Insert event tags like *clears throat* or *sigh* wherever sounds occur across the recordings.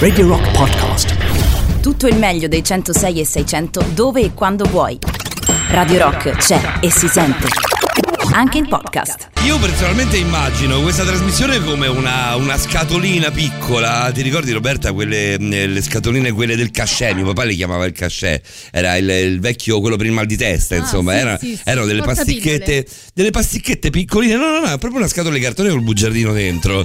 Radio Rock Podcast. Tutto il meglio dei 106 e 600 dove e quando vuoi. Radio Rock c'è e si sente. Anche in podcast. Io personalmente immagino questa trasmissione come una, una scatolina piccola. Ti ricordi Roberta quelle le scatoline quelle del cachè? Mio papà le chiamava il cachè. Era il, il vecchio quello per il mal di testa, insomma, sì, era- sì, sì. erano delle pasticchette, delle pasticchette piccoline. No, no, no, proprio una scatola di cartone col bugiardino dentro.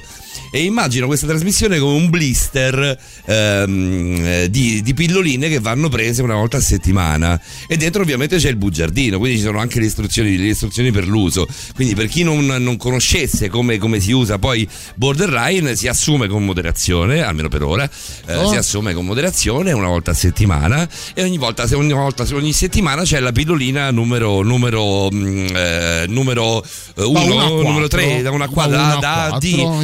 E immagino questa trasmissione come un blister ehm, eh, di, di pilloline che vanno prese una volta a settimana. E dentro ovviamente c'è il bugiardino, quindi ci sono anche le istruzioni, le istruzioni per l'uso. Quindi per chi non, non conoscesse come, come si usa poi borderline, si assume con moderazione, almeno per ora, eh, Oh. si assume con moderazione una volta a settimana e ogni volta, ogni, volta, ogni settimana c'è la pillolina numero numero mm, eh, numero Da 1, uno a numero quattro. 3, da una Da qua, uno da, a da quattro, D. No,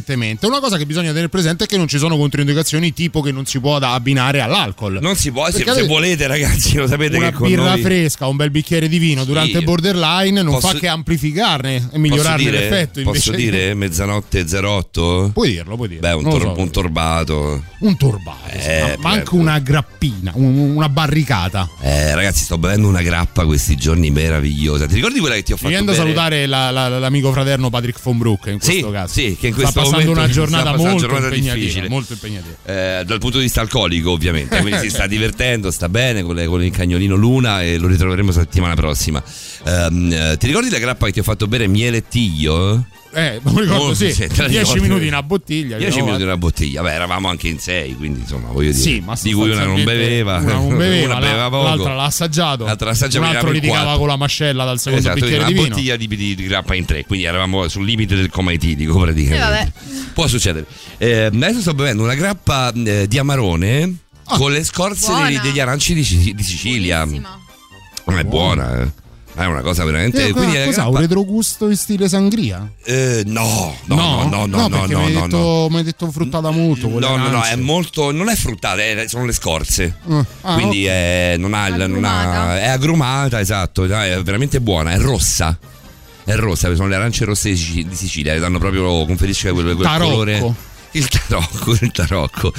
indifferentemente. Una cosa che bisogna tenere presente è che non ci sono controindicazioni tipo che non si può abbinare all'alcol. non si può, se, se volete ragazzi, lo sapete una che con birra noi... fresca, un bel bicchiere di vino durante il borderline non Posso- fa che amplificarne e migliorarne dire, l'effetto. posso dire mezzanotte 08? Puoi dirlo, puoi dirlo. Beh, un, tor- so. un torbato. Un turbato, Eh, sì, ma- anche prego. una grappina, un- una barricata. Eh, ragazzi, sto bevendo una grappa questi giorni meravigliosa. Ti ricordi quella che ti ho Mi fatto viene da bere? salutare la- la- l'amico fraterno Patrick von Broek in Sì, questo caso. sì, che in questo passando una giornata molto giornata impegnativa, difficile. molto impegnativa. Eh, dal punto di vista alcolico, ovviamente. *laughs* Quindi si sta divertendo, sta bene con, le- con il cagnolino Luna e lo ritroveremo settimana prossima. Eh, ti ricordi la grappa che ti ho fatto bere miele e tiglio? Eh, *laughs* lo ricordo, Oh, sì. sì, te la 10 ricordi? minuti in una bottiglia. 10 abbiamo- minuti una bottiglia, beh, eravamo anche in 6, quindi insomma, voglio dire. Sì, ma di cui una non beveva, Una non beveva, *laughs* una beveva poco. l'altra l'ha assaggiato. L'altra l'ha assaggiato, un altro in litigava con la mascella dal secondo Esatto, bicchiere una di vino. bottiglia di, di- di grappa in tre, quindi eravamo sul limite del coma etilico praticamente. Eh, vabbè. Può succedere. Eh, adesso sto bevendo una grappa eh, di amarone Ah. con le scorze degli, degli aranci di, di Sicilia. Buonissima. Ma è buona, eh. È una cosa veramente. Eh, quindi cos'ha? grappa- Un retrogusto in stile sangria? Eh, no, no, no, no, no, no, perché no, mi hai no, detto, no. mi hai detto fruttata molto. No, no, no, è molto. Non è fruttata, è- sono le scorze. Mm. Ah, Quindi ok. è, non ha, il- non ha- Agrumata. è agrumata, esatto. È veramente buona, è rossa. È rossa, sono le arance rosse di Sic- di Sicilia, le danno proprio, conferisce quel, quel colore. Il tarocco, il tarocco.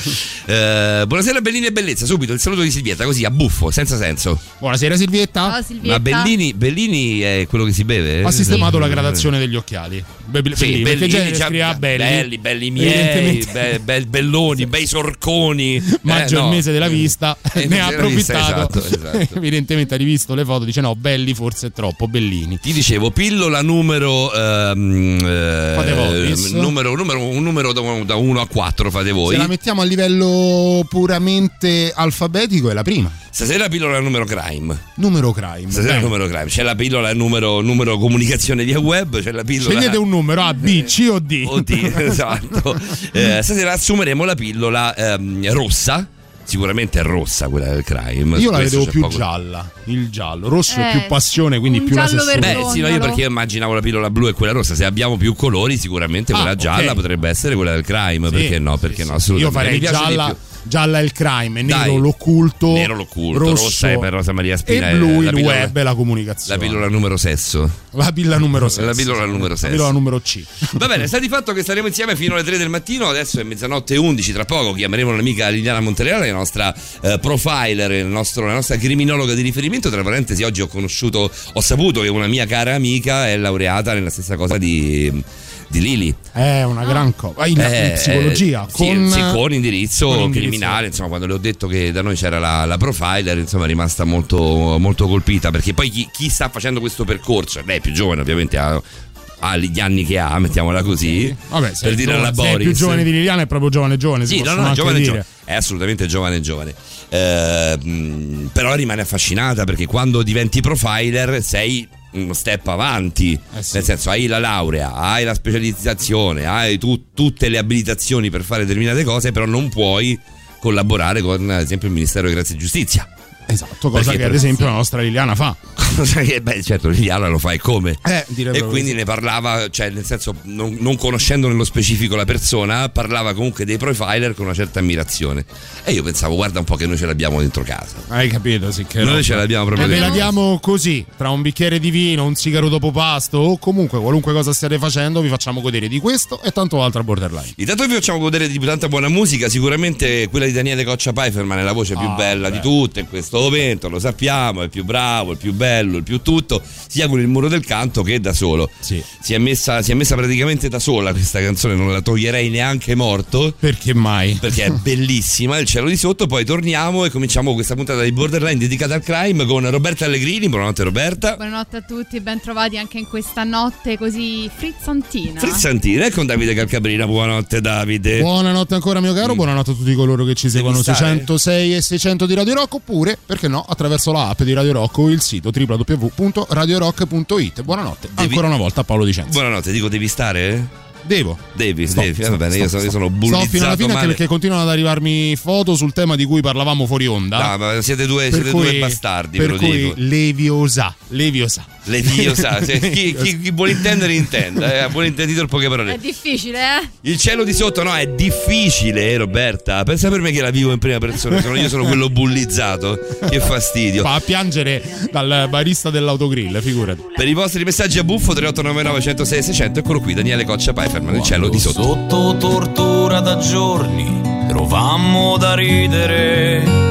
Eh, buonasera Bellini e Bellezza, subito il saluto di Silvietta, così a buffo, senza senso. Buonasera Silvietta. Ciao Silvietta. Ma Bellini, Bellini è quello che si beve? Ha sistemato la gradazione degli occhiali. Be- be- Sì, bellini, bellini, già- scriveva belli. belli, belli miei, be- be- belloni, bei sorconi. *laughs* Maggio Eh, no. il mese della vista, *laughs* Eh, ne ha della vista, approfittato. esatto, *laughs* esatto. Evidentemente ha rivisto le foto, dice no, belli forse è troppo, bellini. Ti dicevo, pillola numero. ehm, eh, Fate voi, bis. numero, numero, un numero da 1 a 4 fate voi. Se la mettiamo a livello puramente alfabetico è la prima. Stasera pillola numero crime. Numero crime. Stasera Bene. numero crime. C'è la pillola numero, numero comunicazione via web. C'è la pillola. Scegliete un numero A, B, C o D. O D, *laughs* esatto. Eh, stasera assumeremo la pillola ehm, rossa. Sicuramente è rossa quella del crime. Io la vedevo più poco- gialla, il giallo. Rosso è Eh, più passione, quindi un più la sessualità. Beh, sì, no, io perché immaginavo la pillola blu e quella rossa. Se abbiamo più colori, sicuramente Ah, quella gialla potrebbe essere quella del crime. Sì, perché no? Perché sì, no? Assolutamente. Io farei gialla, più. Gialla è il crime, nero Dai. l'occulto, Nero l'occulto, rosso, rossa è per Rosa Maria Spina, e è blu la il pillola- web e la La comunicazione. pillola numero sesso. La pilla numero 6. La pillola numero La sesso. pillola numero C. Va bene, sta di fatto che staremo insieme fino alle 3 del mattino. Adesso è mezzanotte e 11. Tra poco chiameremo l'amica Liliana Montereale, la nostra eh, profiler, il nostro- la nostra criminologa di riferimento. Tra parentesi, oggi ho conosciuto, ho saputo che una mia cara amica è laureata nella stessa cosa di, di Lili. È una gran cosa. In, in Eh, psicologia. sì, con, sì, con indirizzo con indirizzo. criminale. Insomma, quando le ho detto che da noi c'era la, la profiler, insomma, è rimasta molto, molto colpita. Perché poi chi, chi sta facendo questo percorso, lei è più giovane, ovviamente ha, ha gli anni che ha, mettiamola così. Vabbè, per dire alla Boris. più giovane di Liliana è proprio giovane giovane. Sì, no, no, giovane, giovane. È assolutamente giovane, giovane. Eh, però rimane affascinata perché quando diventi profiler sei uno step avanti. Eh sì. Nel senso, hai la laurea, hai la specializzazione, hai tu- tutte le abilitazioni per fare determinate cose, però non puoi collaborare con, ad esempio, il Ministero di Grazia e Giustizia. Esatto, cosa Perché che ad esempio la nostra Liliana fa. Cosa che, beh, certo, Liliana lo fa e come. Eh, e quindi ne parlava, cioè nel senso, non, non conoscendo nello specifico la persona, parlava comunque dei profiler con una certa ammirazione. E io pensavo, guarda un po' che noi ce l'abbiamo dentro casa. Hai capito, sì che Noi roba. ce l'abbiamo proprio E ve la dentro. diamo così, tra un bicchiere di vino, un sigaro dopo pasto o comunque qualunque cosa stiate facendo, vi facciamo godere di questo e tanto altro a borderline. Intanto vi facciamo godere di tanta buona musica, sicuramente quella di Daniele Coccia Pfeifferman è la voce più Ah, bella beh. di tutte in questo momento, lo sappiamo, è il più bravo, il più bello, il più tutto, sia con il muro del canto che da solo. Sì. Si è, messa, si è messa praticamente da sola questa canzone, non la toglierei neanche morto. Perché mai? Perché è *laughs* bellissima, il cielo di sotto. Poi torniamo e cominciamo questa puntata di Borderline dedicata al crime con Roberta Allegrini. Buonanotte, Roberta. Buonanotte a tutti, ben trovati anche in questa notte così frizzantina. Frizzantina e con Davide Calcabrina. Buonanotte, Davide. Buonanotte ancora mio caro, buonanotte a tutti coloro che ci seguono stare? 106 e 600 di Radio Rock oppure, perché no, attraverso la app di Radio Rock o il sito www.radiorock.it. Buonanotte Devi- ancora una volta Paolo Dicenzi. Buonanotte, dico devi stare? Devo. Devi, Sto, devi. sto, va bene, io sto, sono, io sono Sto fino alla bullizzato fine perché continuano ad arrivarmi foto sul tema di cui parlavamo fuori onda. No, ma siete due, siete cui- due bastardi, per ve lo cui dico. Leviosa, Leviosa. Le Dio sa, *laughs* chi, chi- chi vuole intendere intenda, eh, buon intenditore poche parole. È difficile, eh? Il cielo di sotto no, è difficile, eh, Roberta. Pensa per me che la vivo in prima persona, sono- io sono quello bullizzato. Che fastidio. Fa a piangere dal barista dell'autogrill, figurati. Per i vostri messaggi a buffo 3899 106 600 eccolo qui Daniele Coccia Pfeifferman il cielo di sotto. Sotto tortura da giorni trovammo da ridere.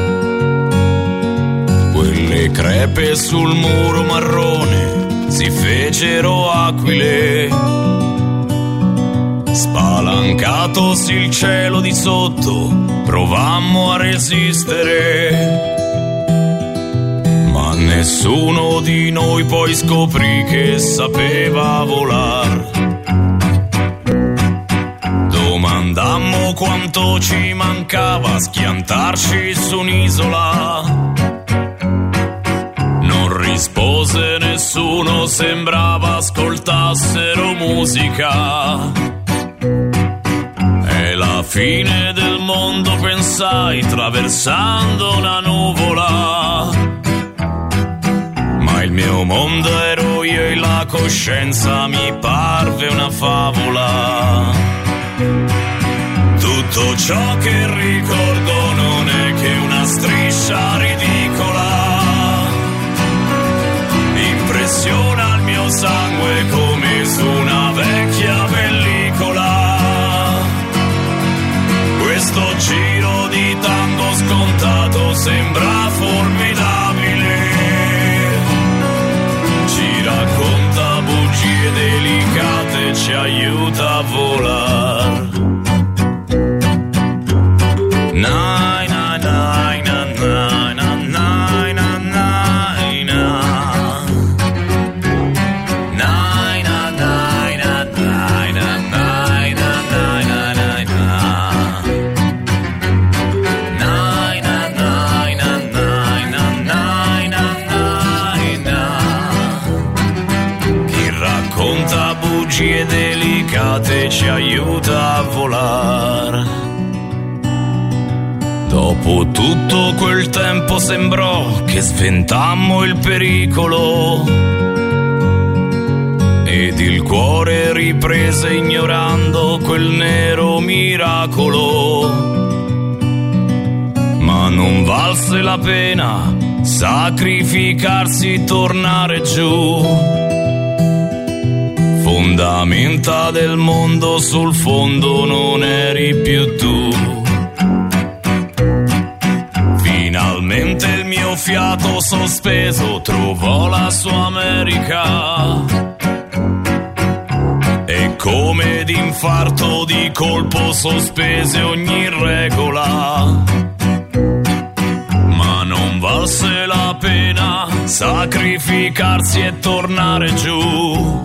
Quelle crepe sul muro marrone si fecero aquile. Spalancatosi il cielo di sotto, provammo a resistere. Ma nessuno di noi poi scoprì che sapeva volar. Domandammo quanto ci mancava schiantarci su un'isola. Rispose nessuno, sembrava ascoltassero musica. È la fine del mondo, pensai, traversando una nuvola. Ma il mio mondo ero io e la coscienza mi parve una favola. Tutto ciò che ricordo non è che una striscia ridicola. Impressiona il mio sangue come su una vecchia pellicola. Questo giro di tango scontato sembra formidabile. Ci racconta bugie delicate, ci aiuta a volare. Tutto quel tempo sembrò che sventammo il pericolo ed il cuore riprese ignorando quel nero miracolo. Ma non valse la pena sacrificarsi, tornare giù. Fondamenta del mondo sul fondo non eri più tu. Finalmente il mio fiato sospeso trovò la sua America. E come d'infarto di colpo sospese ogni regola. Ma non valse la pena sacrificarsi e tornare giù.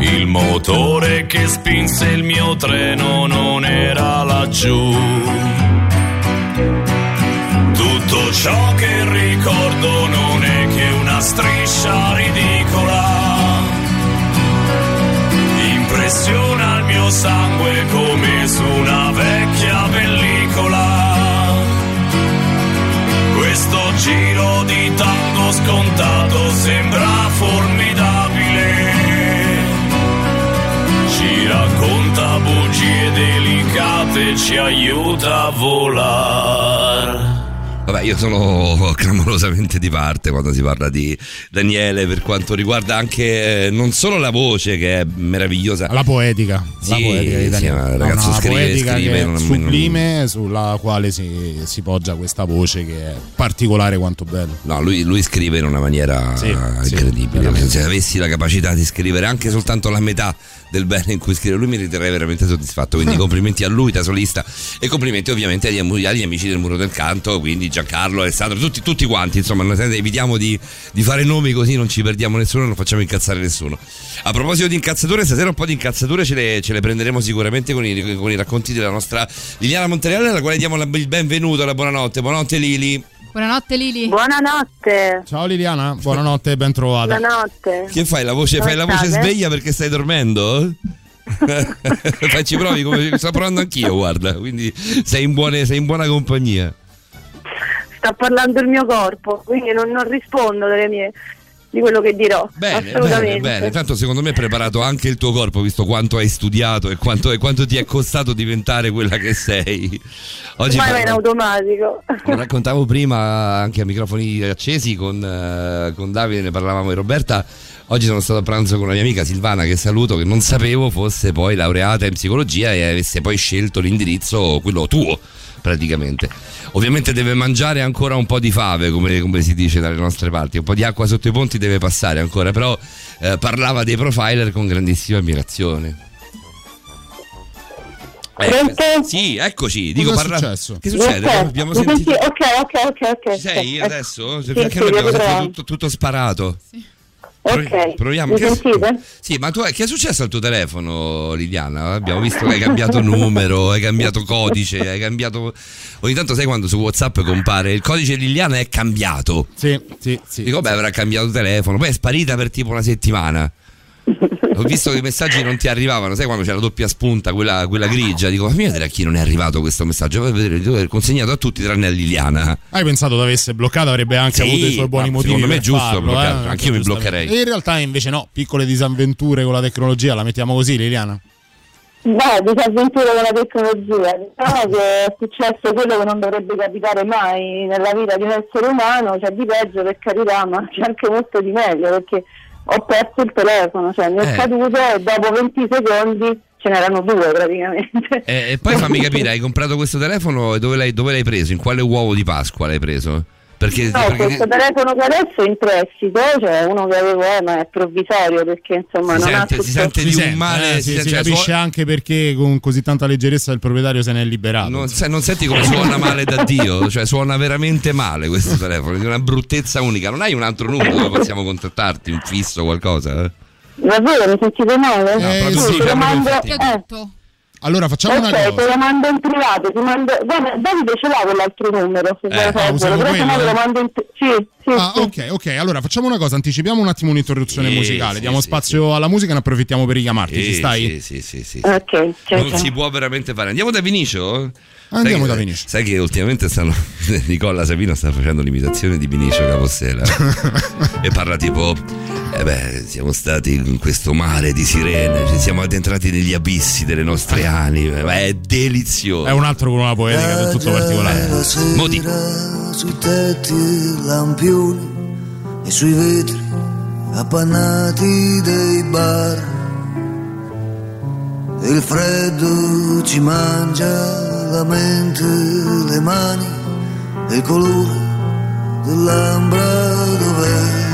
Il motore che spinse il mio treno non era laggiù tutto ciò che ricordo non è che una striscia ridicola. Impressiona il mio sangue come su una vecchia pellicola. Questo giro di tango scontato sembra formidabile. Ci racconta bugie delicate, ci aiuta a volare. Vabbè, io sono *laughs* clamorosamente di parte quando si parla di Daniele per quanto riguarda anche eh, non solo la voce che è meravigliosa. La poetica, la Sì, poetica di sì, Daniele. No, ragazzo no, la scrive, poetica scrive, che è non- sublime sulla quale si, si poggia questa voce che è particolare quanto bella. No, lui, lui scrive in una maniera Sì, sì, incredibile. veramente. Se avessi la capacità di scrivere anche soltanto la metà del bene in cui scrive, lui mi riterrei veramente soddisfatto. Quindi *laughs* complimenti a lui da solista e complimenti ovviamente agli, agli amici del Muro del Canto, quindi Giancarlo, Alessandro, tutti, tutti quanti. Insomma, noi evitiamo di, di fare nomi così non ci perdiamo nessuno e non facciamo incazzare nessuno. A proposito di incazzature, stasera un po' di incazzature ce le, ce le prenderemo sicuramente con i, con i racconti della nostra Liliana Montereale, alla quale diamo la- il benvenuto, la buonanotte. Buonanotte Lili. Buonanotte Lili. Buonanotte. Ciao Liliana, buonanotte e ben trovata. Buonanotte. Che fai? La voce, Come fai la voce sveglia perché stai dormendo? *laughs* Fai, ci provi come sto provando anch'io, guarda. Quindi sei in, buone- sei in buona compagnia. Sta parlando il mio corpo, quindi non, non rispondo delle mie, di quello che dirò. Bene, assolutamente. bene, bene. Tanto secondo me è preparato anche il tuo corpo, visto quanto hai studiato e quanto, e quanto ti è costato diventare quella che sei. Oggi Ormai va in automatico. Lo raccontavo prima anche a microfoni accesi con, eh, con Davide, ne parlavamo di Roberta. Oggi sono stato a pranzo con una mia amica Silvana che saluto, che non sapevo fosse poi laureata in psicologia e avesse poi scelto l'indirizzo, quello tuo praticamente. Ovviamente deve mangiare ancora un po' di fave, come, come si dice dalle nostre parti, un po' di acqua sotto i ponti deve passare ancora, però eh, parlava dei profiler con grandissima ammirazione. Eh, sì, eccoci. Dico, Cosa è parla- successo? Che succede? Abbiamo sentito. senti- Ok, ok, ok, ok. Ci sei Ecco. adesso? Sì, Perché sì, noi abbiamo tutto, tutto sparato. Provi- Ok. Proviamo. Mi Che, sentite? sì, ma tu che è successo al tuo telefono, Liliana? Abbiamo visto che hai cambiato numero, hai cambiato codice, hai cambiato. Ogni tanto sai quando su WhatsApp compare il codice Liliana è cambiato. Sì, sì, sì. Dico, beh, avrà cambiato telefono, poi è sparita per tipo una settimana. *laughs* Ho visto che i messaggi non ti arrivavano, sai quando c'è la doppia spunta, quella, quella grigia, dico, fammi vedere a chi non è arrivato questo messaggio, poi vedere, devo aver consegnato a tutti tranne a Liliana. Hai pensato che avesse bloccato, avrebbe anche Sì, avuto i suoi buoni motivi. secondo me è giusto farlo, bloccarlo, eh, anch'io mi bloccherei. E in realtà invece no, piccole disavventure con la tecnologia, la mettiamo così, Liliana. Beh, disavventura con la tecnologia. Diciamo che è successo quello che non dovrebbe capitare mai nella vita di un essere umano, c'è di peggio per carità, ma c'è anche molto di meglio perché ho perso il telefono, cioè mi è Eh. caduto e dopo 20 secondi ce n'erano due praticamente. E, e poi fammi *laughs* capire, hai comprato questo telefono e dove l'hai, dove l'hai preso? In quale uovo di Pasqua l'hai preso? Perché, No, perché- questo telefono che adesso è in prestito, cioè uno che avevo è, ma è provvisorio perché insomma Si non sente- ha si tutto... sente di Si un sente, male, eh, si, si- si cioè, capisce suo- anche perché con così tanta leggerezza il proprietario se n'è liberato. non, se- non senti come suona male da Dio, cioè suona veramente male questo telefono, di una bruttezza unica. Non hai un altro numero dove possiamo contattarti, un fisso, qualcosa? eh? Davvero, mi sentite male? Eh, proprio sì, proprio mando... Eh. Allora facciamo una Ok, te cosa. lo mando in privato, ti mando... Guarda, Davide ce l'ha quell'altro numero, se Eh, vuoi ah, però se no te lo mando in... Sì, sì, Ah, sì. ok, ok. Allora facciamo una cosa, anticipiamo un attimo un'interruzione Sì, musicale, sì, diamo sì, spazio alla musica e ne approfittiamo per richiamarti. Ci Sì, stai? Sì, sì, sì, sì. Ok, ciao, non ciao. si può veramente fare. Andiamo da Vinicio? Andiamo Sai da che- Vinicio. Sai che ultimamente stanno. *laughs* Nicola Savino sta facendo l'imitazione di Vinicio Capossela *laughs* e parla tipo. Eh beh, siamo stati in questo mare di sirene, ci siamo addentrati negli abissi delle nostre anime. ma È delizioso. È un altro con una poetica del tutto particolare. Modi. sui tetti lampioni e sui vetri appannati dei bar. Il freddo ci mangia la mente, le mani e il colore dell'ambra dov'è.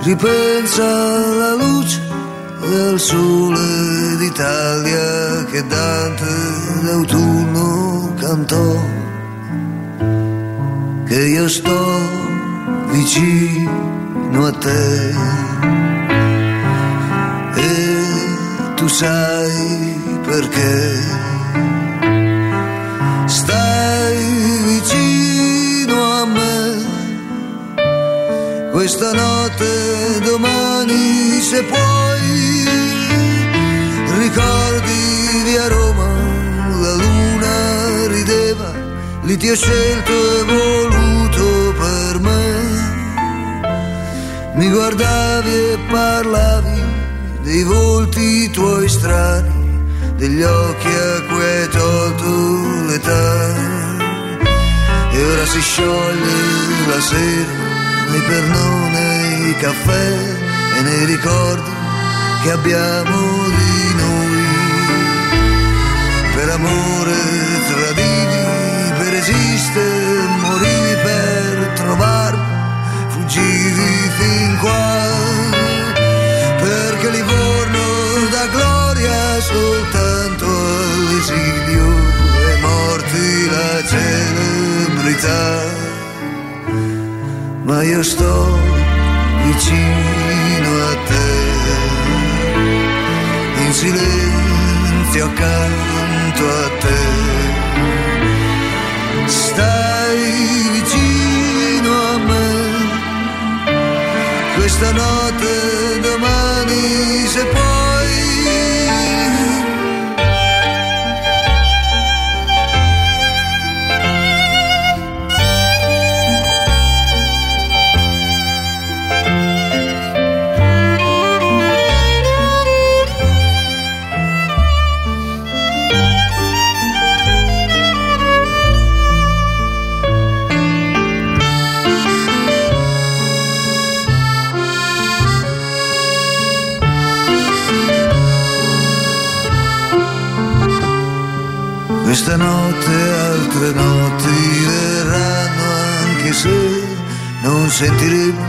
Ripensa alla luce e al sole d'Italia che Dante d'autunno cantò. Che io sto vicino a te. E tu sai perché. Stai vicino a me. Questa notte, domani se puoi, ricordi via Roma, la luna rideva, lì ti ho scelto e voluto per me, mi guardavi e parlavi dei volti tuoi strani, degli occhi verità. E ora si scioglie la sera nei pernone, i caffè e nei ricordi che abbiamo di noi. Per amore tradivi, per esistere, morivi per trovarmi, fuggivi fin qua. Perché da gloria soltanto all'esilio e morti la celebrità ma io sto vicino a te, in silenzio accanto a te. Stai vicino a me, questa notte domani se puoi. Questa notte altre notti verranno anche se non sentiremo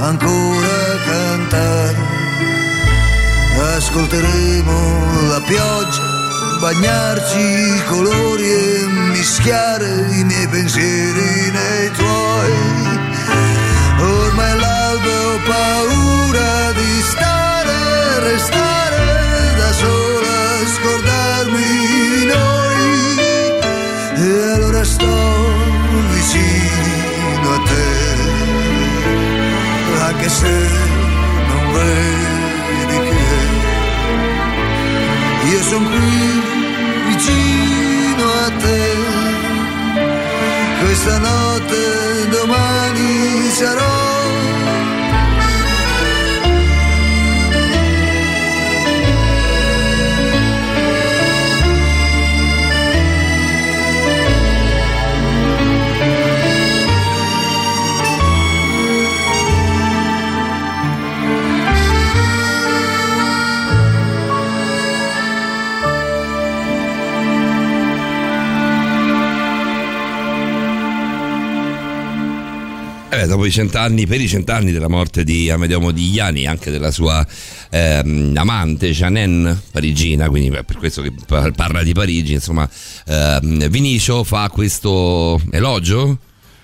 ancora cantare. Ascolteremo la pioggia, bagnarci i colori e mischiare i miei pensieri nei tuoi. Ormai l'alba ho paura di stare, restare da sola, scordarmi noi. E allora sto vicino a te, anche se non vedi che io sono qui vicino a te. Questa notte domani sarò dopo i cent'anni, per i cent'anni della morte di Amedeo Modigliani, anche della sua ehm, amante Jeanne parigina, quindi per questo che par- parla di Parigi, insomma, ehm, Vinicio fa questo elogio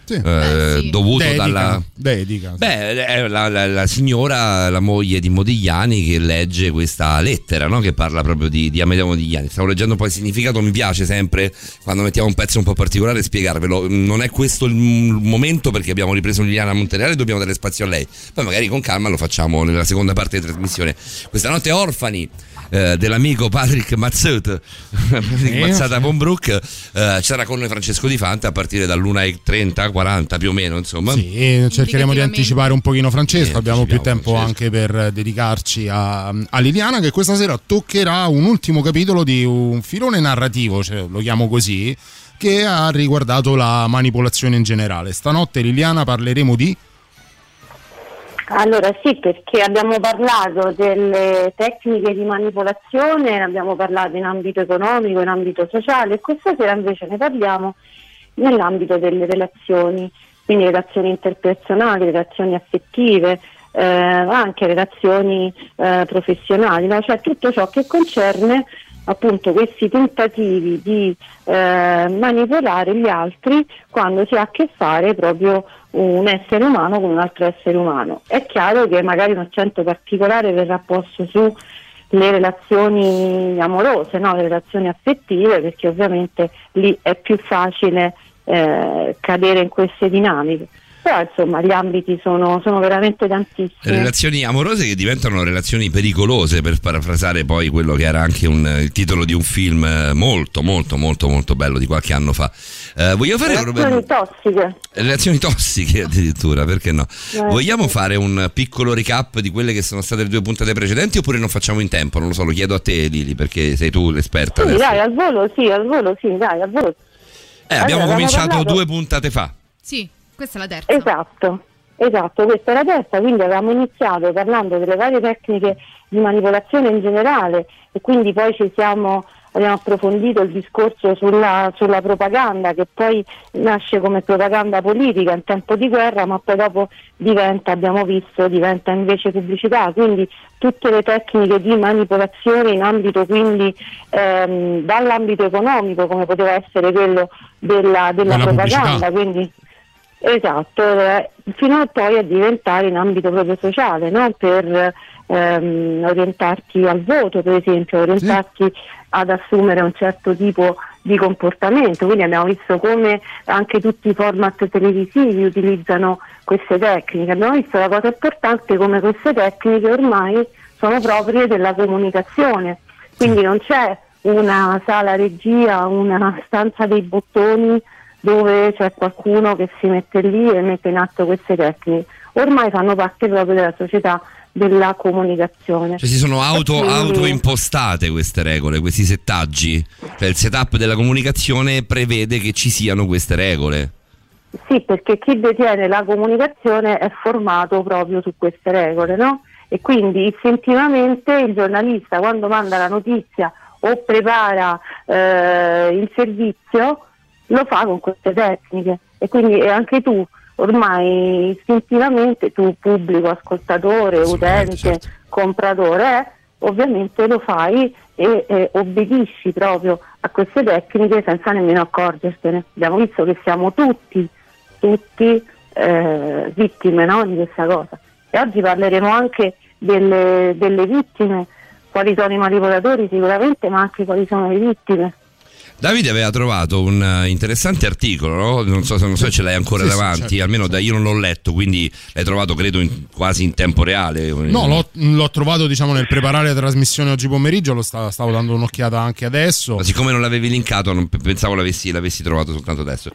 Sì. eh, Eh, sì. dovuto dedica, dalla... dedica. Beh, è la, la- la signora, la moglie di Modigliani che legge questa lettera, no? che parla proprio di, di Amedeo Modigliani. Stavo leggendo poi il significato, mi piace sempre quando mettiamo un pezzo un po' particolare spiegarvelo. Non è questo il m- momento perché abbiamo ripreso Liliana Montereale e dobbiamo dare spazio a lei. Poi magari con calma lo facciamo nella seconda parte di trasmissione. Questa notte orfani. Eh, dell'amico Patrick Mazzut *laughs* Patrick Sì, Mazzata sì. von Brook eh, c'era con noi Francesco Di Fanta a partire dall'1.30 40 più o meno insomma Sì, e cercheremo di anticipare un pochino Francesco, abbiamo più tempo Francesco. anche per dedicarci a, a Liliana che questa sera toccherà un ultimo capitolo di un filone narrativo, cioè, lo chiamo così, che ha riguardato la manipolazione in generale. Stanotte Liliana parleremo di... Allora sì, perché abbiamo parlato delle tecniche di manipolazione, ne abbiamo parlato in ambito economico, in ambito sociale e questa sera invece ne parliamo nell'ambito delle relazioni, quindi relazioni interpersonali, relazioni affettive, eh, anche relazioni eh, professionali, no? cioè tutto ciò che concerne appunto questi tentativi di eh, manipolare gli altri quando si ha a che fare proprio un essere umano con un altro essere umano. È chiaro che magari un accento particolare verrà posto sulle relazioni amorose, no? le relazioni affettive, perché ovviamente lì è più facile eh, cadere in queste dinamiche. Però insomma gli ambiti sono, sono veramente tantissimi. Relazioni amorose che diventano relazioni pericolose, per parafrasare poi quello che era anche un, il titolo di un film eh, molto, molto, molto, molto bello di qualche anno fa. Eh, voglio fare Relazioni proprio- tossiche. relazioni tossiche *laughs* addirittura, perché no? Eh, Vogliamo sì. fare un piccolo recap di quelle che sono state le due puntate precedenti oppure non facciamo in tempo? Non lo so, lo chiedo a te Lili perché sei tu l'esperta. Sì, adesso. dai, al volo sì, al volo sì, dai, al volo. Eh, abbiamo Allora, cominciato due puntate fa. Sì, questa è la terza. Esatto, esatto, questa è la terza, quindi avevamo iniziato parlando delle varie tecniche di manipolazione in generale e quindi poi ci siamo, abbiamo approfondito il discorso sulla, sulla propaganda che poi nasce come propaganda politica in tempo di guerra ma poi dopo diventa, abbiamo visto, diventa invece pubblicità, quindi tutte le tecniche di manipolazione in ambito quindi ehm, dall'ambito economico come poteva essere quello della, della propaganda, quindi Esatto, eh, fino a poi a diventare in ambito proprio sociale, no? per ehm, orientarti al voto, per esempio, orientarti ad assumere un certo tipo di comportamento. Quindi abbiamo visto come anche tutti i format televisivi utilizzano queste tecniche. Abbiamo visto la cosa importante come queste tecniche ormai sono proprie della comunicazione. Quindi non c'è una sala regia, una stanza dei bottoni dove c'è qualcuno che si mette lì e mette in atto queste tecniche. Ormai fanno parte proprio della società della comunicazione. Cioè si sono auto, quindi- autoimpostate queste regole, questi settaggi. Cioè il setup della comunicazione prevede che ci siano queste regole. Sì, perché chi detiene la comunicazione è formato proprio su queste regole, no? E quindi istintivamente il giornalista quando manda la notizia o prepara eh, il servizio lo fa con queste tecniche e quindi e anche tu ormai istintivamente tu pubblico, ascoltatore, Assolutamente, utente, certo. compratore, eh, ovviamente lo fai e eh, obbedisci proprio a queste tecniche senza nemmeno accorgertene. Abbiamo visto che siamo tutti, tutti eh, vittime no, di questa cosa. E oggi parleremo anche delle, delle vittime, quali sono i manipolatori sicuramente, ma anche quali sono le vittime. Davide aveva trovato un eh, interessante articolo, no? non so se non so se ce l'hai ancora Sì, sì, davanti, certo, almeno da io non l'ho letto, quindi l'hai trovato credo in- quasi in tempo reale. No, l'ho, l'ho trovato diciamo nel preparare la trasmissione oggi pomeriggio, lo sta- stavo dando un'occhiata anche adesso. Ma siccome non l'avevi linkato, non pe- pensavo l'avessi, l'avessi trovato soltanto adesso.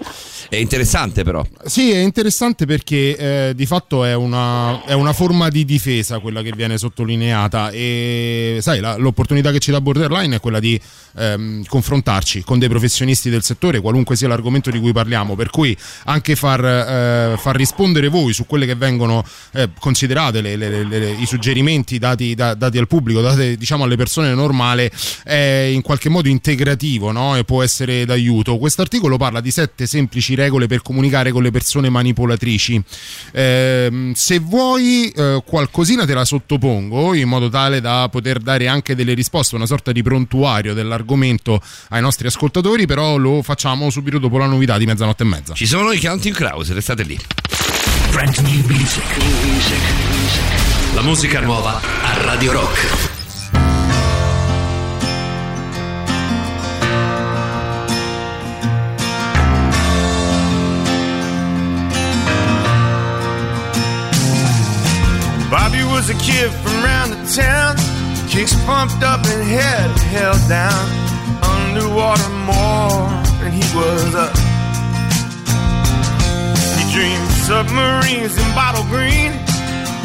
È interessante però. Sì, è interessante perché eh, di fatto è una, è una forma di difesa quella che viene sottolineata e sai, la- l'opportunità che ci dà Borderline è quella di ehm, confrontarci con dei professionisti del settore, qualunque sia l'argomento di cui parliamo, per cui anche far, eh, far rispondere voi su quelle che vengono eh, considerate le- le- le- i suggerimenti dati, da- dati al pubblico, dati diciamo alle persone normali, è in qualche modo integrativo no? e può essere d'aiuto. Quest'articolo parla di sette semplici regole per comunicare con le persone manipolatrici. Ehm, se vuoi eh, qualcosina te la sottopongo in modo tale da poter dare anche delle risposte, una sorta di prontuario dell'argomento ai nostri ascoltatori, però lo facciamo subito dopo la novità di mezzanotte e mezza. Ci sono i Counting Crows, restate lì. Brand new music. La musica nuova a Radio Rock. Bobby was a kid from round the town, kicks pumped up and head held down. Underwater more than he was up. He dreamed submarines in bottle green,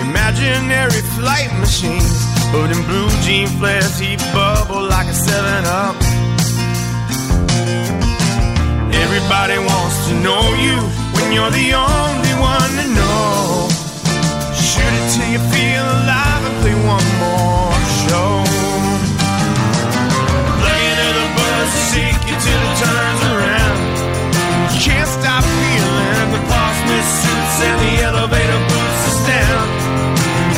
imaginary flight machines. But in blue jean flares, he bubbled like a 7 Up. Everybody wants to know you when you're the only one to know. Shoot it till you feel alive and play one more show. Turns around. You can't stop feeling the boss suits and the elevator boots us down.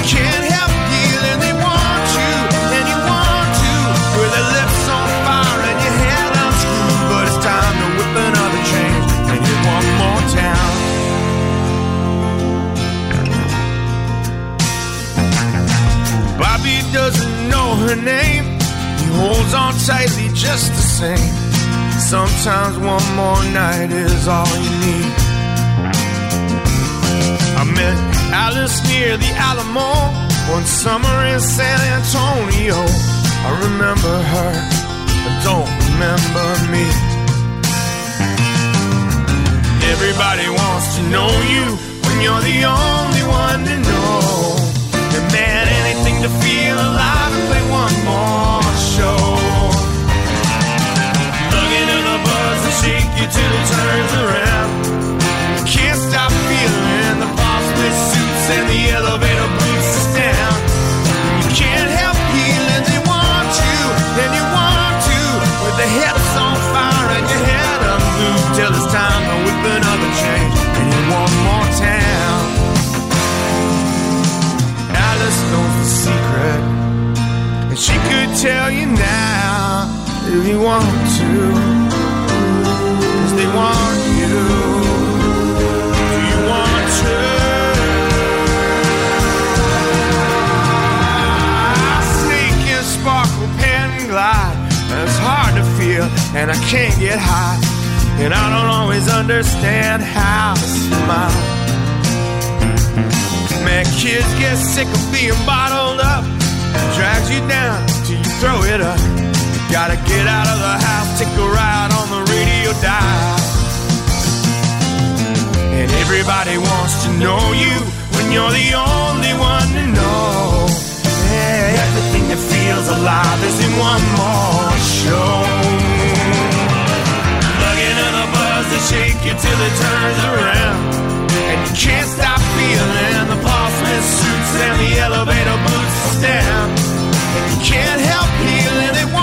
Can't help feeling they want you and you want to. With their lips on fire and your head unscrewed. But it's time to whip another change and hit one more town. Bobby doesn't know her name. He holds on tightly just the same. Sometimes one more night is all you need. I met Alice near the Alamo one summer in San Antonio. I remember her, but don't remember me. Everybody wants to know you when you're the only one to know. And man, anything to feel alive and play one more show. Shake you till it turns around. Can't stop feeling the bossy suits and the elevator boots us down. You can't help feeling they want you, and you want to, with the hips on fire and your head unmoved till it's time to whip another change and in one more town. Alice knows the secret, and she could tell you now if you want to. And sparkle, pen glide. It's hard to feel, and I can't get high. And I don't always understand how to smile. Man, kids get sick of being bottled up. Drags you down till you throw it up. Gotta get out of the house, take a ride on the radio dial. And everybody wants to know you when you're the only one to know. Yeah, everything that feels alive is in one more show. Plugging in the buzz that shake you till it turns around. And you can't stop feeling the Portsmouth suits and the elevator boots down. And you can't help feeling you,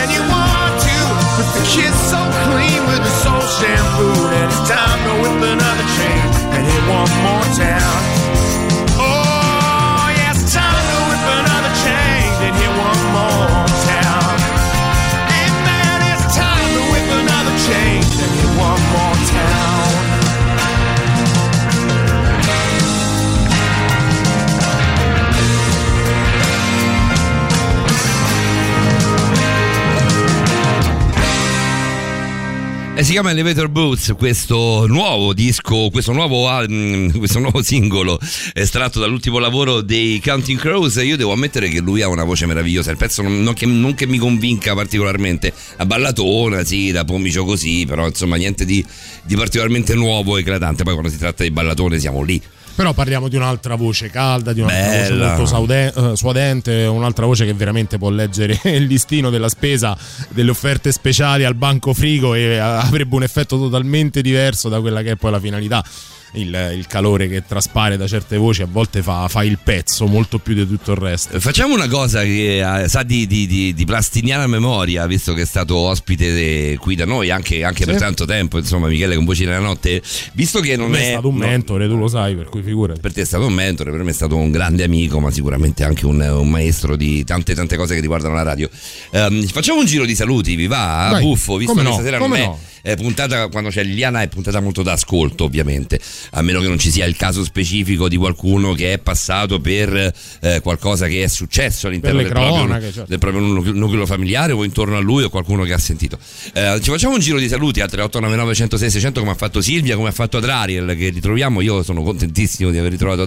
and you want to. With the kids so clean with the soul shampoo, and it's time to whip another chain and hit one more town. Oh, yeah, it's time to whip another chain and hit one more town. Hey, man, it's time to whip another chain and hit one more town. E si chiama Elevator Boots, questo nuovo disco, questo nuovo, mm, questo nuovo singolo estratto dall'ultimo lavoro dei Counting Crows. Io devo ammettere che lui ha una voce meravigliosa. Il pezzo non, non che, non che mi convinca particolarmente. A ballatona, sì, da pomicio così, però insomma niente di, di particolarmente nuovo e eclatante. Poi quando si tratta di ballatone siamo lì. Però parliamo di un'altra voce calda, di un'altra Bella. voce molto eh, suadente, un'altra voce che veramente può leggere *laughs* il listino della spesa delle offerte speciali al banco frigo e eh, avrebbe un effetto totalmente diverso da quella che è poi la finalità. Il, il calore che traspare da certe voci a volte fa, fa il pezzo molto più di tutto il resto. Facciamo una cosa che eh, sa di, di- di- di plastiniana memoria, visto che è stato ospite eh, qui da noi anche, anche Sì. per tanto tempo, insomma, Michele con Voci nella notte. Visto che non è. è stato un no, mentore, tu lo sai, per cui figurati. per te è stato un mentore, per me è stato un grande amico, ma sicuramente anche un, un maestro di tante tante cose che riguardano la radio. Ehm, facciamo un giro di saluti, vi va? Dai, Buffo, visto che no, stasera non è, no. è puntata quando c'è Liliana è puntata molto d'ascolto, ovviamente, a meno che non ci sia il caso specifico di qualcuno che è passato per eh, qualcosa che è successo all'interno del proprio, cronache, certo. del proprio nucleo, familiare o intorno a lui o qualcuno che ha sentito. Eh, ci facciamo un giro di saluti al 3899 106 600 come ha fatto Silvia, come ha fatto Adriel che ritroviamo. Io sono contentissimo di aver ritrovato.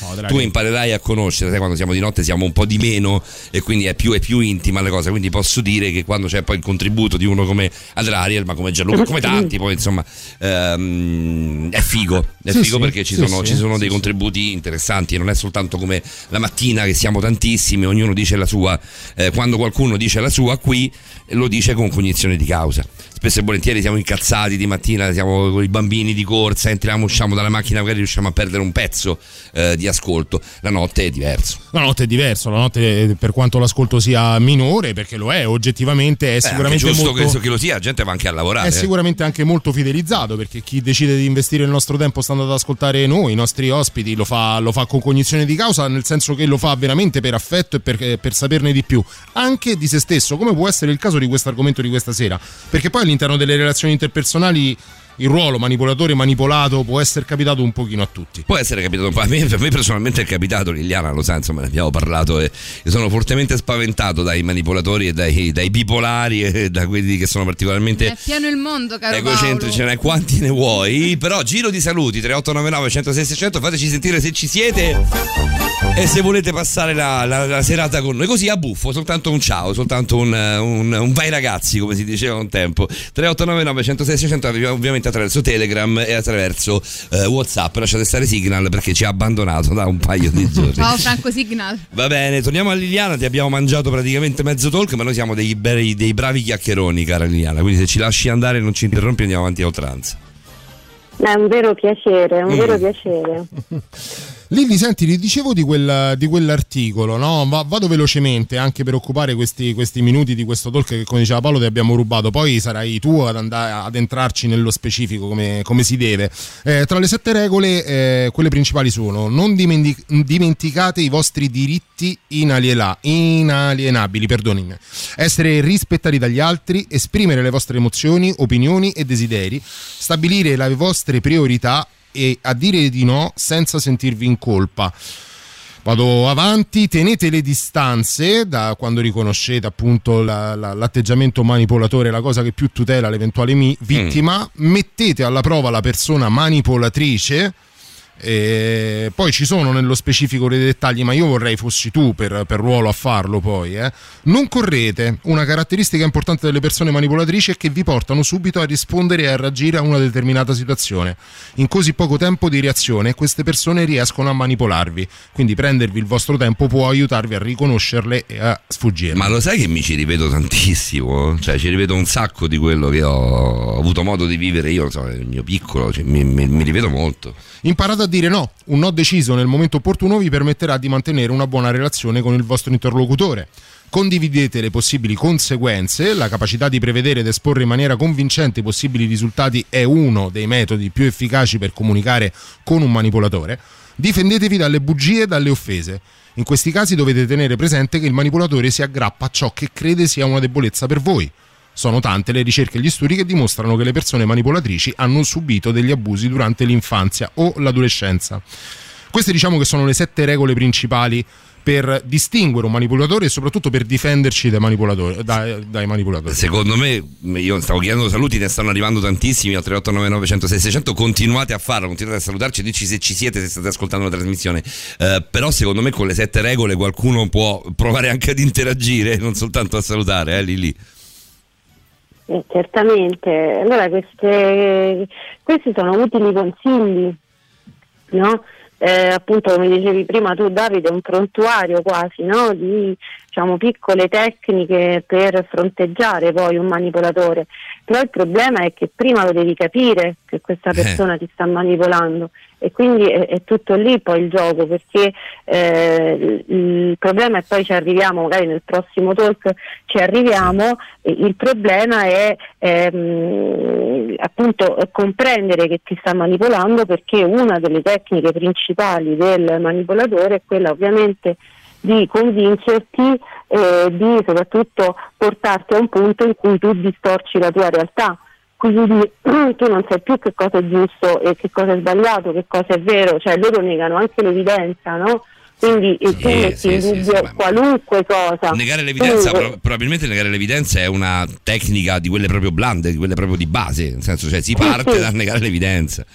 No, Adriel. Tu imparerai a conoscere, sai quando siamo di notte siamo un po' di meno e quindi è più, è più intima la cosa. Quindi posso dire che quando c'è poi il contributo di uno come Adriel, ma come Gianluca, come tanti, poi insomma ehm, è figo. È Sì, figo sì, perché ci sono, ci sono dei contributi interessanti non è soltanto come la mattina che siamo tantissimi, ognuno dice la sua. Eh, quando qualcuno dice la sua qui lo dice con cognizione di causa. Spesso e volentieri siamo incazzati di mattina, siamo con i bambini di corsa, entriamo, usciamo dalla macchina, magari riusciamo a perdere un pezzo eh, di ascolto. La notte è diverso. La notte è diverso, la notte eh, per quanto l'ascolto sia minore, perché lo è, oggettivamente è Eh, sicuramente giusto molto... che, che lo sia, la gente va anche a lavorare. È eh. sicuramente anche molto fidelizzato perché chi decide di investire il nostro tempo stando ad ascoltare noi, i nostri ospiti, lo fa, lo fa con cognizione di causa, nel senso che lo fa veramente per affetto e per, eh, per saperne di più, anche di se stesso, come può essere il caso di questo argomento di questa sera. Perché poi all'interno delle relazioni interpersonali il ruolo manipolatore manipolato può essere capitato un pochino a tutti. Può essere capitato un po'. A me, a me personalmente è capitato, Liliana lo sa, insomma, ne abbiamo parlato e io sono fortemente spaventato dai manipolatori e dai, dai bipolari e da quelli che sono particolarmente È pieno il mondo, caro egocentrici, Paolo. ne quanti ne vuoi. Però giro di saluti 3899 106 600, fateci sentire se ci siete. E se volete passare la, la- la serata con noi così a buffo, soltanto un ciao, soltanto un, un- un vai ragazzi, come si diceva un tempo. 3899 106 600 ovviamente attraverso Telegram e attraverso eh, Whatsapp. Lasciate stare Signal perché ci ha abbandonato da un paio di *laughs* giorni. Ciao Franco Signal. Va bene, torniamo a Liliana, ti abbiamo mangiato praticamente mezzo talk, ma noi siamo dei, bei- dei bravi chiacchieroni, cara Liliana, quindi se ci lasci andare e non ci interrompi andiamo avanti a oltranza. È un vero piacere, è un Mm. vero piacere. *laughs* Lilli, senti, ti dicevo di, quel- di quell'articolo, no? Va- vado velocemente anche per occupare questi, questi minuti di questo talk che, come diceva Paolo, ti abbiamo rubato. Poi sarai tu ad andare ad entrarci nello specifico come, come si deve. Eh, tra le sette regole, eh, quelle principali sono: non dimenti- dimenticate i vostri diritti inaliena- inalienabili, perdonimi. Essere rispettati dagli altri, esprimere le vostre emozioni, opinioni e desideri, stabilire le vostre priorità e a dire di no senza sentirvi in colpa. Vado avanti, tenete le distanze da quando riconoscete appunto la- la- l'atteggiamento manipolatore, la cosa che più tutela l'eventuale mi- vittima, mettete alla prova la persona manipolatrice. E poi ci sono nello specifico dei dettagli, ma io vorrei fossi tu per, per ruolo a farlo poi. eh. Non correte. Una caratteristica importante delle persone manipolatrici è che vi portano subito a rispondere e a reagire a una determinata situazione. In così poco tempo di reazione queste persone riescono a manipolarvi, quindi prendervi il vostro tempo può aiutarvi a riconoscerle e a sfuggire. Ma lo sai che mi ci rivedo tantissimo? Cioè, ci rivedo un sacco di quello che ho avuto modo di vivere io, so, nel mio piccolo, cioè, mi, mi- mi rivedo molto. Imparate a dire no. Un no deciso nel momento opportuno vi permetterà di mantenere una buona relazione con il vostro interlocutore. Condividete le possibili conseguenze, la capacità di prevedere ed esporre in maniera convincente i possibili risultati è uno dei metodi più efficaci per comunicare con un manipolatore. Difendetevi dalle bugie e dalle offese. In questi casi dovete tenere presente che il manipolatore si aggrappa a ciò che crede sia una debolezza per voi. Sono tante le ricerche e gli studi che dimostrano che le persone manipolatrici hanno subito degli abusi durante l'infanzia o l'adolescenza. Queste diciamo che sono le sette regole principali per distinguere un manipolatore e soprattutto per difenderci dai manipolatori. Dai, dai manipolatori. Secondo me, io stavo chiedendo saluti, ne stanno arrivando tantissimi al 3899 106 600. Continuate a farlo, continuate a salutarci, dici se ci siete, se state ascoltando la trasmissione. Eh, però, secondo me, con le sette regole qualcuno può provare anche ad interagire, non soltanto a salutare, eh, lì lì. Eh, certamente. Allora queste, questi sono utili consigli, no? Eh, appunto come dicevi prima tu Davide, un prontuario quasi no? di diciamo, piccole tecniche per fronteggiare poi un manipolatore. Però il problema è che prima lo devi capire che questa Eh. persona ti sta manipolando e quindi è, è tutto lì poi il gioco perché eh, il, problema e poi ci arriviamo magari nel prossimo talk ci arriviamo il problema è ehm, appunto comprendere che ti sta manipolando perché una delle tecniche principali del manipolatore è quella ovviamente di convincerti e di soprattutto portarti a un punto in cui tu distorci la tua realtà quindi *clears throat* tu non sai più che cosa è giusto e che cosa è sbagliato, che cosa è vero, cioè loro negano anche l'evidenza, no? Quindi eh, tu metti sì, in sì, dubbio qualunque cosa. Negare l'evidenza, pro- probabilmente negare l'evidenza è una tecnica di quelle proprio blande, di quelle proprio di base, nel senso, cioè si Sì, parte sì. da negare l'evidenza.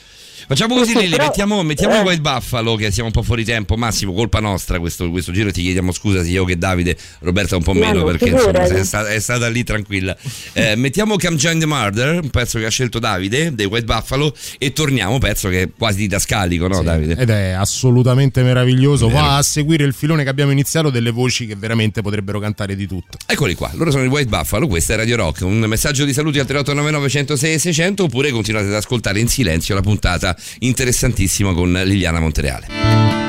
Facciamo così, Sì, Lili, però- mettiamo, mettiamo eh. il White Buffalo che siamo un po' fuori tempo. Massimo, colpa nostra questo, questo giro. Ti chiediamo scusa sia io che Davide, Roberta un po' No, meno no, perché insomma, è, stata, è stata lì tranquilla. Eh, mettiamo Come Join the Murder, un pezzo che ha scelto Davide, dei White Buffalo, e torniamo, pezzo che è quasi didascalico, no Davide? Ed è assolutamente meraviglioso. Va a seguire il filone che abbiamo iniziato delle voci che veramente potrebbero cantare di tutto. Eccoli qua, loro sono i White Buffalo, questa è Radio Rock, un messaggio di saluti al 3899 106 600 oppure continuate ad ascoltare in silenzio la puntata interessantissima con Liliana Montereale.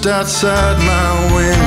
Perched outside my window.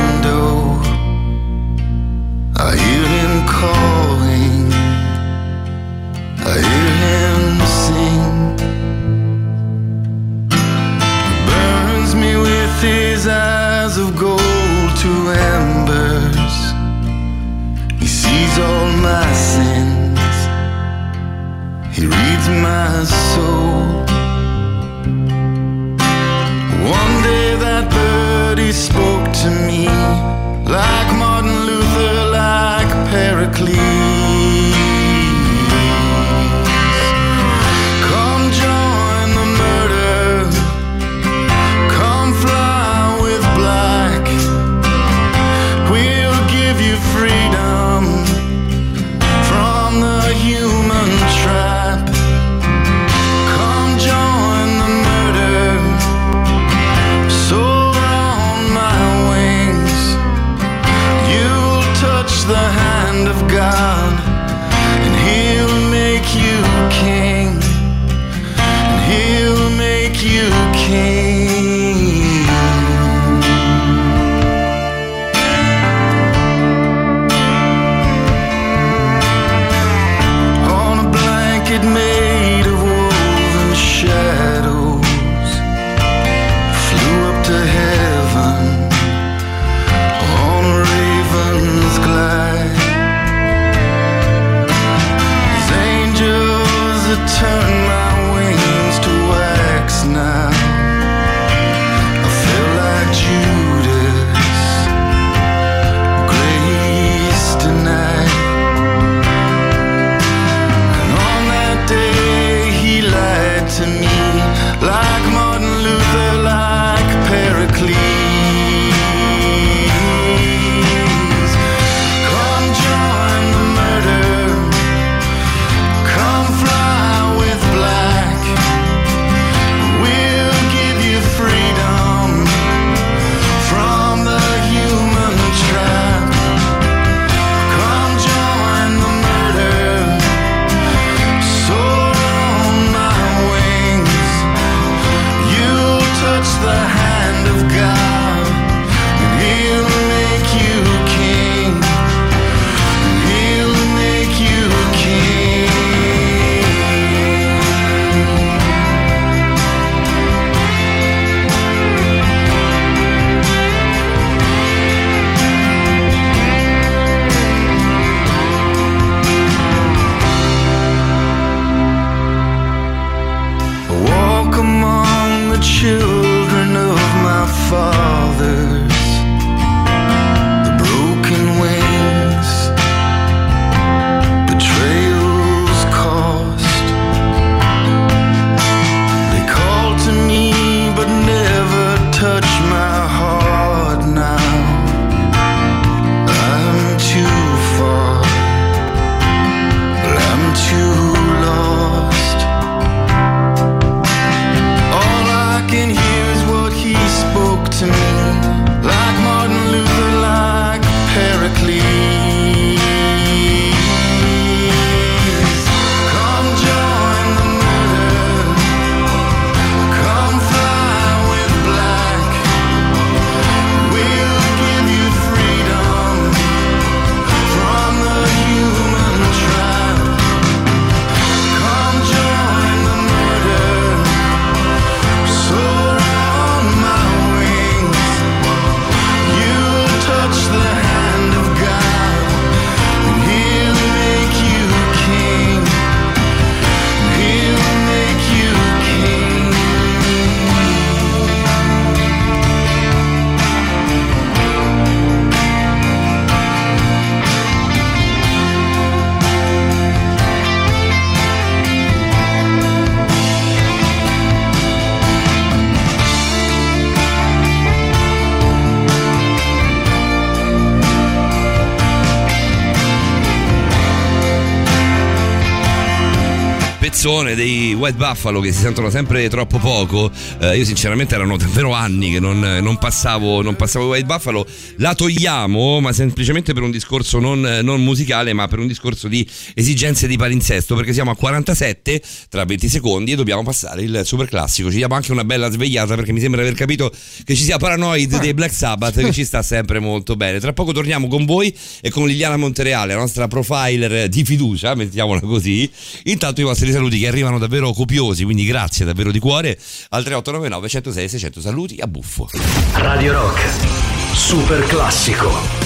Buffalo che si sentono sempre troppo poco. Eh, io sinceramente erano davvero anni che non, non passavo, non passavo White Buffalo. La togliamo, ma semplicemente per un discorso non, non musicale, ma per un discorso di esigenze di palinsesto, perché siamo a 47 tra 20 secondi e dobbiamo passare il super classico. Ci diamo anche una bella svegliata perché mi sembra aver capito che ci sia Paranoid dei Black Sabbath che ci sta sempre molto bene. Tra poco torniamo con voi e con Liliana Montereale, la nostra profiler di fiducia, mettiamola così. Intanto i vostri saluti che arrivano davvero copiosi, quindi grazie davvero di cuore al 3899 106 600 saluti a buffo. Radio Rock, super classico.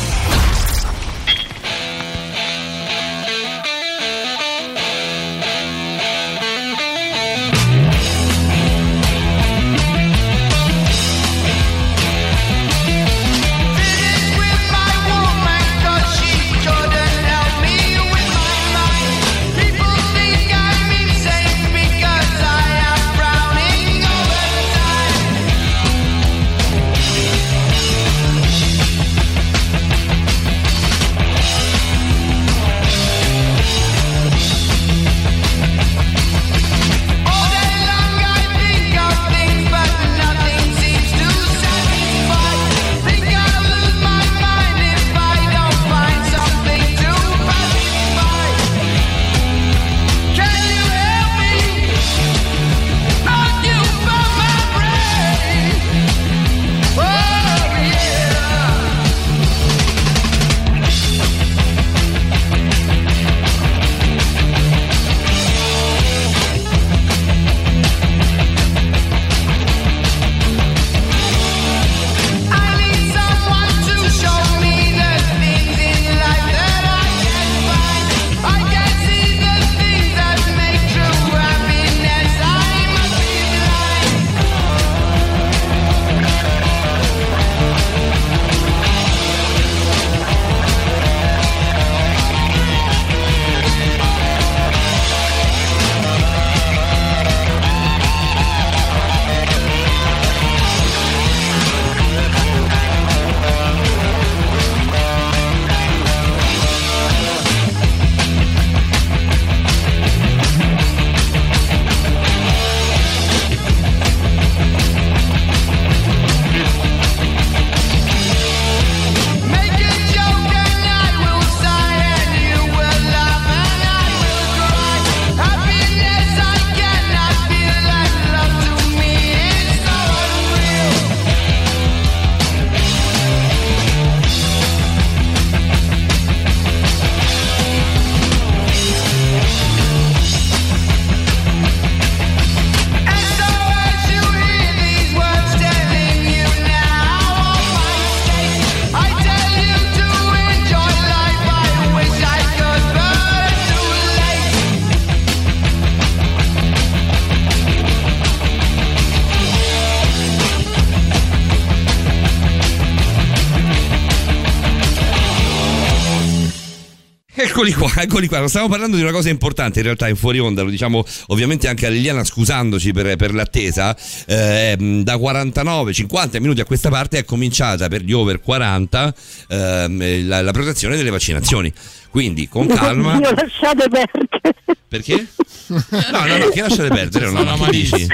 Eccoli qua, eccoli qua. Stiamo parlando di una cosa importante in realtà in fuori onda, lo diciamo ovviamente anche a Liliana scusandoci per, per l'attesa. Eh, da 49-50 minuti a questa parte è cominciata per gli over 40 ehm, la, la protezione delle vaccinazioni. Quindi con calma. Io lasciate perdere. Perché? No, no, no, che lasciate perdere, no, no, che dici?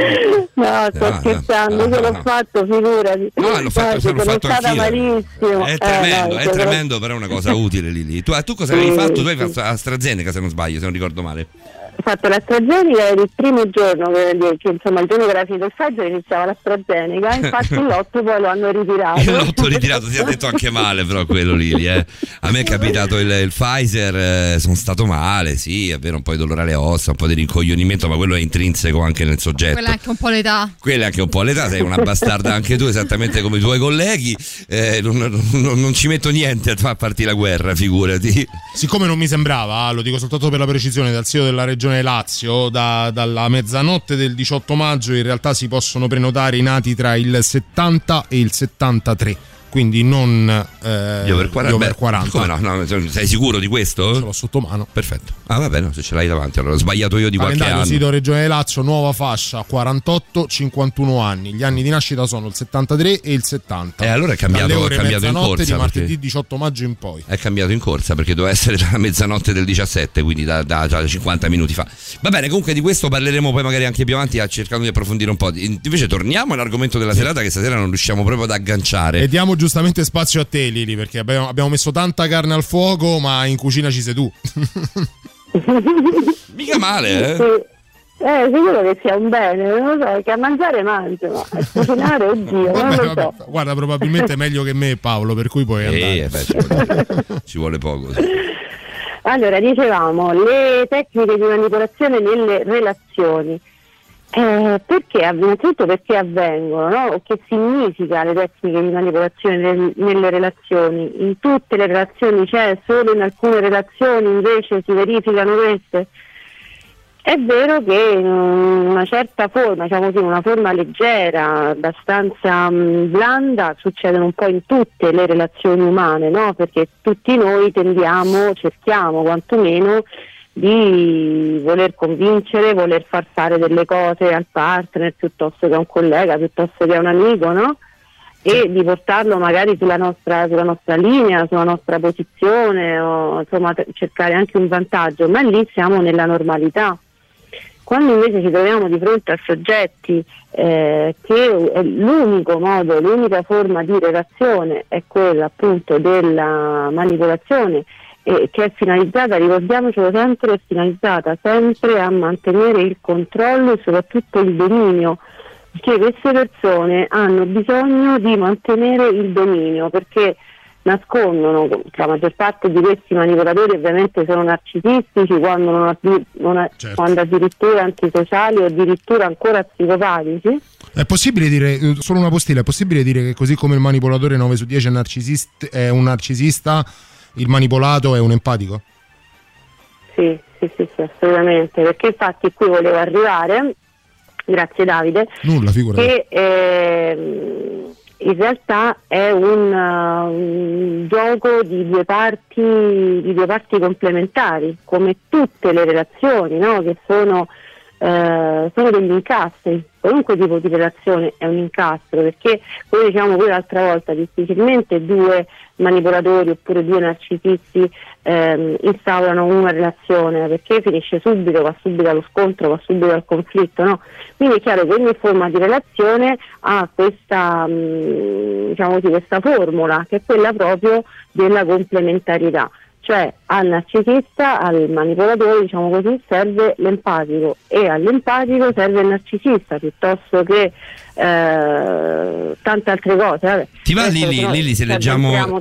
No, sto No, scherzando, no, io l'ho no. fatto, figurati. No, l'ho fatto, Guarda, l'ho fatto stata anch'io. malissimo. È Eh, tremendo, no, è tremendo, però è una cosa *laughs* utile Lili. Tu, eh, tu cosa avevi fatto? Tu hai fatto AstraZeneca se non sbaglio, se non ricordo male. Fatto l'AstraZeneca ed il primo giorno che, che, insomma il giorno che era finito il Pfizer iniziava l'AstraZeneca *laughs* infatti l'otto poi lo hanno ritirato *laughs* Io l'ho ritirato, ti ha detto anche male però quello Lili. Eh. A me è capitato il, il Pfizer, eh, sono stato male, sì, è vero, un po' di dolore alle ossa, un po' di rincoglionimento, ma quello è intrinseco anche nel soggetto. Quella è anche un po' l'età. Quella è anche un po' l'età, sei una bastarda anche tu, esattamente come i tuoi colleghi. Eh, non, non- non ci metto niente a far partire la guerra, figurati. Siccome non mi sembrava, lo dico soltanto per la precisione, dal CEO della regione Lazio, da- dalla mezzanotte del 18 maggio in realtà si possono prenotare i nati tra il 70 e il 73, quindi non eh, Gli over 40. gli over beh, 40. Come no? No, Sei sicuro di questo? Ce l'ho sotto mano. Perfetto. Ah, vabbè, no, se ce l'hai davanti, allora ho sbagliato io di qualche anno. sito Regione Lazio, nuova fascia 48-51 anni. Gli anni di nascita sono il 73 e il 70. E allora è cambiato- è cambiato in corsa, di martedì perché- 18 maggio in poi. È cambiato in corsa perché doveva essere dalla mezzanotte del 17, quindi da, da- da 50 minuti fa. Va bene, comunque di questo parleremo poi magari anche più avanti, cercando di approfondire un po'. Invece torniamo all'argomento della serata che stasera non riusciamo proprio ad agganciare. E diamo giustamente spazio a te, Lili, perché abbiamo, abbiamo messo tanta carne al fuoco, ma in cucina ci sei tu. *laughs* Mica male, eh? Eh, sicuro che sia un bene, non lo so, che a mangiare mangio, ma a cucinare, oddio, non Vabbè, lo vabbè, so. guarda, probabilmente è meglio che me, Paolo, per cui puoi andare. Eh, beh, ci, vuole, *laughs* ci vuole poco. sì. Allora, dicevamo, le tecniche di manipolazione nelle relazioni. Eh, perché, innanzitutto perché avvengono, no? che significa le tecniche di manipolazione nel- nelle relazioni? In tutte le relazioni c'è, solo in alcune relazioni invece si verificano queste? È vero che in una certa forma, diciamo così, una forma leggera, abbastanza mh, blanda, succedono un po' in tutte le relazioni umane, no? Perché tutti noi tendiamo, cerchiamo quantomeno di voler convincere, voler far fare delle cose al partner piuttosto che a un collega, piuttosto che a un amico, no? E di portarlo magari sulla nostra, sulla nostra linea, sulla nostra posizione, o insomma cercare anche un vantaggio, ma lì siamo nella normalità. Quando invece ci troviamo di fronte a soggetti eh, che è l'unico modo, l'unica forma di relazione è quella appunto della manipolazione eh, che è finalizzata, ricordiamocelo sempre, è finalizzata sempre a mantenere il controllo e soprattutto il dominio, perché queste persone hanno bisogno di mantenere il dominio perché nascondono, la maggior parte di questi manipolatori ovviamente sono narcisistici, quando, non non Certo. quando addirittura antisociali o addirittura ancora psicopatici. È possibile dire, solo una postilla, è possibile dire che così come il manipolatore 9 su 10 è, narcisist- è un narcisista, il manipolato è un empatico? Sì, sì, sì, sì, assolutamente, perché infatti qui volevo arrivare, grazie Davide, Nulla, che ehm, in realtà è un, uh, un gioco di due, parti, di due parti complementari, come tutte le relazioni, no? che sono, eh, sono degli incastri. Qualunque tipo di relazione è un incastro, perché come diciamo poi l'altra volta, difficilmente due manipolatori oppure due narcisisti ehm, instaurano una relazione perché finisce subito, va subito allo scontro, va subito al conflitto, no? Quindi è chiaro che ogni forma di relazione ha questa, mh, diciamo così, questa formula che è quella proprio della complementarietà. Cioè al narcisista, al manipolatore, diciamo così, serve l'empatico e all'empatico serve il narcisista piuttosto che eh, tante altre cose. Vabbè. Ti va Adesso, Lili, però, Lili se ci leggiamo,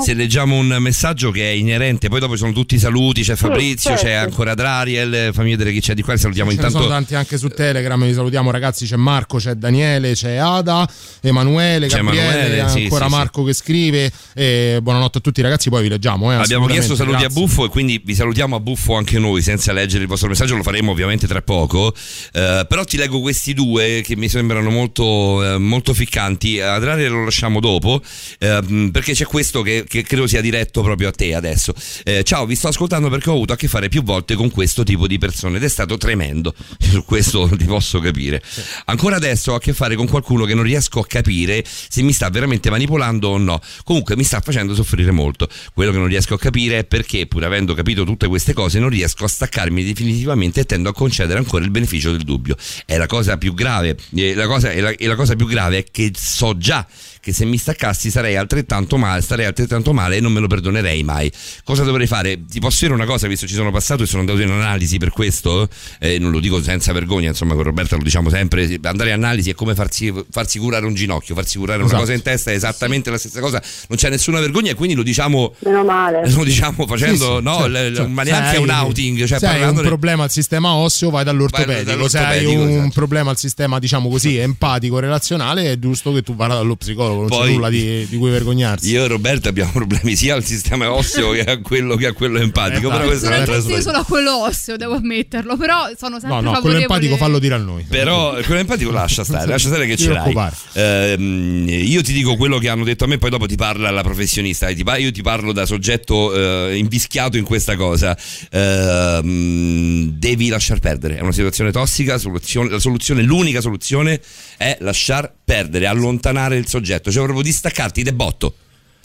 se leggiamo un messaggio che è inerente, poi dopo ci sono tutti i saluti, c'è Fabrizio, certo. c'è ancora Drariel, fammi vedere chi c'è di qua, salutiamo Ce intanto. sono tanti anche su Telegram, vi salutiamo ragazzi, c'è Marco, c'è Daniele, c'è Ada, Emanuele, C'è Gabriele, Emanuele, sì, ancora sì, sì. Marco che scrive, e buonanotte a tutti ragazzi, poi vi leggiamo. Eh, Abbiamo chiesto saluti assolutamente, a Buffo e quindi vi salutiamo a Buffo anche noi senza leggere il vostro messaggio, lo faremo ovviamente tra poco. Eh, però ti leggo questi due che mi sembrano molto molto, eh, molto ficcanti. Adraria lo lasciamo dopo, ehm, perché c'è questo che, che credo sia diretto proprio a te adesso. Eh, ciao, vi sto ascoltando perché ho avuto a che fare più volte con questo tipo di persone ed è stato tremendo. *laughs* Su questo *laughs* ti posso capire. Ancora adesso ho a che fare con qualcuno che non riesco a capire se mi sta veramente manipolando o no. Comunque mi sta facendo soffrire molto. Quello che non riesco a capire è perché, pur avendo capito tutte queste cose, non riesco a staccarmi definitivamente e tendo a concedere ancora il beneficio del dubbio. È la cosa più grave. E la cosa, e la- e la cosa più grave è che so già che se mi staccassi sarei altrettanto male, starei altrettanto male e non me lo perdonerei mai. Cosa dovrei fare? Ti posso dire una cosa, visto che ci sono passato e sono andato in analisi per questo, eh, non lo dico senza vergogna, insomma con Roberta lo diciamo sempre, andare in analisi è come farsi, farsi curare un ginocchio, farsi curare una Esatto. cosa in testa è esattamente la stessa cosa, non c'è nessuna vergogna e quindi lo diciamo, Meno male. *laughs* lo diciamo facendo, Sì, sì, no, cioè, l- cioè, ma neanche hai- un outing, cioè se hai un problema al sistema osseo vai dall'ortopedico, se hai dall'ortopedico, un esatto. problema al sistema diciamo così *laughs* empatico relazionale è giusto che tu vada dallo psicologo non Poi- c'è nulla di, di cui vergognarsi Io e Roberta abbiamo problemi sia al sistema osseo che a quello, che a quello empatico, Eh, però questa è un'altra storia. solo a quello osseo, devo ammetterlo. Però sono sempre no no quello empatico fallo dire a noi Però quello empatico lascia stare, lascia stare che ce l'hai. Ehm, io ti dico quello che hanno detto a me, poi dopo ti parla la professionista. e pa- Io ti parlo da soggetto eh, invischiato in questa cosa. Ehm, devi lasciar perdere. È una situazione tossica. soluzione- la soluzione, l'unica soluzione è lasciar perdere, allontanare il soggetto, cioè proprio distaccarti de botto.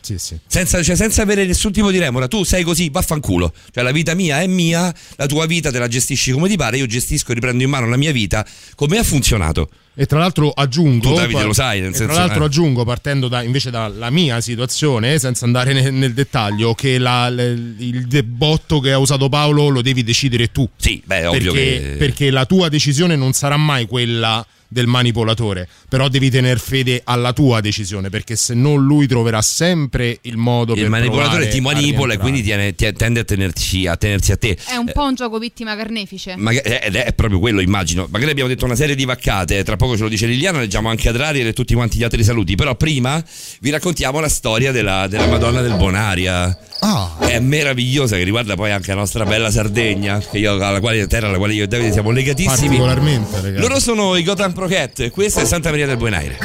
sì sì Senza, cioè, senza avere nessun tipo di remora, tu sei così, vaffanculo. Cioè, la vita mia è mia, la tua vita te la gestisci come ti pare, io gestisco e riprendo in mano la mia vita come ha funzionato. E tra l'altro aggiungo, Tu, Davide, lo sai, nel senso, tra l'altro eh. aggiungo partendo da, invece dalla mia situazione, senza andare nel, nel dettaglio, che la- le- il debotto che ha usato Paolo lo devi decidere tu. Sì, beh, ovvio perché, che. perché la tua decisione non sarà mai quella del manipolatore, però devi tener fede alla tua decisione, perché se no lui troverà sempre il modo il per manipolatore provare ti manipola e quindi tiene- ti- tende a tenerci, a tenersi a te. È un po' un gioco vittima carnefice. Maga- eh, ed è proprio quello, immagino. Magari abbiamo detto una serie di vaccate, tra poco ce lo dice Liliana, leggiamo anche Adrariel e tutti quanti gli altri saluti. Però prima vi raccontiamo la storia della, della Madonna del Bonaria. Ah, È meravigliosa, che riguarda poi anche la nostra bella Sardegna, che io, alla quale, terra alla quale io e Davide siamo legatissimi. particolarmente, ragazzi. Loro sono i Gotham Croquette, e questa è Santa Maria del Buenaire.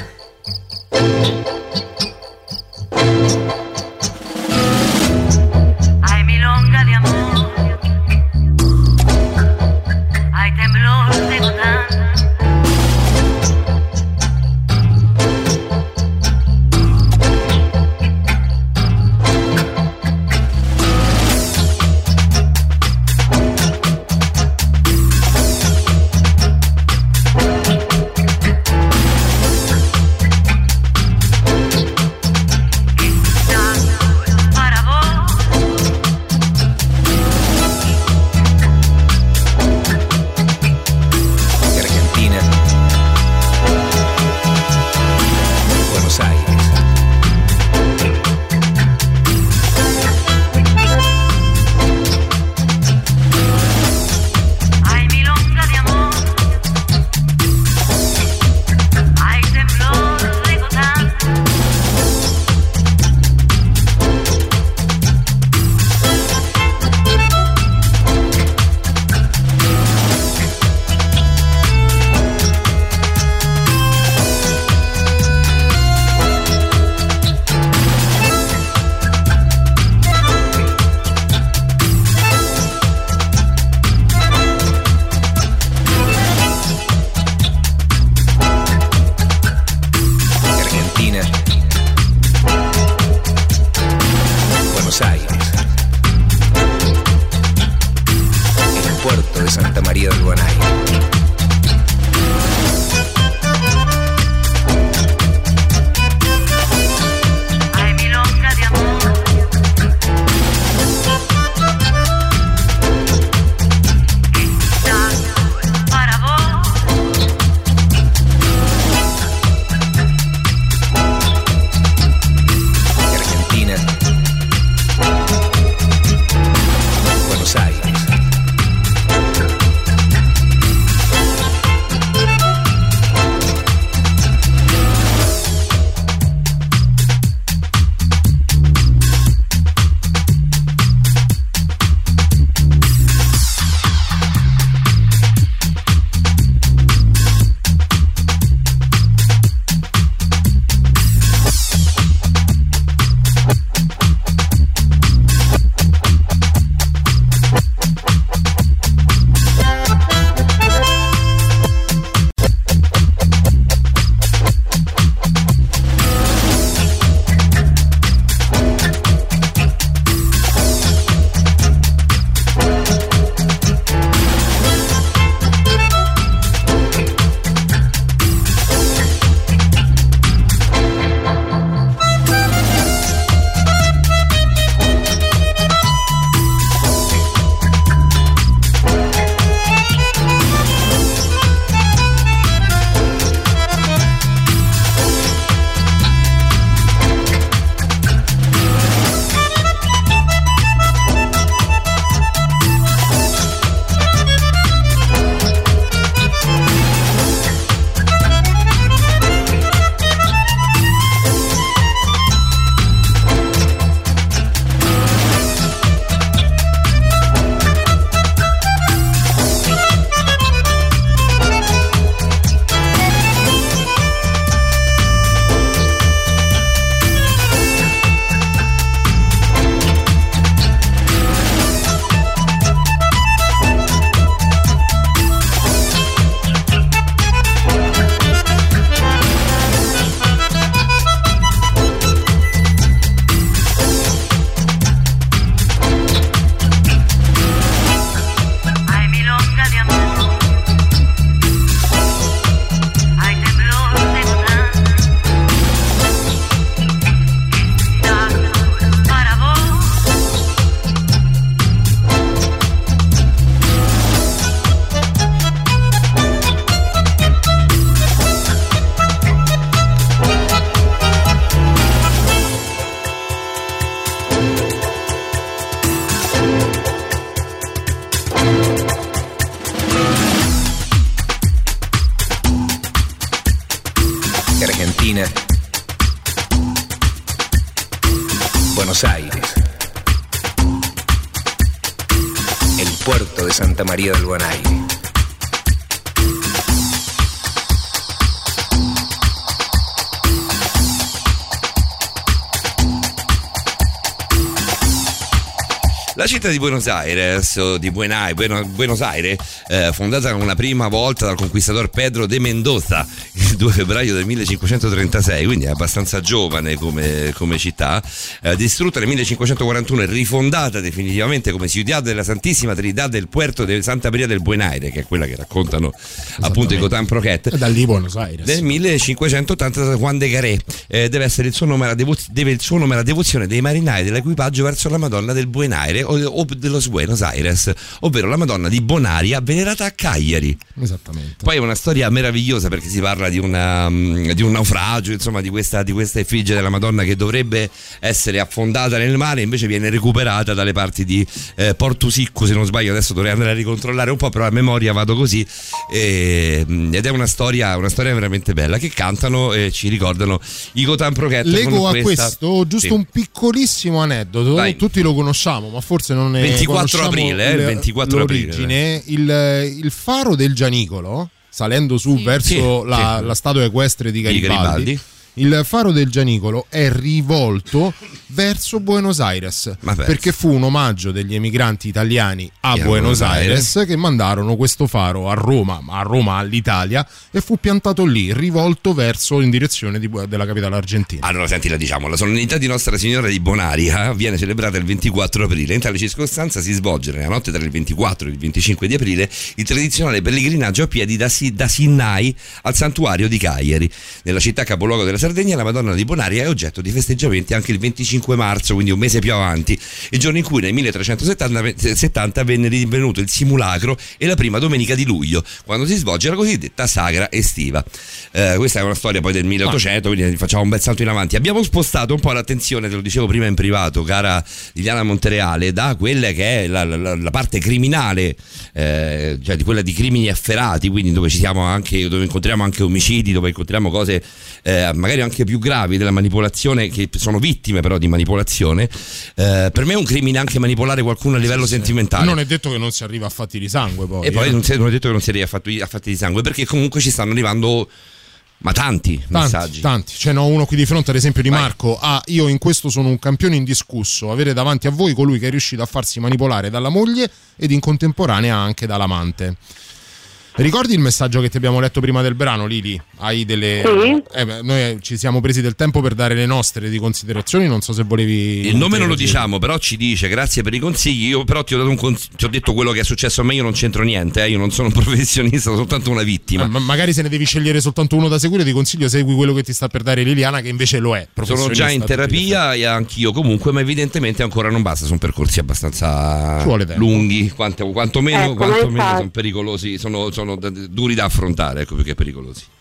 Di Buenos Aires, o di Buenai- Bueno- Buenos Aires, eh, fondata una prima volta dal conquistador Pedro de Mendoza il 2 febbraio del 1536, quindi è abbastanza giovane come, come città, eh, distrutta nel 1541 e rifondata definitivamente come Ciudad della Santissima Trinidad del Puerto de Santa Maria del Buen Aire, che è quella che raccontano appunto i Cotan Proquet. Da lì Buenos Aires. Nel 1580 da Juan de Garé eh, deve essere il suo nome la devo- deve il suo nome alla devozione dei marinai dell'equipaggio verso la Madonna del Buen Aire o, o dello Buenos Aires, ovvero la Madonna di Bonaria venerata a Cagliari. Esattamente. Poi è una storia meravigliosa perché si parla di, una, mm, di un naufragio, insomma, di questa, di questa effigie della Madonna che dovrebbe essere affondata nel mare, invece viene recuperata dalle parti di eh, Portusicco, se non sbaglio, adesso dovrei andare a ricontrollare un po', però a memoria vado così. E, mm, ed è una storia, una storia veramente bella che cantano e ci ricordano i Cotan Proquet. Leggo a questa- questo giusto Sì. un piccolissimo aneddoto. Vai. Tutti lo conosciamo, ma forse non ne 24 conosciamo aprile, eh, il le- 24 aprile. l'origine. Il, il faro del Gianicolo, salendo su verso Sì, la, sì. la statua equestre di Di Garibaldi. Garibaldi. Il faro del Gianicolo è rivolto verso Buenos Aires perché fu un omaggio degli emigranti italiani a Buenos Buenos Aires. Aires che mandarono questo faro a Roma, ma a Roma all'Italia e fu piantato lì, rivolto verso in direzione di della capitale argentina. Allora, senti, la diciamo, la solennità di Nostra Signora di Bonaria viene celebrata il 24 aprile. In tale circostanza si svolge nella notte tra il 24 e il 25 di aprile il tradizionale pellegrinaggio a piedi da, Si- da Sinnai al santuario di Cagliari. Nella città capoluogo della Sardegna la Madonna di Bonaria è oggetto di festeggiamenti anche il 25 marzo, quindi un mese più avanti, il giorno in cui nel 1370 70 venne rinvenuto il simulacro e la prima domenica di luglio, quando si svolge la cosiddetta sagra estiva. Eh, questa è una storia poi del 1800, quindi facciamo un bel salto in avanti. Abbiamo spostato un po' l'attenzione, te lo dicevo prima in privato, cara Liliana Montereale, da quella che è la, la- la parte criminale, eh, cioè di quella di crimini efferati, quindi dove anche, dove incontriamo anche omicidi, dove incontriamo cose eh, magari anche più gravi della manipolazione, che sono vittime però di manipolazione. Eh, per me è un crimine anche manipolare qualcuno a livello sentimentale. Non è detto che non si arriva a fatti di sangue poi. E poi eh. non, si- non è detto che non si arrivi a fatti, a fatti di sangue, perché comunque ci stanno arrivando ma tanti, Tanti, messaggi. tanti. Ce n'ho uno qui di fronte, ad esempio, di Marco. Ah, io in questo sono un campione indiscusso. Avere davanti a voi colui che è riuscito a farsi manipolare dalla moglie ed in contemporanea anche dall'amante. Ricordi il messaggio che ti abbiamo letto prima del brano, Lili? Hai delle. Sì. Eh beh, noi ci siamo presi del tempo per dare le nostre di considerazioni. Non so se volevi. Il nome non lo diciamo, però ci dice grazie per i consigli. Io però ti ho, dato un cons- ti ho detto quello che è successo a me, io non c'entro niente, eh, io non sono un *laughs* professionista, sono soltanto una vittima. Eh, ma magari se ne devi scegliere soltanto uno da seguire, ti consiglio segui quello che ti sta per dare Liliana, che invece lo è. Sono già in terapia e anch'io comunque, ma evidentemente ancora non basta, sono percorsi abbastanza lunghi, quanto, quantomeno, Ecco, quantomeno sono pericolosi, sono, sono d- duri da affrontare, ecco più che pericolosi.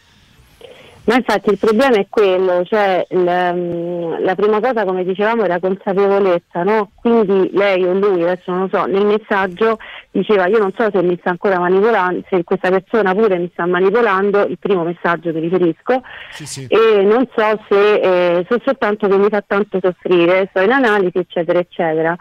Ma infatti il problema è quello, cioè il, ehm, la prima cosa come dicevamo è la consapevolezza, no? Quindi lei o lui, adesso non lo so, nel messaggio diceva io non so se mi sta ancora manipolando, se questa persona pure mi sta manipolando, il primo messaggio mi riferisco, e non so se eh, so soltanto che mi fa tanto soffrire, sto in analisi eccetera eccetera.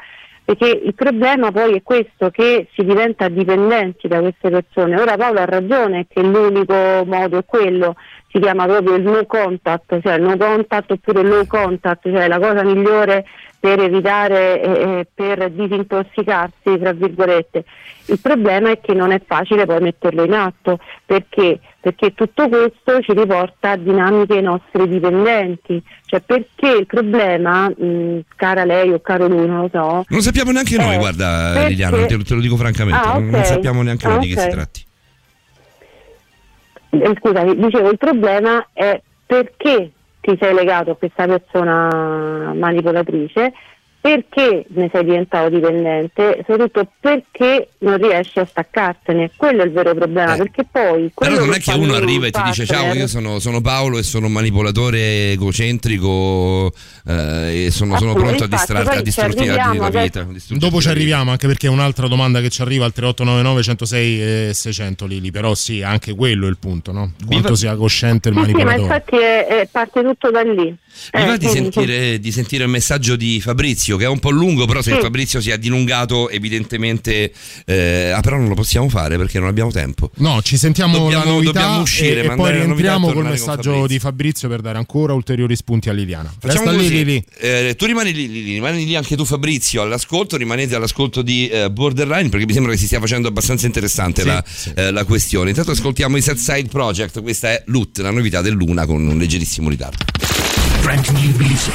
Perché il problema poi è questo, che si diventa dipendenti da queste persone. Ora Paolo ha ragione che l'unico modo è quello, si chiama proprio il no contact, cioè il no contact oppure il low contact, cioè la cosa migliore per evitare, eh, eh, per disintossicarsi, tra virgolette. Il problema è che non è facile poi metterlo in atto, perché? Perché tutto questo ci riporta a dinamiche ai nostri dipendenti, cioè perché il problema, mh, cara lei o caro lui, non lo so, Non sappiamo neanche noi, guarda perché- Liliana, te, lo- te lo dico francamente, Ah, non- non sappiamo neanche noi di che Ah, si tratti. eh, scusami, dicevo il problema è perché ti sei legato a questa persona manipolatrice perché ne sei diventato dipendente, soprattutto perché non riesci a staccartene. Quello è il vero problema, perché poi... Però non è che uno arriva e ti dice ciao, io sono, sono Paolo e sono un manipolatore egocentrico eh, e sono, sono pronto a, infatti, a ci distrarti la, vita. Dopo ci arriviamo anche perché è un'altra domanda che ci arriva al 3899 106 e 600 Lili, però sì, anche quello è il punto, no? Quanto Viva- sia cosciente il Eh sì, ma manipolatore. infatti è- è- parte tutto da lì. Mi Eh, va di quindi- sentire, di sentire il messaggio di Fabrizio, che è un po' lungo, però se Sì. Fabrizio si è dilungato, evidentemente. eh, ah, però non lo possiamo fare perché non abbiamo tempo. No, ci sentiamo Dobbiamo- la novità dobbiamo uscire, e, e poi rientriamo col messaggio Fabrizio. di Fabrizio per dare ancora ulteriori spunti a Liliana. Facciamo Resta lì, così. lì, lì. Eh, tu rimani lì, lì, lì, rimani lì anche tu Fabrizio all'ascolto, rimanete all'ascolto di eh, Borderline perché mi sembra che si stia facendo abbastanza interessante Sì, la, sì. eh, la questione. Intanto ascoltiamo i Set Side Project, questa è Loot, la novità del Luna con un leggerissimo ritardo. Brand new music.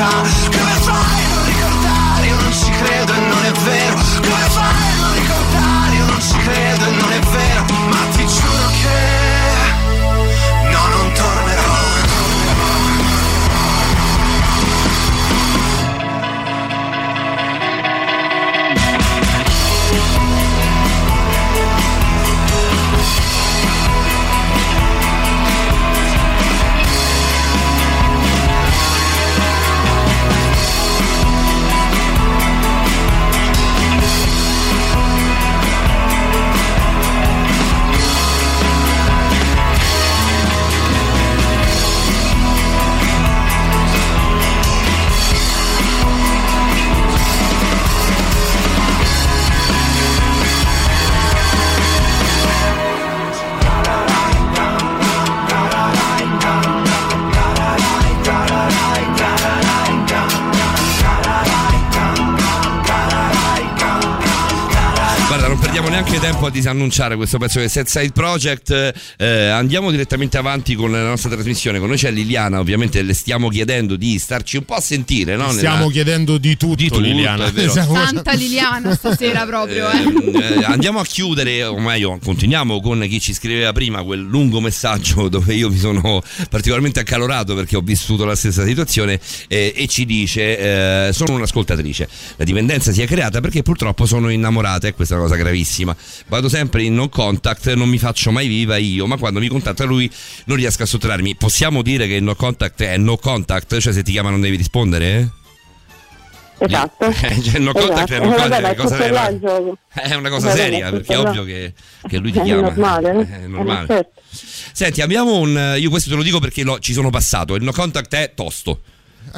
E neanche tempo a disannunciare questo pezzo del Set Side Project. eh, andiamo direttamente avanti con la nostra trasmissione. Con noi c'è Liliana, ovviamente le stiamo chiedendo di starci un po' a sentire. No? Stiamo Nella- chiedendo di tutto, Di tutto, Liliana. è vero. Stiamo- Santa Liliana stasera proprio, eh. Ehm, eh, andiamo a chiudere, o meglio, continuiamo con chi ci scriveva prima quel lungo messaggio *laughs* dove io mi sono particolarmente accalorato perché ho vissuto la stessa situazione eh, e ci dice: eh, Sono un'ascoltatrice. La dipendenza si è creata perché purtroppo sono innamorata e questa è una cosa gravissima. Vado sempre in no contact, non mi faccio mai viva io, ma quando mi contatta lui non riesco a sottrarmi. Possiamo dire che il no contact è no contact, cioè se ti chiama non devi rispondere? Esatto. Eh, cioè, no contact è Esatto. Eh, contact, è è cosa il gioco. È una cosa Vabbè, seria è perché è ovvio che, che lui ti È chiama. normale, no? È normale. Eh, certo. Senti, abbiamo un. Io questo te lo dico perché lo- ci sono passato. Il no contact è tosto.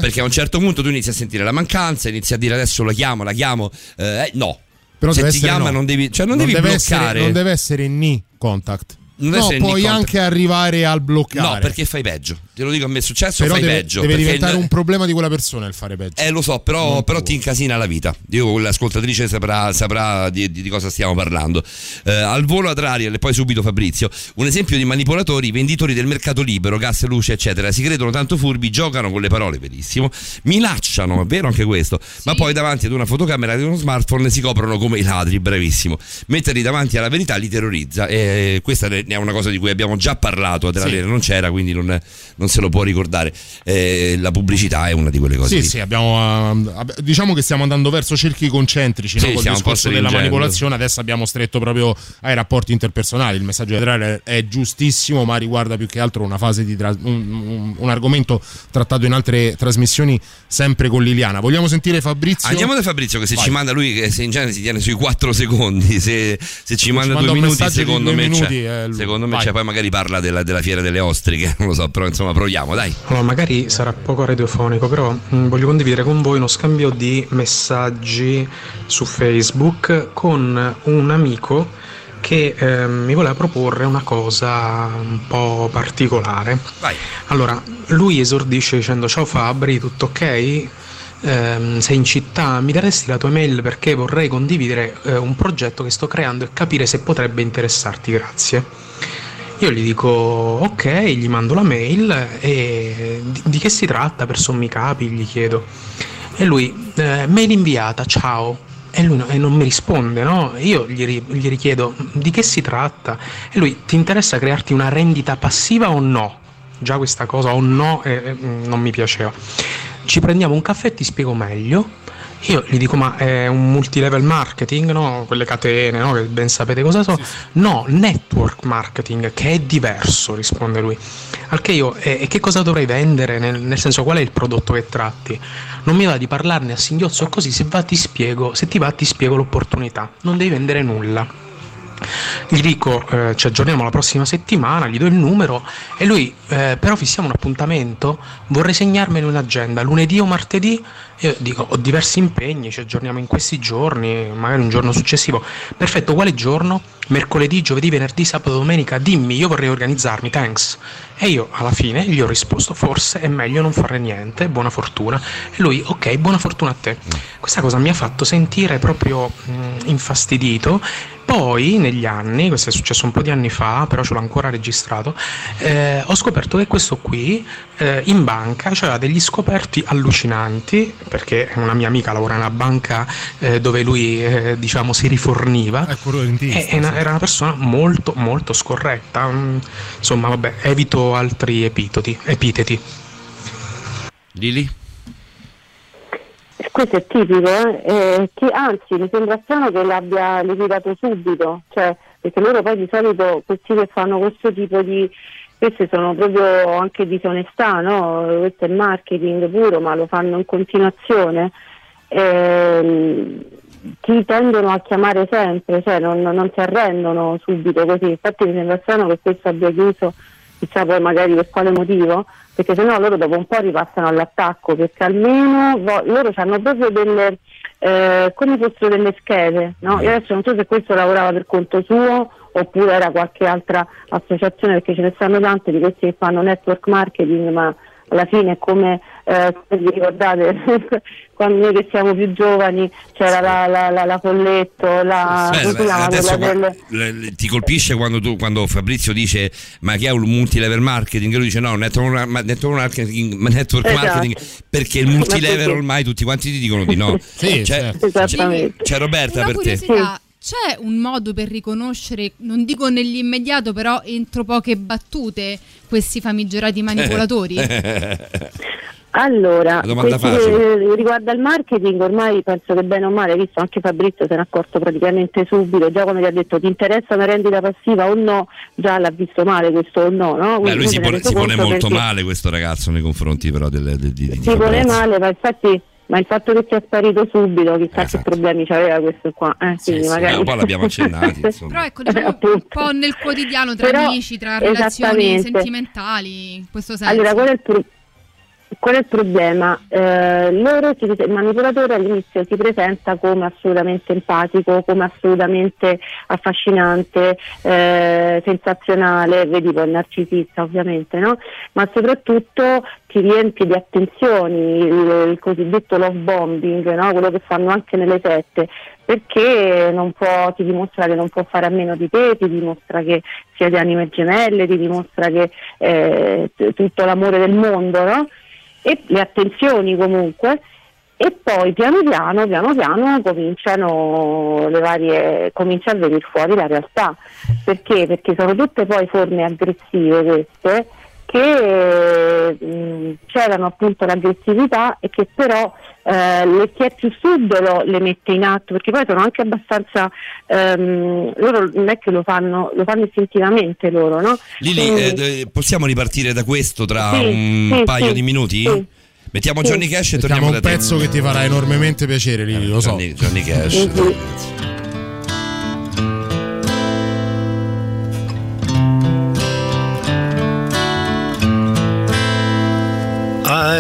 Perché a un certo punto tu inizi a sentire la mancanza, inizi a dire adesso la chiamo, la chiamo. Eh, no. Però Se ti chiama no. non devi, cioè non devi deve bloccare. essere, non deve essere ni contact. No, puoi contact. anche arrivare al bloccare. No, perché fai peggio. Te lo dico a me è successo, Però fai deve, peggio. deve diventare il- un problema di quella persona il fare peggio. Eh lo so, però, però ti incasina la vita. Io l'ascoltatrice saprà, saprà di, di- cosa stiamo parlando. Eh, al volo Adrariel e poi subito Fabrizio. Un esempio di manipolatori, venditori del mercato libero, gas, luce, eccetera. Si credono tanto furbi, giocano con le parole, verissimo. Minacciano, è vero anche questo. Ma poi davanti ad una fotocamera di uno smartphone si coprono come i ladri, bravissimo. Metterli davanti alla verità li terrorizza. E questa ne, è una cosa di cui abbiamo già parlato, a Sì. Non c'era, quindi non, non se lo può ricordare. Eh, la pubblicità è una di quelle cose. Sì, lì. sì, abbiamo, eh, diciamo che stiamo andando verso cerchi concentrici Sì, no? un po' discorso della manipolazione. Adesso abbiamo stretto proprio ai rapporti interpersonali. Il messaggio generale è giustissimo, ma riguarda più che altro una fase di tra- un, un- argomento trattato in altre trasmissioni, sempre con Liliana. Vogliamo sentire Fabrizio? Andiamo da Fabrizio che se Vai. ci manda lui che se in genere si tiene sui 4 secondi, se, se ci manda manda due minuti secondo me minuti, c'è, eh, lui. Secondo me c'è, poi magari parla della, della fiera delle ostriche, *laughs* non lo so, però insomma proviamo, dai. Allora, magari sarà poco radiofonico, però mh, voglio condividere con voi uno scambio di messaggi su Facebook con un amico che ehm, mi voleva proporre una cosa un po' particolare. Vai. Allora, lui esordisce dicendo ciao Fabri, tutto ok? Ehm, sei in città, mi daresti la tua email perché vorrei condividere eh, un progetto che sto creando e capire se potrebbe interessarti, grazie. Io gli dico ok, gli mando la mail e di, di che si tratta per sommi capi, gli chiedo. E lui, eh, mail inviata, ciao. E lui no- e non mi risponde, no? Io gli, gli richiedo di che si tratta. E lui, ti interessa crearti una rendita passiva o no? Già questa cosa o no eh, eh, non mi piaceva. Ci prendiamo un caffè e ti spiego meglio. Io gli dico, ma è un multilevel marketing, no? Quelle catene, no? Che ben sapete cosa sono. No, network marketing, che è diverso, risponde lui. Al che io, e, e che cosa dovrei vendere? Nel, nel senso, qual è il prodotto che tratti? Non mi va di parlarne a singhiozzo così, se va ti spiego, se ti va ti spiego l'opportunità. Non devi vendere nulla. Gli dico, eh, ci aggiorniamo la prossima settimana, gli do il numero e lui, eh, però fissiamo un appuntamento, vorrei segnarmene un'agenda, lunedì o martedì, io dico, ho diversi impegni, ci aggiorniamo in questi giorni, magari un giorno successivo. Perfetto, quale giorno? Mercoledì, giovedì, venerdì, sabato, domenica, dimmi, io vorrei organizzarmi, thanks. E io alla fine gli ho risposto, forse è meglio non fare niente, buona fortuna. E lui, ok, buona fortuna a te. Questa cosa mi ha fatto sentire proprio mm, infastidito. Poi, negli anni, questo è successo un po' di anni fa, però ce l'ho ancora registrato, eh, ho scoperto che questo qui eh, in banca aveva degli scoperti allucinanti, perché una mia amica lavora in una banca eh, dove lui, eh, diciamo, si riforniva. E- e era una persona molto, molto scorretta. Mm, Insomma, vabbè, evito altri epitoti, epiteti. Lili? Questo è tipico, eh? Eh, che anzi mi sembra strano che l'abbia liquidato subito, cioè, perché loro poi di solito questi che fanno questo tipo di queste sono proprio anche disonestà, no? Questo è marketing puro, ma lo fanno in continuazione. Ehm, ti tendono a chiamare sempre, cioè non, non si arrendono subito così. Infatti mi sembra strano che questo abbia chiuso, chissà poi magari per quale motivo, perché sennò loro dopo un po' ripassano all'attacco, perché almeno vo- loro hanno proprio delle, eh, come fossero delle schede, no? Io adesso non so se questo lavorava per conto suo oppure era qualche altra associazione, perché ce ne stanno tante di questi che fanno network marketing, ma alla fine è come, eh, vi ricordate, *laughs* quando noi che siamo più giovani c'era la, la, la, la Folletto, la, Beh, chiama adesso quella del... ti colpisce quando, tu, quando Fabrizio dice ma che è un multilevel marketing e lui dice no network, ma- network marketing, ma network Esatto. marketing perché il multilevel ormai tutti quanti ti dicono di no *laughs* Sì, c'è, certo. Esattamente. c'è Roberta Una per te curiosità, c'è un modo per riconoscere, non dico nell'immediato, però entro poche battute, questi famigerati *laughs* manipolatori? Allora, che riguarda il marketing, ormai penso che bene o male, visto anche Fabrizio se ne è accorto praticamente subito, già come ti ha detto ti interessa una rendita passiva o no, già l'ha visto male questo o no, no? Beh, lui si pone, si pone molto perché male questo ragazzo nei confronti però del, del- di, di Si pone male, ma infatti ma il fatto che sia sparito subito, chissà Esatto. che problemi c'aveva questo qua. Eh, quindi magari... Eh, un po' l'abbiamo accennati *laughs* insomma. Però ecco, diciamo un po' nel quotidiano tra Però, amici, tra relazioni sentimentali, in questo senso. Allora, qual è il, pro- qual è il problema? Eh, loro si- il manipolatore all'inizio si presenta come assolutamente empatico, come assolutamente affascinante, eh, sensazionale, vedi poi il narcisista ovviamente, no? ma soprattutto ti riempie di attenzioni, il, il cosiddetto love bombing, no? quello che fanno anche nelle sette, perché può, ti dimostra che non può fare a meno di te, ti dimostra che siete anime gemelle, ti dimostra che eh, tutto l'amore del mondo, no? E le attenzioni comunque. e poi piano piano, piano piano cominciano le varie, comincia a venire fuori la realtà. Perché? Perché sono tutte poi forme aggressive queste che mh, c'erano appunto l'aggressività e che però eh, le- chi è più subdolo le mette in atto perché poi sono anche abbastanza ehm, loro non è che lo fanno lo fanno istintivamente loro no? Lili, Quindi- eh, possiamo ripartire da questo tra Sì, un sì, paio sì, di minuti? sì. Mettiamo Sì. Johnny Cash e Mettiamo torniamo un da te. pezzo che ti farà enormemente piacere, Lili, lo so. Johnny, Johnny Cash.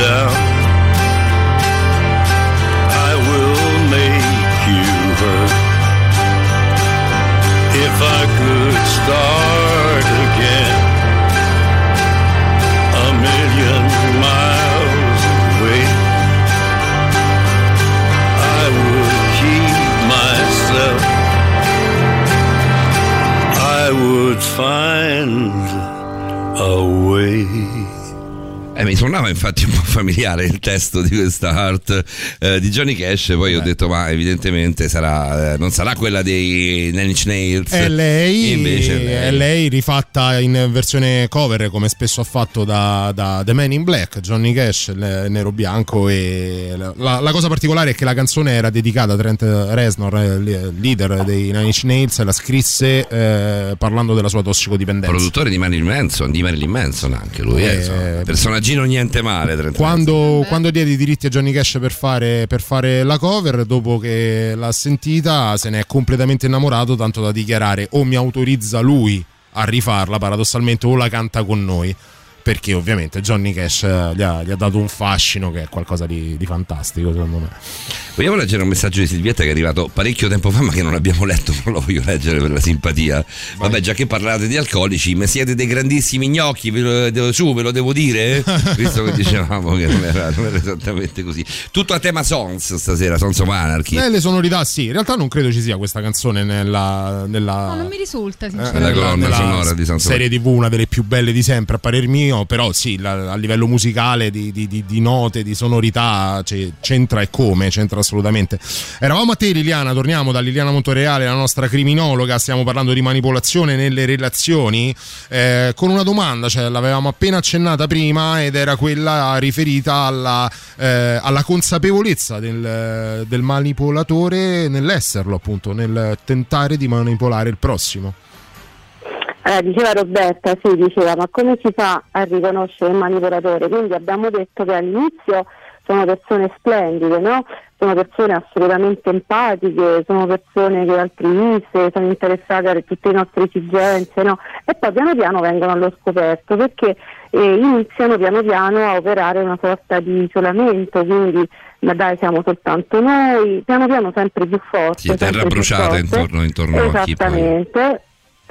down. I will make you hurt. If I could start again a million miles away, I would keep myself. I would find a way. Eh, mi suonava infatti un po' familiare il testo di questa eh, di Johnny Cash. Poi ho detto, ma evidentemente sarà, eh, non sarà quella dei Nine Inch Nails. È lei, Invece è lei rifatta in versione cover come spesso ha fatto da, da The Man in Black, Johnny Cash, nero bianco e la, la cosa particolare è che la canzone era dedicata a Trent Reznor, il leader dei Nine Inch Nails, la scrisse eh, parlando della sua tossicodipendenza. Produttore di Marilyn Manson, di Marilyn Manson anche lui, eh, Eh, personaggino niente male. Trent Quando, quando diede i diritti a Johnny Cash per fare, per fare la cover, dopo che l'ha sentita, se ne è completamente innamorato, tanto da dichiarare o mi autorizza lui a rifarla, paradossalmente, o la canta con noi. Perché ovviamente Johnny Cash eh, gli ha, gli ha dato un fascino che è qualcosa di, di fantastico secondo me. Vogliamo leggere un messaggio di Silvietta che è arrivato parecchio tempo fa ma che non abbiamo letto, *laughs* non lo voglio leggere per la simpatia. Vabbè, già che parlate di alcolici, ma siete dei grandissimi gnocchi, ve lo, devo- su, ve lo devo dire? *laughs* Visto che dicevamo che non era, non era esattamente così. Tutto a tema Sons stasera, Sons of Anarchy. Eh, le sonorità sì, in realtà non credo ci sia questa canzone nella, nella, No, non mi risulta, eh, sinceramente. Nella colonna nella sonora di Sons of serie tv, una delle più belle di sempre a parer mio, però sì, la- a livello musicale, di, di- di- di note, di sonorità, cioè, c'entra e come, c'entra assolutamente. Eravamo a te Liliana, torniamo da Liliana Montoreale, la nostra criminologa, stiamo parlando di manipolazione nelle relazioni, eh, con una domanda, cioè l'avevamo appena accennata prima ed era quella riferita alla, eh, alla consapevolezza del, del manipolatore nell'esserlo, appunto, nel tentare di manipolare il prossimo. Eh, diceva Roberta, sì, diceva, ma come si fa a riconoscere il manipolatore? Quindi abbiamo detto che all'inizio sono persone splendide, no? Sono persone assolutamente empatiche, sono persone che altruiste, sono interessate a tutte le nostre esigenze, no? E poi piano piano vengono allo scoperto perché eh, iniziano piano piano a operare una sorta di isolamento, quindi ma dai siamo soltanto noi, piano piano sempre più forte. Sì, terra bruciata forte. intorno, intorno a chi. Esattamente.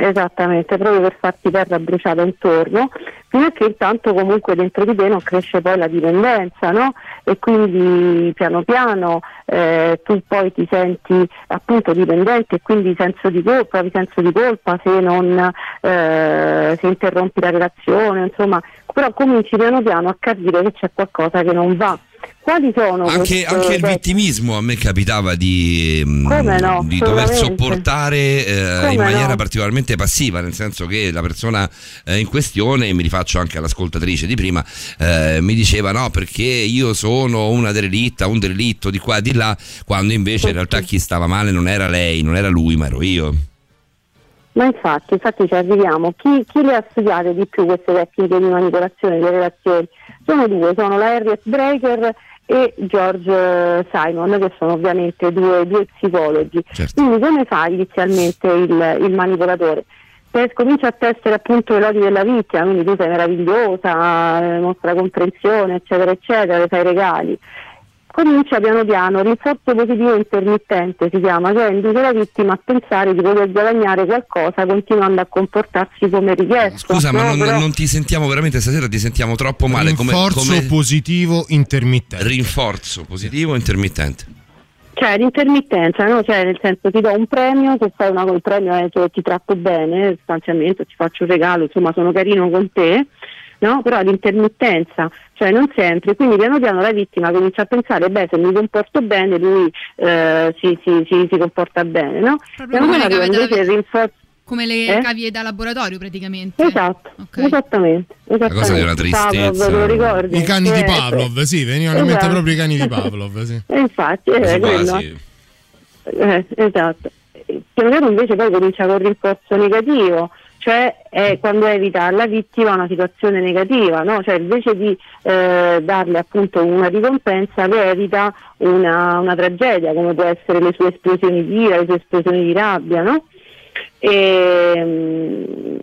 Esattamente, proprio per farti terra bruciata intorno, fino a che intanto comunque dentro di te non cresce poi la dipendenza, no? E quindi piano piano eh, tu poi ti senti appunto dipendente e quindi senso di colpa, senso di colpa se non eh, se interrompi la relazione, insomma, però cominci piano piano a capire che c'è qualcosa che non va. Quali sono Anche, anche il vittimismo a me capitava di, mm, no, di dover sopportare eh, in maniera no. particolarmente passiva, nel senso che la persona eh, in questione, mi rifaccio anche all'ascoltatrice di prima, eh, mi diceva no perché io sono una derelitta, un delitto di qua e di là, quando invece in realtà chi stava male non era lei, non era lui, ma ero io. Ma infatti, infatti ci arriviamo. Chi, chi le ha studiate di più queste tecniche di manipolazione delle relazioni? Sono due, sono la Harriet Breaker e George Simon, che sono ovviamente due, due psicologi. Quindi come fa inizialmente il, il manipolatore? Per, comincia a tessere appunto i lodi della vittima, quindi tu sei meravigliosa, eh, mostra comprensione, eccetera, eccetera, le fai regali comincia piano piano, rinforzo positivo intermittente si chiama, cioè induce la vittima a pensare di poter guadagnare qualcosa continuando a comportarsi come richiesto. Scusa, ma no? non, Però- non ti sentiamo veramente stasera, ti sentiamo troppo male. Come, Rinforzo come- positivo intermittente. Rinforzo positivo intermittente. Cioè l'intermittenza, no? cioè, nel senso ti do un premio, se fai una il premio è che ti tratto bene, sostanzialmente ti faccio un regalo, insomma sono carino con te, no? però l'intermittenza, cioè non sempre, quindi piano piano la vittima comincia a pensare, beh se mi comporto bene lui eh, si, si- si- si comporta bene, no? Proprio Piano come piano le arriva invece il rinforzo. Come le Eh? cavie da laboratorio praticamente. Esatto, esattamente, esattamente. cosa di una tristezza. Pavlov, te lo ricordi? I cani di Eh, Pavlov, sì, venivano in mente esatto. proprio i cani di *laughs* Pavlov, sì. E infatti, eh, quello. Eh, esatto. Eh, Piano piano invece poi comincia con il rinforzo negativo, cioè è quando evita alla vittima una situazione negativa, no? cioè invece di eh, darle appunto una ricompensa le evita una, una tragedia, come può essere le sue esplosioni di ira, le sue esplosioni di rabbia, no? E, mm,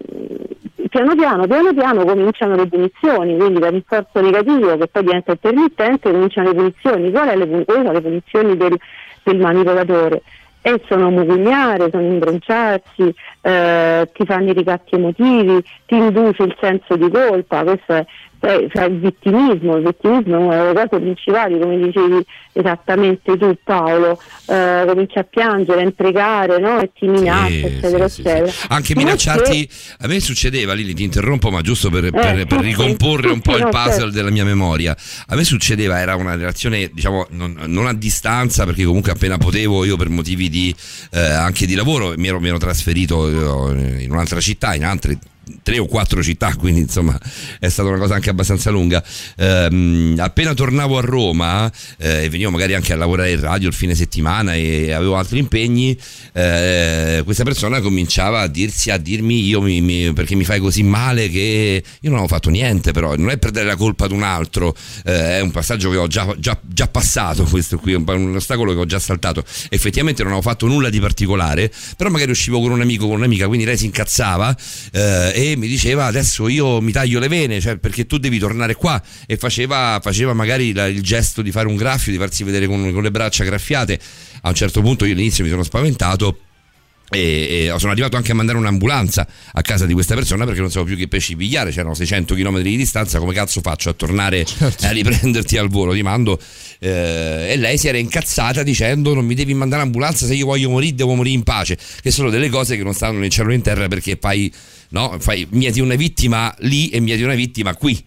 piano piano, piano piano cominciano le punizioni, quindi dal rinforzo negativo che poi diventa intermittente cominciano le punizioni. Qual è le, pun- quali sono le punizioni del, del manipolatore? E sono mugugnare, sono imbronciarsi, eh, ti fanno i ricatti emotivi, ti induce il senso di colpa, questo è, è- è il vittimismo, il vittimismo è una delle cose principali, come dicevi esattamente tu Paolo, eh, comincia a piangere, a imprecare no? e ti minaccia, eccetera, eccetera. Anche Ma minacciarti, a me succedeva, Lili ti interrompo, ma giusto per, per- Eh, per sì, ricomporre sì, un po' sì, il no, puzzle certo. della mia memoria. A me succedeva, era una relazione, diciamo, non, non a distanza, perché comunque appena potevo, io per motivi di, eh, anche di lavoro, mi ero, mi ero trasferito eh, in un'altra città, in altre tre o quattro città, quindi insomma è stata una cosa anche abbastanza lunga. Ehm, appena tornavo a Roma eh, e venivo magari anche a lavorare in radio il fine settimana e avevo altri impegni, eh, questa persona cominciava a dirsi, a dirmi io mi, mi- perché mi fai così male che io non avevo fatto niente, però non è per dare la colpa ad un altro, eh, è un passaggio che ho già, già- già passato, *laughs* questo qui, un, un ostacolo che ho già saltato. Effettivamente non avevo fatto nulla di particolare, però magari uscivo con un amico, con un'amica, quindi lei si incazzava eh, e mi diceva adesso io mi taglio le vene cioè, perché tu devi tornare qua e faceva, faceva magari la- il gesto di fare un graffio di farsi vedere con, con le braccia graffiate a un certo punto io all'inizio mi sono spaventato e, sono arrivato anche a mandare un'ambulanza a casa di questa persona perché non sapevo più che pesci pigliare, c'erano 600 km di distanza, come cazzo faccio a tornare a riprenderti al volo? Ti mando. eh, e lei si era incazzata dicendo non mi devi mandare l'ambulanza se io voglio morire devo morire in pace, che sono delle cose che non stanno né in cielo né in terra perché fai, no, fai mieti una vittima lì e mieti una vittima qui.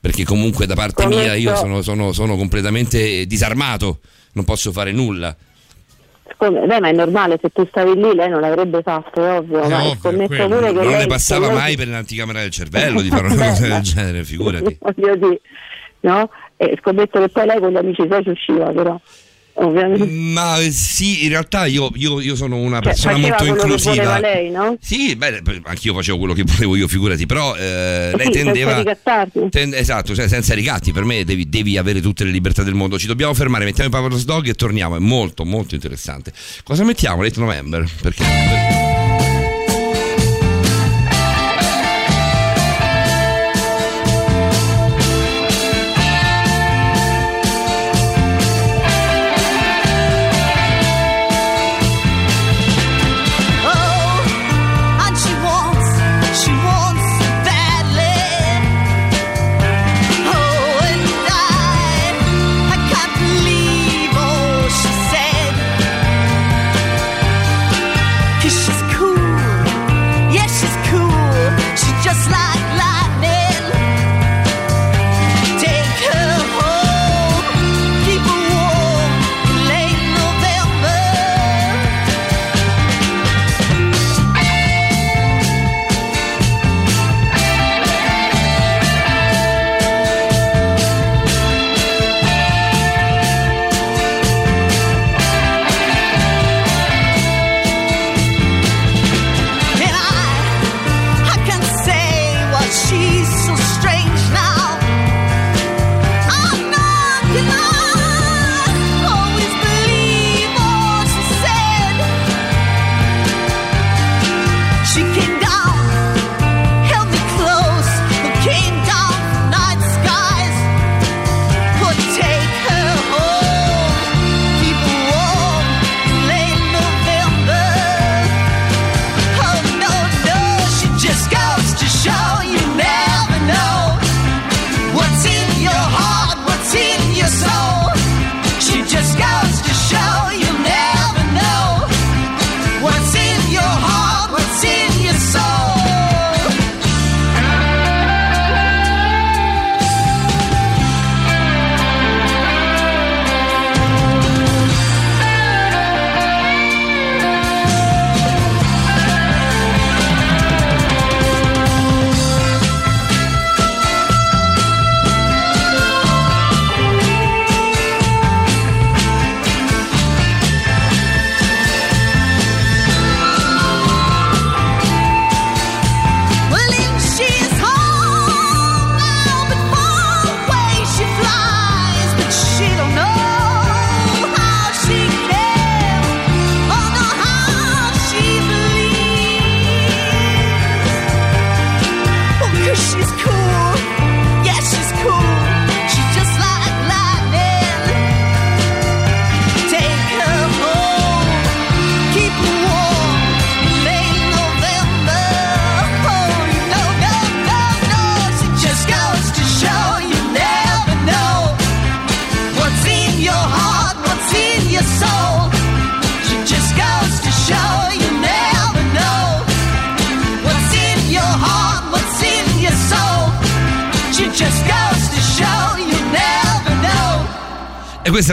Perché comunque da parte Come mia io so- sono, sono- sono completamente disarmato, non posso fare nulla. Come- beh, ma è normale, se tu stavi lì lei non l'avrebbe fatto, è ovvio. ma ovvio, scommetto quello. pure che non lei- le passava lei- mai per l'anticamera del cervello di fare una *laughs* cosa del genere, figurati. *laughs* Voglio dire, no? E scommetto che poi lei con gli amici suoi ci usciva, però. Ovviamente. Ma sì, in realtà io, io- io sono una Cioè, persona molto inclusiva. lei, no? Sì, beh, anch'io facevo quello che volevo io, figurati, però eh, lei Sì, senza tendeva... ricattarti. tende- esatto, cioè senza ricatti, per me devi, devi avere tutte le libertà del mondo. Ci dobbiamo fermare, mettiamo i Pavalos Dog e torniamo, è molto molto interessante. Cosa mettiamo? Late November? Perché...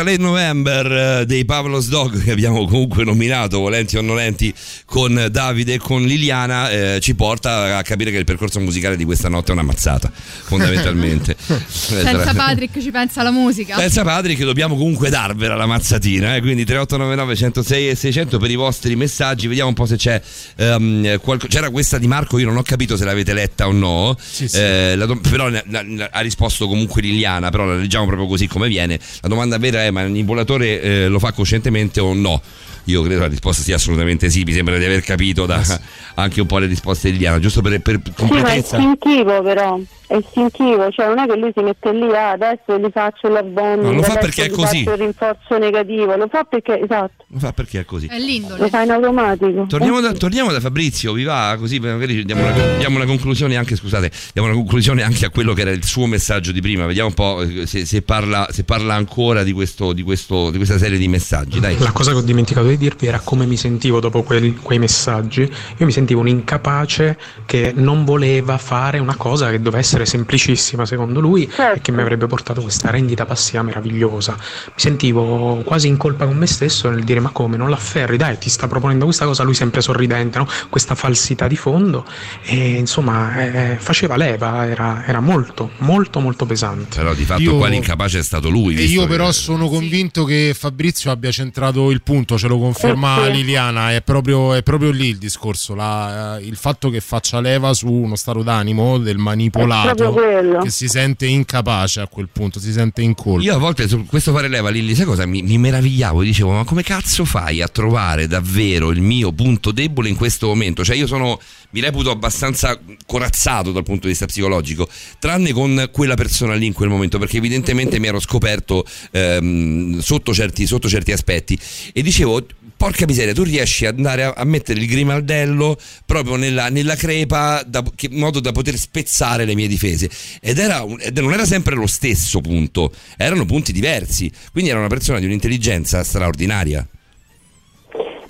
E Late November eh, dei Pavlos Dog che abbiamo comunque nominato, volenti o nolenti, con Davide e con Liliana, eh, ci porta a capire che il percorso musicale di questa notte è una mazzata, fondamentalmente. *laughs* Senza Patrick ci pensa la musica. Senza padri che dobbiamo comunque darvela la mazzatina, eh? quindi 3899 106 e 600 per i vostri messaggi, vediamo un po' se c'è ehm, qualco- c'era questa di Marco, io non ho capito se l'avete letta o no, Eh, la do- però ne- la- la- ha risposto comunque Liliana, però la leggiamo proprio così come viene, la domanda vera è ma il manipolatore eh, lo fa coscientemente o no? Io credo la risposta sia assolutamente sì. Mi sembra di aver capito da *laughs* anche un po' le risposte di Liliana, giusto per, per Sì, ma è completezza. istintivo però, è istintivo, cioè non è che lui si mette lì, ah, adesso gli faccio il bonding, No, lo fa perché è così. faccio il rinforzo negativo, lo fa perché, esatto, Lo fa perché è così. È l'indole. lo fa in automatico. Torniamo da, torniamo da Fabrizio, vi va? Così magari diamo una, diamo una conclusione anche, scusate, diamo una conclusione anche a quello che era il suo messaggio di prima. Vediamo un po' eh, se, se parla, se parla ancora di, questo, di, questo, di questa serie di messaggi. Dai. La cosa che ho dimenticato di dirvi era come mi sentivo dopo quel- quei messaggi. Io mi sentivo un incapace che non voleva fare una cosa che doveva essere semplicissima secondo lui e che mi avrebbe portato questa rendita passiva meravigliosa. Mi sentivo quasi in colpa con me stesso nel dire ma come non l'afferri, dai ti sta proponendo questa cosa, lui sempre sorridente, no? questa falsità di fondo e insomma eh, faceva leva, era, era molto molto molto pesante. Però di fatto Io- qua l'incapace è stato lui. E io che- però sono convinto che Fabrizio abbia centrato il punto, ce lo conferma Eh sì. Liliana, è proprio, è proprio lì il discorso, la- eh, il fatto che faccia leva su uno stato d'animo del manipolato che si sente incapace a quel punto, si sente in colpa. Io a volte su questo fare leva, Lilli, sai cosa? Mi, mi meravigliavo, dicevo, ma come cazzo fai a trovare davvero il mio punto debole in questo momento? Cioè io sono, mi reputo abbastanza corazzato dal punto di vista psicologico, tranne con quella persona lì in quel momento, perché evidentemente mi ero scoperto ehm, sotto, certi, sotto certi aspetti e dicevo... Porca miseria, tu riesci ad andare a, a mettere il grimaldello proprio nella, nella crepa da- che- in modo da poter spezzare le mie difese. Ed, era un- ed non era sempre lo stesso punto, erano punti diversi. Quindi era una persona di un'intelligenza straordinaria.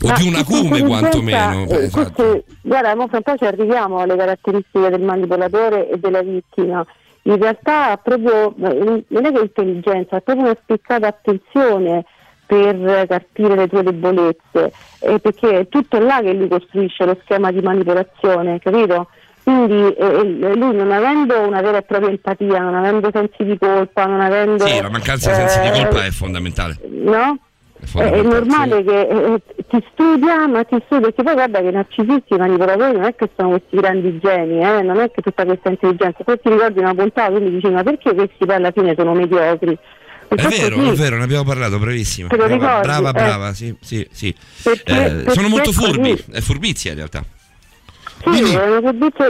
O Ma di un acume quantomeno. eh, Esatto. queste- guarda, mo fra un po' ci arriviamo alle caratteristiche del manipolatore e della vittima. In realtà proprio, eh, non è che intelligenza, ha proprio una spiccata attenzione per carpire le tue debolezze, eh, perché è tutto là che lui costruisce lo schema di manipolazione, capito? Quindi eh, lui non avendo una vera e propria empatia, non avendo sensi di colpa, non avendo... Sì, la mancanza di sensi di eh, colpa è fondamentale. no? È È, normale che eh, ti studia, ma ti studia perché poi guarda che i narcisisti, i manipolatori non è che sono questi grandi geni, eh, non è che tutta questa intelligenza. Poi ti ricordi una puntata, quindi dici ma perché questi poi alla fine sono mediocri? È Perché vero, così- è vero, ne abbiamo parlato, bravissima. Te lo Brava, ricordi? brava, Eh. brava, sì, sì, sì. Perché- Eh, perché sono molto così- furbi, è furbizia in realtà. Sì,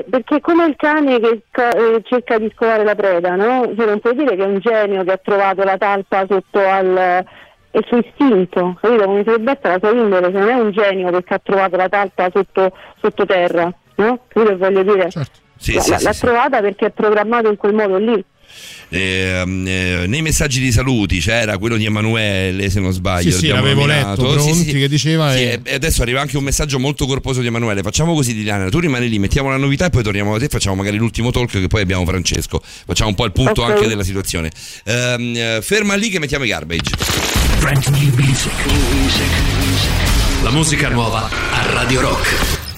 perché è come il cane che eh, cerca di scovare la preda, no? Cioè, non puoi dire che è un genio che ha trovato la talpa sotto al è il suo istinto, capito? Come si essere la sua indole, se non è un genio perché ha trovato la talpa sotto, sottoterra, no? Capito che voglio dire? Sì, La- sì, sì, l'ha sì. trovata perché è programmato in quel modo lì. Ehm, eh, nei messaggi di saluti c'era quello di Emanuele, se non sbaglio. Sì, sì, l'avevo nominato. letto, Pronti sì, sì. che diceva Sì, e- e adesso arriva anche un messaggio molto corposo di Emanuele. Facciamo così, Liliana. Tu rimani lì, mettiamo la novità e poi torniamo da te. Facciamo magari l'ultimo talk che poi abbiamo Francesco. Facciamo un po' il punto Ok. anche della situazione. Ehm, eh, ferma lì che mettiamo i garbage. Brand new music. La musica nuova a Radio Rock.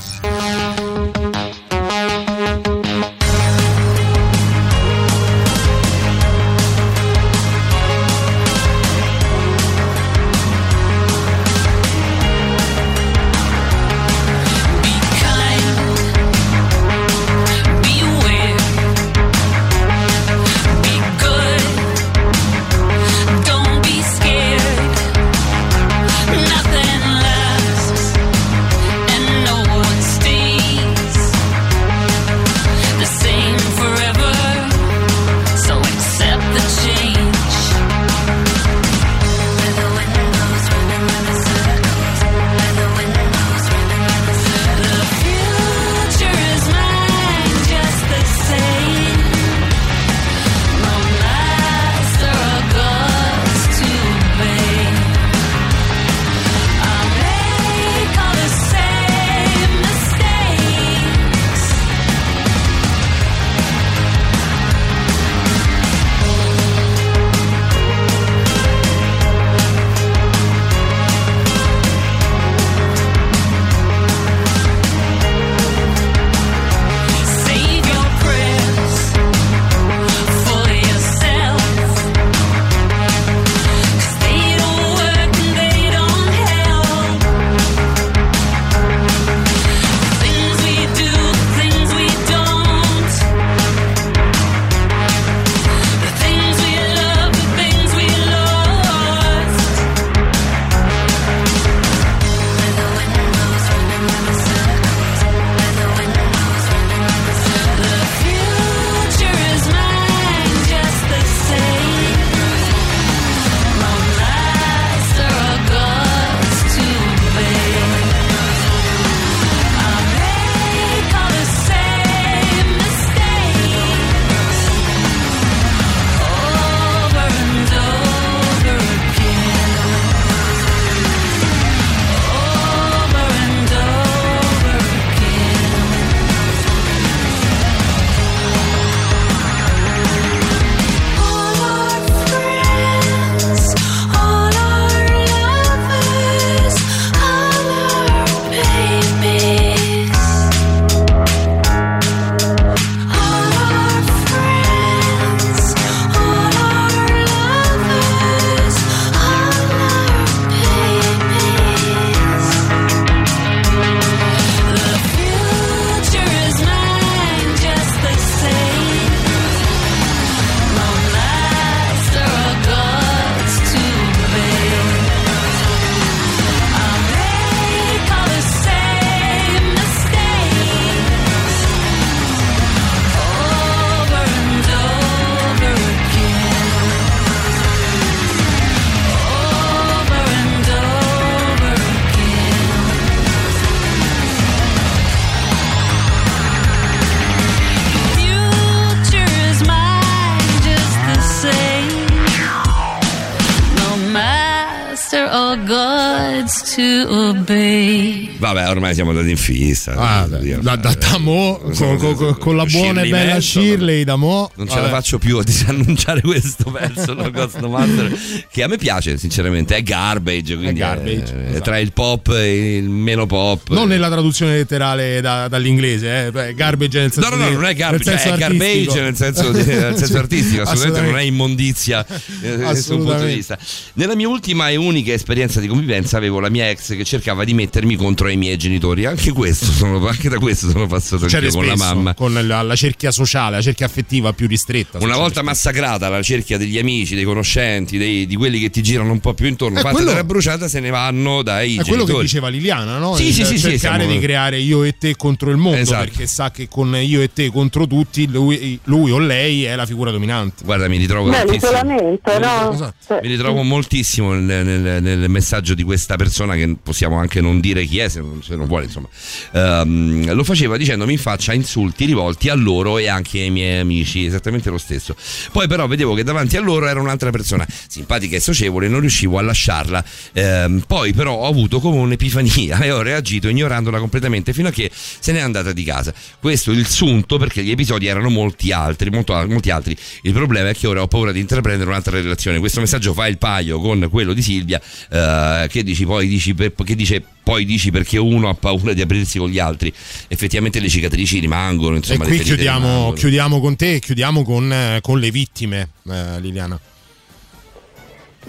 Ormai siamo andati in fissa. Ah, da, da, da, da mo, con, con- con- con la buona e bella Shirley da mo. Non ce la vabbè. faccio più a *laughs* disannunciare questo pezzo, no Ghost No Matter, che a me piace sinceramente, è garbage, quindi è, garbage, è esatto. tra il pop e il meno pop. Non nella traduzione letterale da- dall'inglese, eh, garbage nel senso No, no, no, non è garbage, senso è garbage artistico. nel senso, di- nel senso artistico, *laughs* assolutamente non è immondizia eh, da nessun punto di vista. Nella mia ultima e unica esperienza di convivenza avevo la mia ex che cercava di mettermi contro i miei genitori. Anche, questo sono, anche da questo sono passato anch'io con la mamma. con la, la cerchia sociale, la cerchia affettiva più ristretta. Una volta massacrata la cerchia degli amici, dei conoscenti, dei- di quelli che ti girano un po' più intorno, È fatta quello- della bruciata, se ne vanno dai È quello che genitori. diceva Liliana, no? Sì, sì, sì, sì, cercare siamo- di creare io e te contro il mondo, Esatto. perché sa che con io e te contro tutti, lui, lui o lei è la figura dominante. Guarda, mi ritrovo Beh, tantissimo. l'isolamento, no? Esatto. Cioè, Mi ritrovo moltissimo nel, nel- nel messaggio di questa persona che possiamo anche non dire chi è se non, se non vuole, insomma. Ehm, lo faceva dicendomi in faccia insulti rivolti a loro e anche ai miei amici, esattamente lo stesso. Poi però vedevo che davanti a loro era un'altra persona simpatica e socievole e non riuscivo a lasciarla. Ehm, poi però ho avuto come un'epifania *laughs* e ho reagito ignorandola completamente fino a che se n'è andata di casa. Questo è il sunto perché gli episodi erano molti altri, molto- molti altri. Il problema è che ora ho paura di intraprendere un'altra relazione. Questo messaggio fa il paio con quello di Silvia eh, che dici poi dici che dice poi dici perché uno ha paura di aprirsi con gli altri. Effettivamente le cicatrici rimangono, insomma, e qui chiudiamo, rimangono. chiudiamo con te e chiudiamo con, eh, con le vittime, eh, Liliana.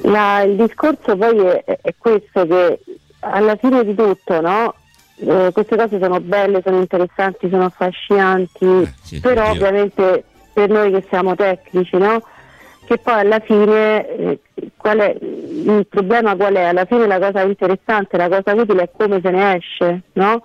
La- il discorso poi è, è questo che alla fine di tutto, no? Eh, queste cose sono belle, sono interessanti, sono affascinanti, Eh, sì, però oddio. ovviamente per noi che siamo tecnici, no? Che poi alla fine eh, qual è, il problema qual è? Alla fine la cosa interessante, la cosa utile è come se ne esce, no?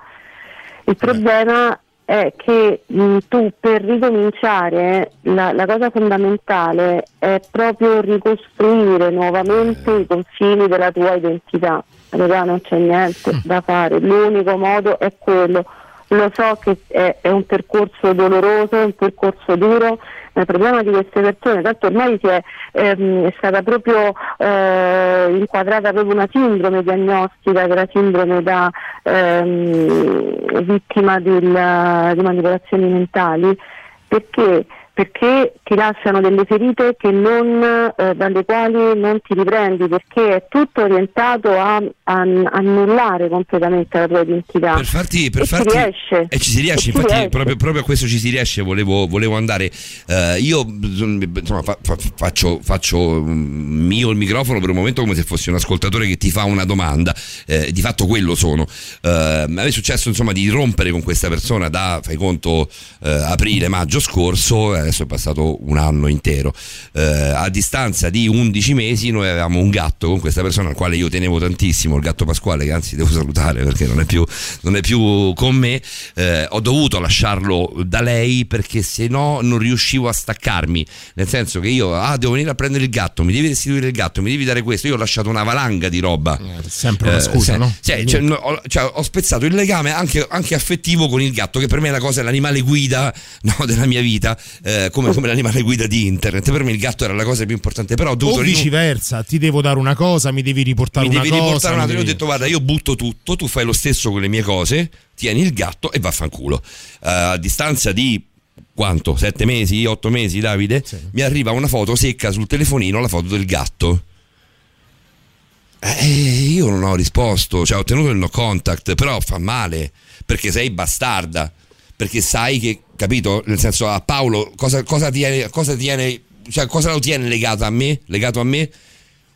Il problema è che mh, tu per ricominciare la, la cosa fondamentale è proprio ricostruire nuovamente i confini della tua identità. Allora non c'è niente da fare, l'unico modo è quello. Lo so che è, è un percorso doloroso, è un percorso duro, il problema di queste persone, tanto ormai è, ehm, è stata proprio eh, inquadrata proprio una sindrome diagnostica, che la sindrome da ehm, vittima del- di manipolazioni mentali, perché? Perché ti lasciano delle ferite che non, eh, dalle quali non ti riprendi, perché è tutto orientato a, a annullare completamente la tua identità. per farti, per e farti- ci riesce. e ci si riesce E infatti riesce. proprio, proprio a questo ci si riesce volevo, volevo andare Eh, io insomma, fa- fa- faccio, faccio mm, mio il microfono per un momento come se fossi un ascoltatore che ti fa una domanda Eh, di fatto quello sono Eh, a me è successo insomma di rompere con questa persona da fai conto eh, aprile maggio scorso adesso è passato un anno intero. Eh, a distanza di 11 mesi noi avevamo un gatto con questa persona al quale io tenevo tantissimo il gatto Pasquale che anzi devo *laughs* salutare perché non è più, non è più con me. Eh, ho dovuto lasciarlo da lei perché se no non riuscivo a staccarmi. Nel senso che io ah devo venire a prendere il gatto mi devi restituire il gatto mi devi dare questo. Io ho lasciato una valanga di roba. Sempre una Eh, scusa, se- no? sì, cioè, no, ho, cioè, ho spezzato il legame anche, anche affettivo con il gatto, che per me è la cosa, è l'animale guida *laughs* no, della mia vita, eh, come, come l'animale guida di internet. Per me il gatto era la cosa più importante, però ho dovuto O viceversa, ti devo dare una cosa, mi devi riportare mi una devi cosa. riportare mi un'altra. Io ho devi- detto, guarda, io butto tutto, tu fai lo stesso con le mie cose, tieni il gatto e vaffanculo. Eh, a distanza di quanto? Sette mesi, otto mesi, Davide? Mi arriva una foto secca sul telefonino, la foto del gatto. Eh, io non ho risposto, cioè ho ottenuto il no contact, però fa male, perché sei bastarda, perché sai che, capito? Nel senso a Paolo cosa, cosa tiene, cosa tiene, cioè cosa lo tiene legato a me? Legato a me?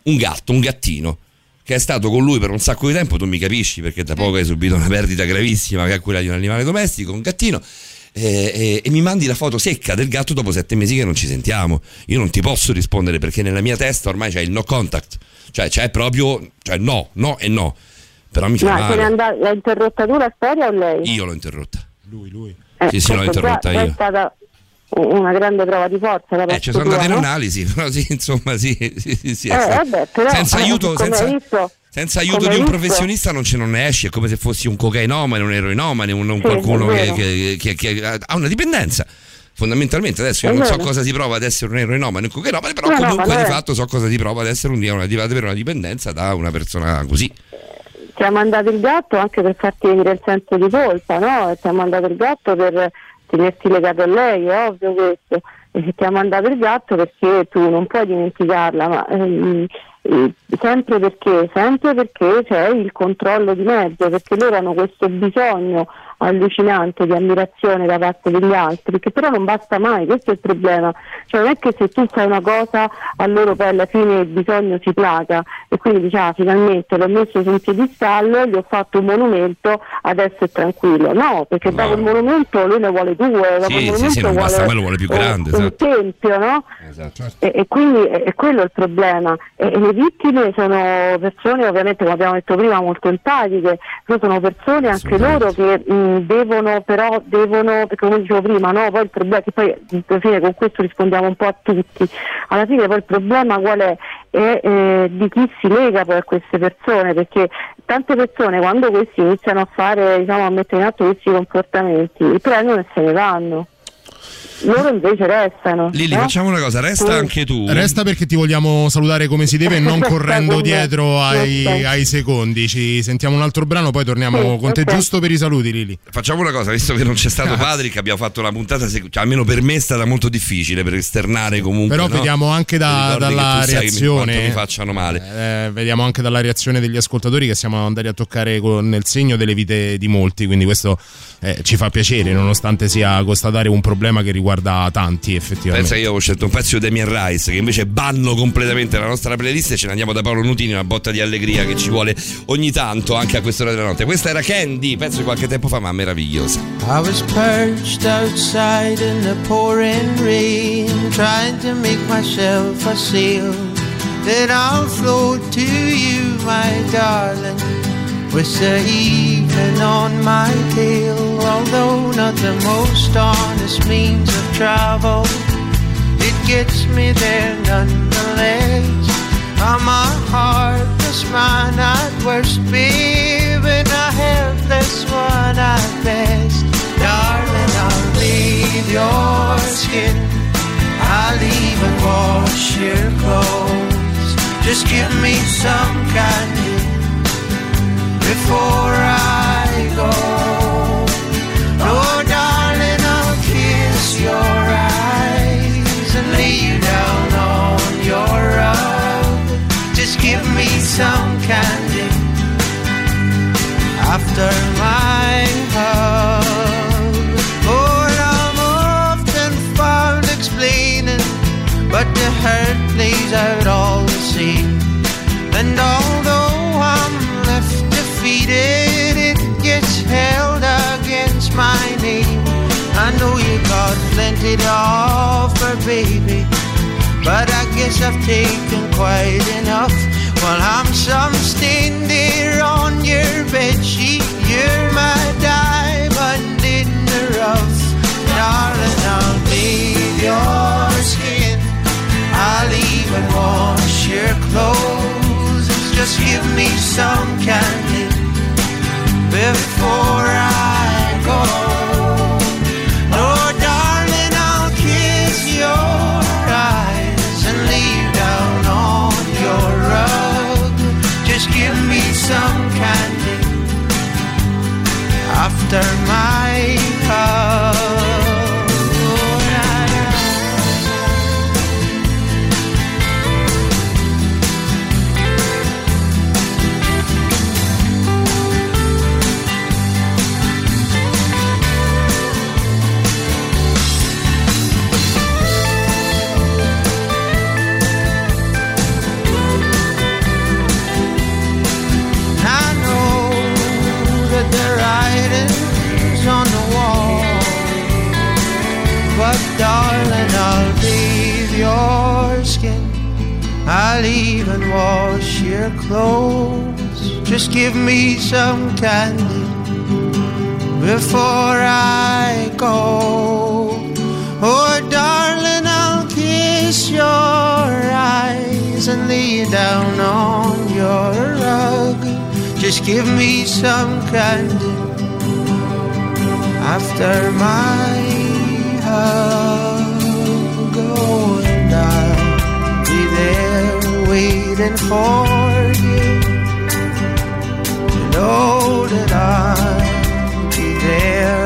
Un gatto, un gattino, che è stato con lui per un sacco di tempo, tu mi capisci, perché da poco hai subito una perdita gravissima che è quella di un animale domestico, un gattino. E, e- e mi mandi la foto secca del gatto dopo sette mesi che non ci sentiamo. Io non ti posso rispondere perché nella mia testa ormai c'è il no contact, cioè c'è proprio, cioè no, no e no. Però mi fa Ma se male. andata, l'ha interrotta tu la storia o lei? Io l'ho interrotta. Lui, lui. Eh, Sì, sì, l'ho interrotta io. È stata una grande prova di forza da Eh, parte ci sono andate in analisi, *laughs* però sì, insomma, sì, sì, sì, Eh, vabbè, però, senza eh, aiuto, senza, visto- senza aiuto di un visto- professionista non ce non ne esci, è come se fossi un cocainomane, un eroinomane, un, un Sì, qualcuno che, che- che- che ha una dipendenza. fondamentalmente adesso io non so cosa si prova ad essere un eroinomane un cocainomane, però No, comunque di no, è- fatto so cosa si prova ad essere un una, ad avere una dipendenza da una persona così. Ti ha mandato il gatto anche per farti venire il senso di colpa, no? Ti ha mandato il gatto per tenerti legato a lei, è ovvio questo. E ti ha mandato il gatto perché tu non puoi dimenticarla, ma ehm, eh, sempre perché? Sempre perché c'è il controllo di mezzo, perché loro hanno questo bisogno allucinante di ammirazione da parte degli altri, che però non basta mai, questo è il problema. Cioè non è che se tu fai una cosa a loro poi alla fine il bisogno si placa e quindi dici ah finalmente l'ho messo su un piedistallo, gli ho fatto un monumento, adesso è tranquillo. No, perché dopo il monumento lui ne vuole due, dopo il Sì, sì, monumento sì, non basta, vuole mai lo vuole più un- grande, un esatto. tempio, no? E, e quindi è, è quello il problema. E, e le vittime sono persone, ovviamente, come abbiamo detto prima, molto empatiche, però sono persone anche loro che mh, devono, però devono, perché come dicevo prima, no? poi il problema che poi alla fine con questo rispondiamo un po' a tutti. Alla fine poi il problema qual è? È eh, di chi si lega poi a queste persone, perché tante persone quando questi iniziano a fare, diciamo, a mettere in atto questi comportamenti, prendono e se ne vanno. Loro invece restano. Lili, no? facciamo una cosa, resta Sì. anche tu. Resta perché ti vogliamo salutare come si deve e non *laughs* correndo dietro ai, ai secondi. Ci sentiamo un altro brano, poi torniamo Sì, con te ok. giusto per i saluti, Lili. Facciamo una cosa, visto che non c'è stato Cazzo. Patrick, abbiamo fatto la puntata, cioè, almeno per me è stata molto difficile per esternare comunque. Però no? vediamo anche da- dalla che tu sai che mi- reazione. facciano male. Eh, vediamo anche dalla reazione degli ascoltatori che siamo andati a toccare con, nel segno delle vite di molti, quindi questo eh, ci fa piacere, nonostante sia constatare un problema che riguarda tanti effettivamente. Pensa che io ho scelto un pezzo di Damien Rice che invece banno completamente la nostra playlist e ce ne andiamo da Paolo Nutini, una botta di allegria che ci vuole ogni tanto anche a quest'ora della notte. Questa era Candy, pezzo di qualche tempo fa, ma meravigliosa. I was perched outside in the pouring rain, trying to make myself a sail that I'll float to you, my darling, with the evening on my tail. Although not the most honest means of travel, it gets me there nonetheless. I'm a heartless man at worst, babe, and a helpless one at best. Darling, I'll leave your skin. I'll even wash your clothes. Just give me some candy before I go. Oh, darling, I'll kiss your eyes and lay you down on your rug. Just give me some candy after my hug. Oh, I'm often found explaining, but the hurt plays out all the same. And left it gets held against my name. I know you got plenty to offer, baby, but I guess I've taken quite enough. While I'm some stain there on your bed sheet, you're my diamond in the rough. Darling, I'll bathe your skin. I'll even wash your clothes. Just give me some candy before I go. Darling, I'll kiss your eyes and lay down on your rug. Just give me some candy after my your skin. I'll even wash your clothes. Just give me some candy before I go. Oh, darling, I'll kiss your eyes and lay down on your rug. Just give me some candy after my hug. Waiting for you. You know that I'll be there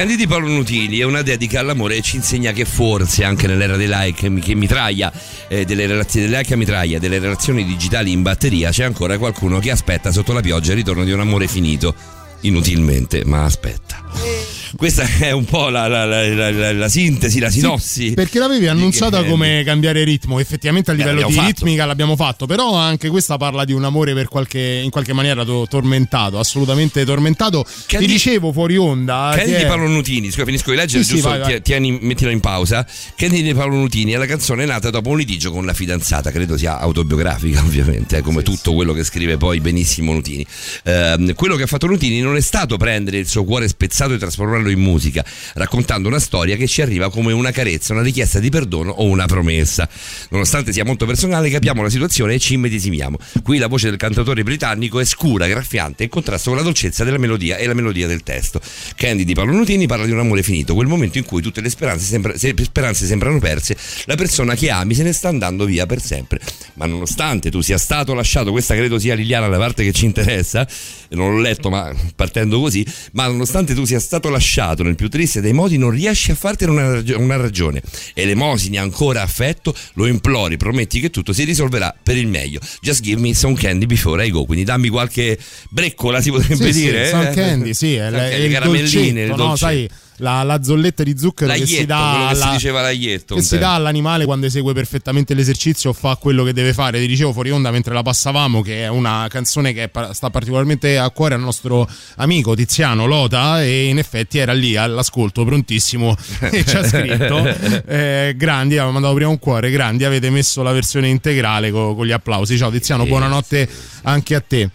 waiting. Candy di Paolo Nutini è una dedica all'amore e ci insegna che forse anche nell'era dei like che mitraglia, eh, delle delle like mitraglia, delle relazioni digitali in batteria, c'è ancora qualcuno che aspetta sotto la pioggia il ritorno di un amore finito. Inutilmente, ma aspetta. Questa *laughs* è un po' la, la- la- la- sintesi, la sinossi. Perché l'avevi annunciata Candy. come cambiare ritmo, effettivamente a livello di fatto. ritmica l'abbiamo fatto, però anche questa parla di un amore per qualche, in qualche maniera to- tormentato, assolutamente tormentato. Candy- Ti dicevo fuori onda. Candy che di Paolo Nutini, scusa, finisco di leggere, Sì, sì, giusto? vai, vai. Ti- Tieni, mettilo in pausa. Candy di Paolo Nutini è la canzone nata dopo un litigio con la fidanzata, credo sia autobiografica, *laughs* ovviamente, eh, come tutto quello che scrive poi benissimo Nutini. Ehm, quello che ha fatto Nutini non è stato prendere il suo cuore spezzato e trasformarlo in musica, raccontando una storia che ci arriva come una carezza, una richiesta di perdono o una promessa. Nonostante sia molto personale, capiamo la situazione e ci immedesimiamo. Qui la voce del cantautore britannico è scura, graffiante, in contrasto con la dolcezza della melodia e la melodia del testo. Candy di Paolo Nutini parla di un amore finito, quel momento in cui tutte le speranze, sembra- se- speranze sembrano perse, la persona che ami se ne sta andando via per sempre. Ma nonostante tu sia stato lasciato, questa credo sia Liliana la parte che ci interessa, non l'ho letto ma partendo così, ma nonostante tu sia stato lasciato nel più triste dei modi non riesci a fartene una, ragio- una ragione. Elemosini ancora affetto, lo implori, prometti che tutto si risolverà per il meglio. Just give me some candy before I go, quindi dammi qualche breccola si potrebbe Sì, dire. sì, eh? Sun Candy, sì, è, Sun è il caramelline, il dolcetto, no, sai, la, la zolletta di zucchero che si dà che si alla- diceva che si dà all'animale quando esegue perfettamente l'esercizio o fa quello che deve fare. Ti dicevo fuori onda mentre la passavamo che è una canzone che è sta particolarmente a cuore al nostro amico Tiziano Lota e in effetti era lì all'ascolto prontissimo *laughs* e ci ha scritto eh, grandi, aveva mandato prima un cuore, grandi, avete messo la versione integrale co- con gli applausi. Ciao Tiziano, buonanotte anche a te.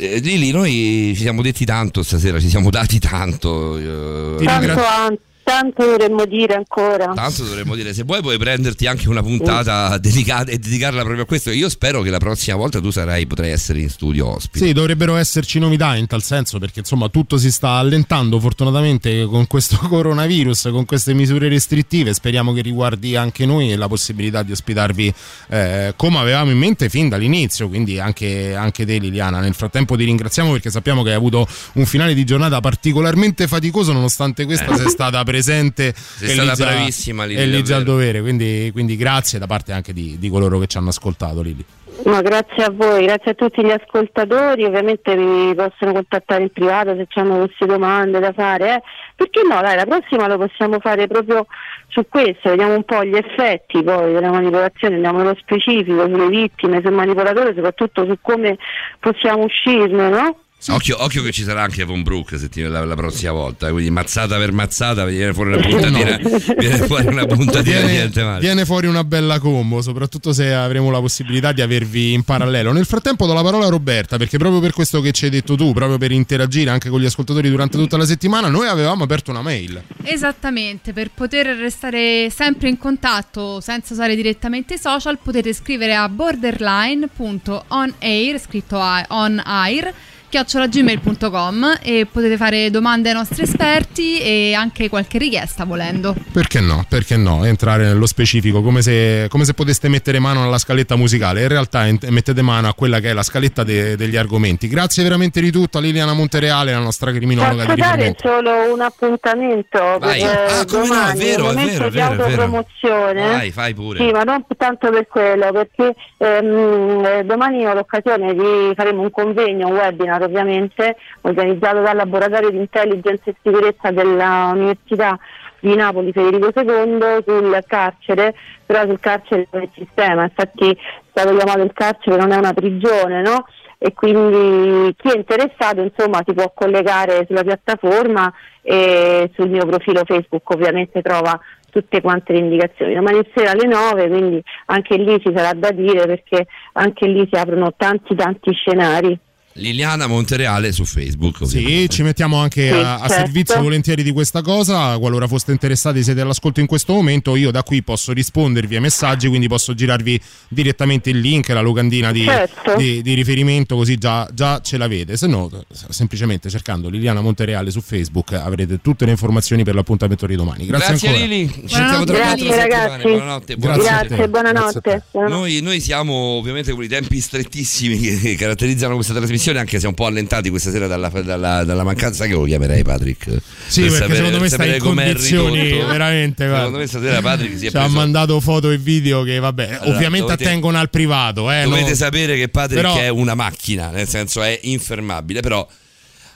Eh, Lili, noi ci siamo detti tanto stasera, ci siamo dati tanto. eh, Tanto, an- tanto dovremmo dire ancora. Tanto dovremmo dire, se vuoi puoi prenderti anche una puntata dedicata e dedicarla proprio a questo. Io spero che la prossima volta tu sarai, potrai essere in studio ospite. Sì, dovrebbero esserci novità in tal senso perché insomma tutto si sta allentando fortunatamente con questo *laughs* coronavirus, con queste misure restrittive. Speriamo che riguardi anche noi e la possibilità di ospitarvi eh, come avevamo in mente fin dall'inizio, quindi anche, anche te Liliana. Nel frattempo ti ringraziamo perché sappiamo che hai avuto un finale di giornata particolarmente faticoso nonostante questa Eh. sei stata presente. Sei e stata lì già- bravissima, Lili, E lì già al dovere, quindi, quindi grazie da parte anche di, di coloro che ci hanno ascoltato Lili. No, grazie a voi, grazie a tutti gli ascoltatori, ovviamente vi possono contattare in privato se hanno queste domande da fare, eh. perché no, dai, la prossima lo possiamo fare proprio su questo, vediamo un po' gli effetti poi della manipolazione, andiamo nello specifico sulle vittime, sul manipolatore, soprattutto su come possiamo uscirne, no? Occhio, occhio che ci sarà anche Von Brook se ti- la, la prossima volta, quindi mazzata per mazzata viene fuori una puntatina, *laughs* viene fuori una puntatina Viene, niente male. viene fuori una bella combo, soprattutto se avremo la possibilità di avervi in parallelo. Nel frattempo do la parola a Roberta, perché proprio per questo che ci hai detto tu, proprio per interagire anche con gli ascoltatori durante tutta la settimana, noi avevamo aperto una mail. Esattamente, per poter restare sempre in contatto senza usare direttamente i social potete scrivere a borderline.onair, scritto a- on air, chiocciolagmail.com e potete fare domande ai nostri esperti e anche qualche richiesta volendo. Perché no? Perché no? Entrare nello specifico, come se, come se poteste mettere mano alla scaletta musicale. In realtà ent- mettete mano a quella che è la scaletta de- degli argomenti. Grazie veramente di tutto a Liliana Montereale, la nostra criminologa Posso di dare solo un appuntamento Vai. Ah, come no, è domani, vero, è vero, è vero, è vero. Vai, fai pure. Sì, ma non tanto per quello, perché ehm, eh, domani ho l'occasione di faremo un convegno, un webinar ovviamente, organizzato dal laboratorio di intelligence e sicurezza dell'Università di Napoli Federico II sul carcere, però sul carcere del sistema, infatti è stato chiamato il carcere non è una prigione, no? E quindi chi è interessato insomma si può collegare sulla piattaforma e sul mio profilo Facebook ovviamente trova tutte quante le indicazioni. Domani sera alle 9, quindi anche lì ci sarà da dire perché anche lì si aprono tanti tanti scenari. Liliana Montereale su Facebook. Sì, ci mettiamo anche Sì, a, a certo. servizio volentieri di questa cosa. Qualora foste interessati, siete all'ascolto in questo momento, io da qui posso rispondervi ai messaggi, quindi posso girarvi direttamente il link, la locandina di, Certo. di- di riferimento, così già, già ce l'avete. Se no, semplicemente cercando Liliana Montereale su Facebook avrete tutte le informazioni per l'appuntamento di domani. Grazie, Grazie, ancora. Lili. Ci sentiamo tra Grazie, ragazzi. Buonanotte. Grazie a te. Grazie, buonanotte. buonanotte. Noi, noi siamo ovviamente con i tempi strettissimi che caratterizzano questa trasmissione, anche se un po' allentati questa sera dalla, dalla- dalla mancanza che lo chiamerei Patrick. Sì, Per perché sapere- secondo me sta in condizioni veramente. guarda. Secondo me stasera Patrick si è Ci ha preso mandato foto e video che, vabbè, Allora, ovviamente dovete- attengono al privato. Eh, Dovete no? sapere che Patrick Però- è una macchina, nel senso è infermabile, però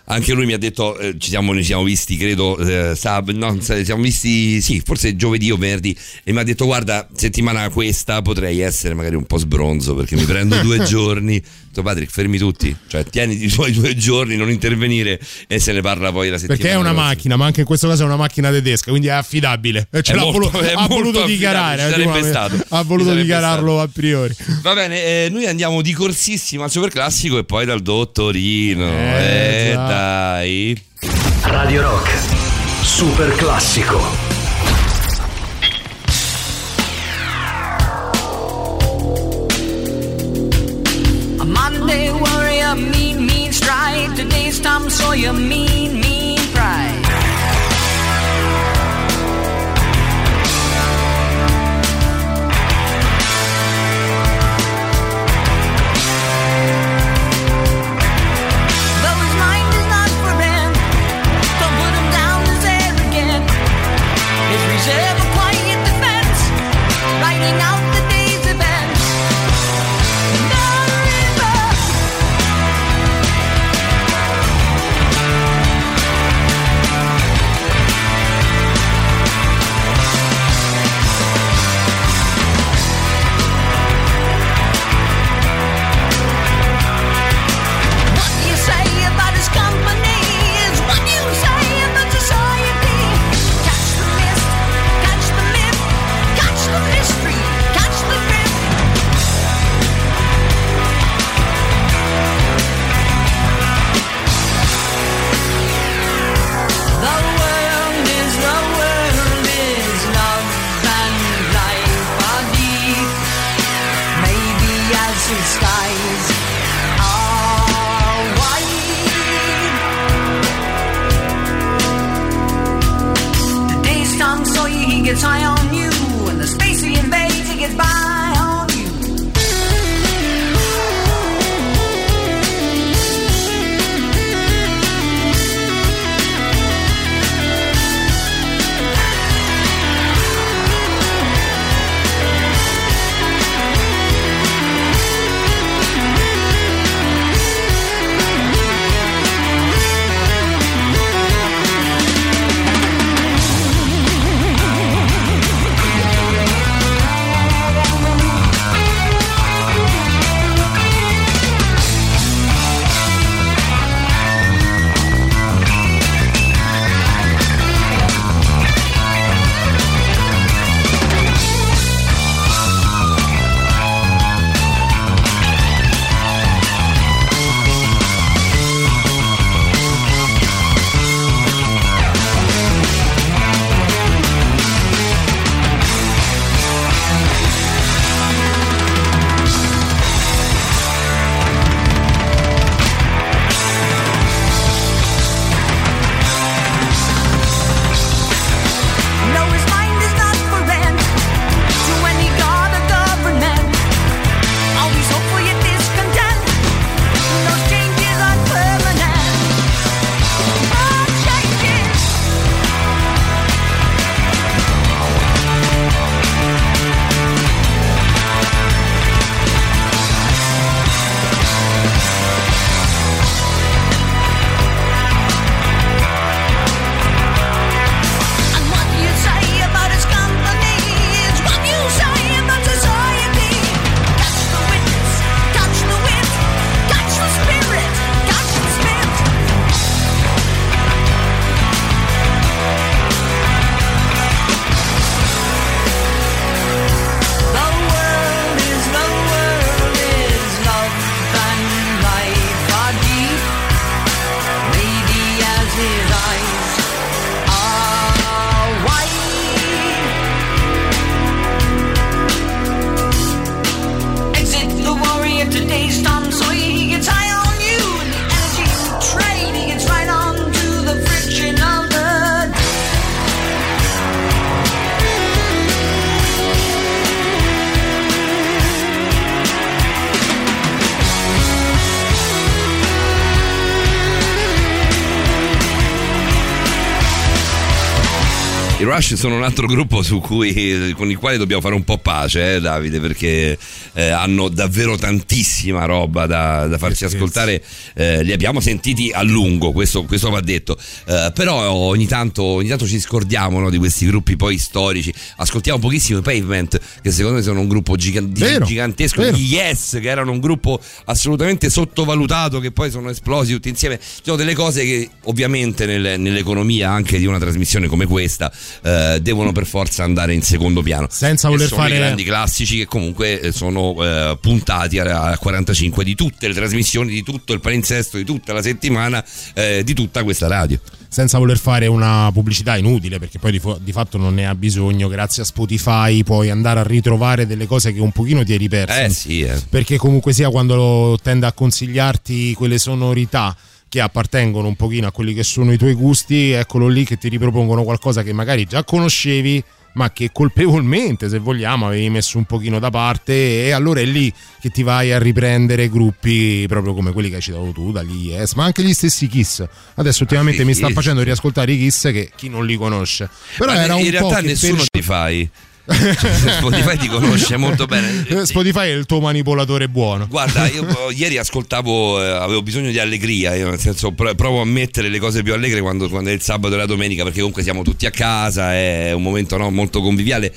anche lui mi ha detto, eh, ci, siamo, ci siamo visti, credo, eh, sab- no, siamo visti, sì, forse giovedì o venerdì, e mi ha detto, guarda, settimana questa potrei essere magari un po' sbronzo perché mi prendo due *laughs* giorni. Detto, Patrick, fermi tutti, cioè tieni i tuoi due giorni, non intervenire e se ne parla poi la settimana. Perché è una macchina, ma anche in questo caso è una macchina tedesca, quindi è affidabile. E Ce l'ha molto- volu- ha voluto dichiarare. eh, sarebbe stato, Ha voluto dichiararlo a priori. Va bene, eh, noi andiamo di corsissima al superclassico e poi dal dottorino. Eh, Eh. Dai. Radio Rock, super classico. A Monday warrior, mean, mean stride. Today's Tom Sawyer, mean, I Rush sono un altro gruppo cui, con il quale dobbiamo fare un po' pace, eh, Davide, perché eh, hanno davvero tantissima roba da, da farci ascoltare. Eh, li abbiamo sentiti a lungo, questo, questo va detto. Eh, però ogni tanto, ogni tanto ci scordiamo no, di questi gruppi poi storici. Ascoltiamo pochissimo i Pavement, che secondo me sono un gruppo gigan- Vero, gigantesco. vero. Gli Yes, che erano un gruppo assolutamente sottovalutato, che poi sono esplosi tutti insieme. Ci sono delle cose che ovviamente nel- nell'economia anche di una trasmissione come questa eh, devono per forza andare in secondo piano. Senza voler sono fare- i grandi classici che comunque eh, sono eh, puntati a, a 45 di tutte le trasmissioni, di tutto il palinsesto, di tutta la settimana, eh, di tutta questa radio. senza voler fare una pubblicità inutile perché poi di, fo- di fatto non ne ha bisogno grazie a Spotify puoi andare a ritrovare delle cose che un pochino ti eri perso Eh sì, eh. perché comunque sia quando tende a consigliarti quelle sonorità che appartengono un pochino a quelli che sono i tuoi gusti eccolo lì che ti ripropongono qualcosa che magari già conoscevi ma che colpevolmente se vogliamo avevi messo un pochino da parte e allora è lì che ti vai a riprendere gruppi proprio come quelli che hai citato tu dagli Yes ma anche gli stessi Kiss adesso ultimamente Ah, mi sta sì. facendo riascoltare i Kiss che chi non li conosce però Ma era in un realtà po' nessuno per- ti fai. *laughs* Spotify ti conosce molto bene. Eh, Spotify è il tuo manipolatore buono Guarda, io *laughs* eh, ieri ascoltavo, eh, avevo bisogno di allegria, io nel senso pro- provo a mettere le cose più allegre quando, quando è il sabato e la domenica, perché comunque siamo tutti a casa, è un momento no, molto conviviale.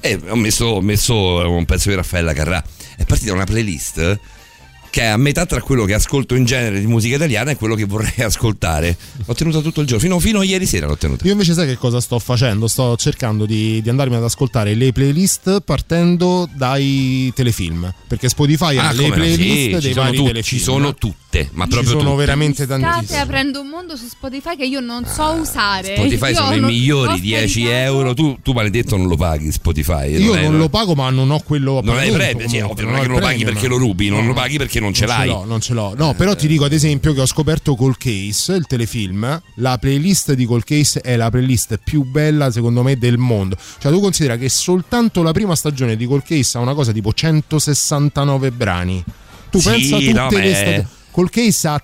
E ho messo, ho messo un pezzo di Raffaella Carrà. È partita una playlist che è a metà tra quello che ascolto in genere di musica italiana e quello che vorrei *laughs* ascoltare. L'ho tenuta tutto il giorno, fino, fino a ieri sera l'ho tenuta. Io invece sai che cosa sto facendo? Sto cercando di, di andarmi ad ascoltare le playlist partendo dai telefilm. Perché Spotify ha Ah, le come no, playlist sì, dei ci sono vari tutti, telefilm. ci sono tutte, ma Ci proprio sono tutte. veramente State tantissime. aprendo un mondo su Spotify che io non so usare. Spotify Io sono i non- migliori ho 10 scaricato- euro. Tu, tu maledetto non lo paghi Spotify. Io è- non lo pago, ma non ho quello a Non hai premio, comunque, ovvio, non è ho che lo paghi perché lo rubi, non No. lo paghi perché non ce Non l'hai. l'ho, non ce l'ho. No, però ti dico ad esempio che ho scoperto Call Case, il telefilm. La playlist di Call Case è la playlist più bella, secondo me, del mondo. Cioè, tu considera che soltanto la prima stagione di Call Case ha una cosa tipo 169 brani. Tu Sì, pensa a tutte no, le stagioni. Call Case ha.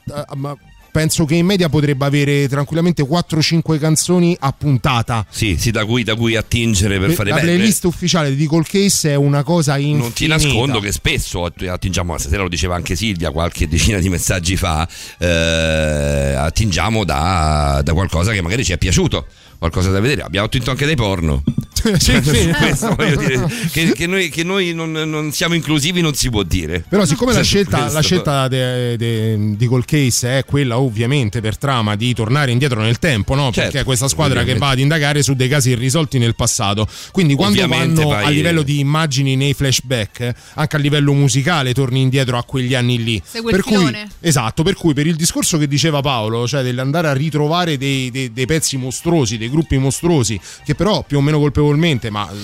Penso che in media potrebbe avere tranquillamente 4-5 canzoni a puntata. Sì, sì, da cui, da cui attingere per fare la beh, playlist ufficiale di Call Case è una cosa infinita. Non ti nascondo che spesso att- attingiamo, stasera lo diceva anche Silvia qualche decina di messaggi fa, eh, attingiamo da, da qualcosa che magari ci è piaciuto, qualcosa da vedere. Abbiamo attinto anche dei porno. *laughs* Sì, sì. Questo voglio dire, che, che noi, che noi non, non siamo inclusivi non si può dire. Però siccome la scelta, la scelta de- de- di Call Case è quella ovviamente per trama di tornare indietro nel tempo, no? Certo, perché è questa squadra che ovviamente. va ad indagare su dei casi irrisolti nel passato. Quindi quando Ovviamente vanno vai- a livello di immagini nei flashback, anche a livello musicale torni indietro a quegli anni lì. Segue il per cui, esatto, per cui per il discorso che diceva Paolo, cioè dell'andare a ritrovare dei, dei- dei pezzi mostruosi, dei gruppi mostruosi, che però più o meno colpevolmente, ma eh,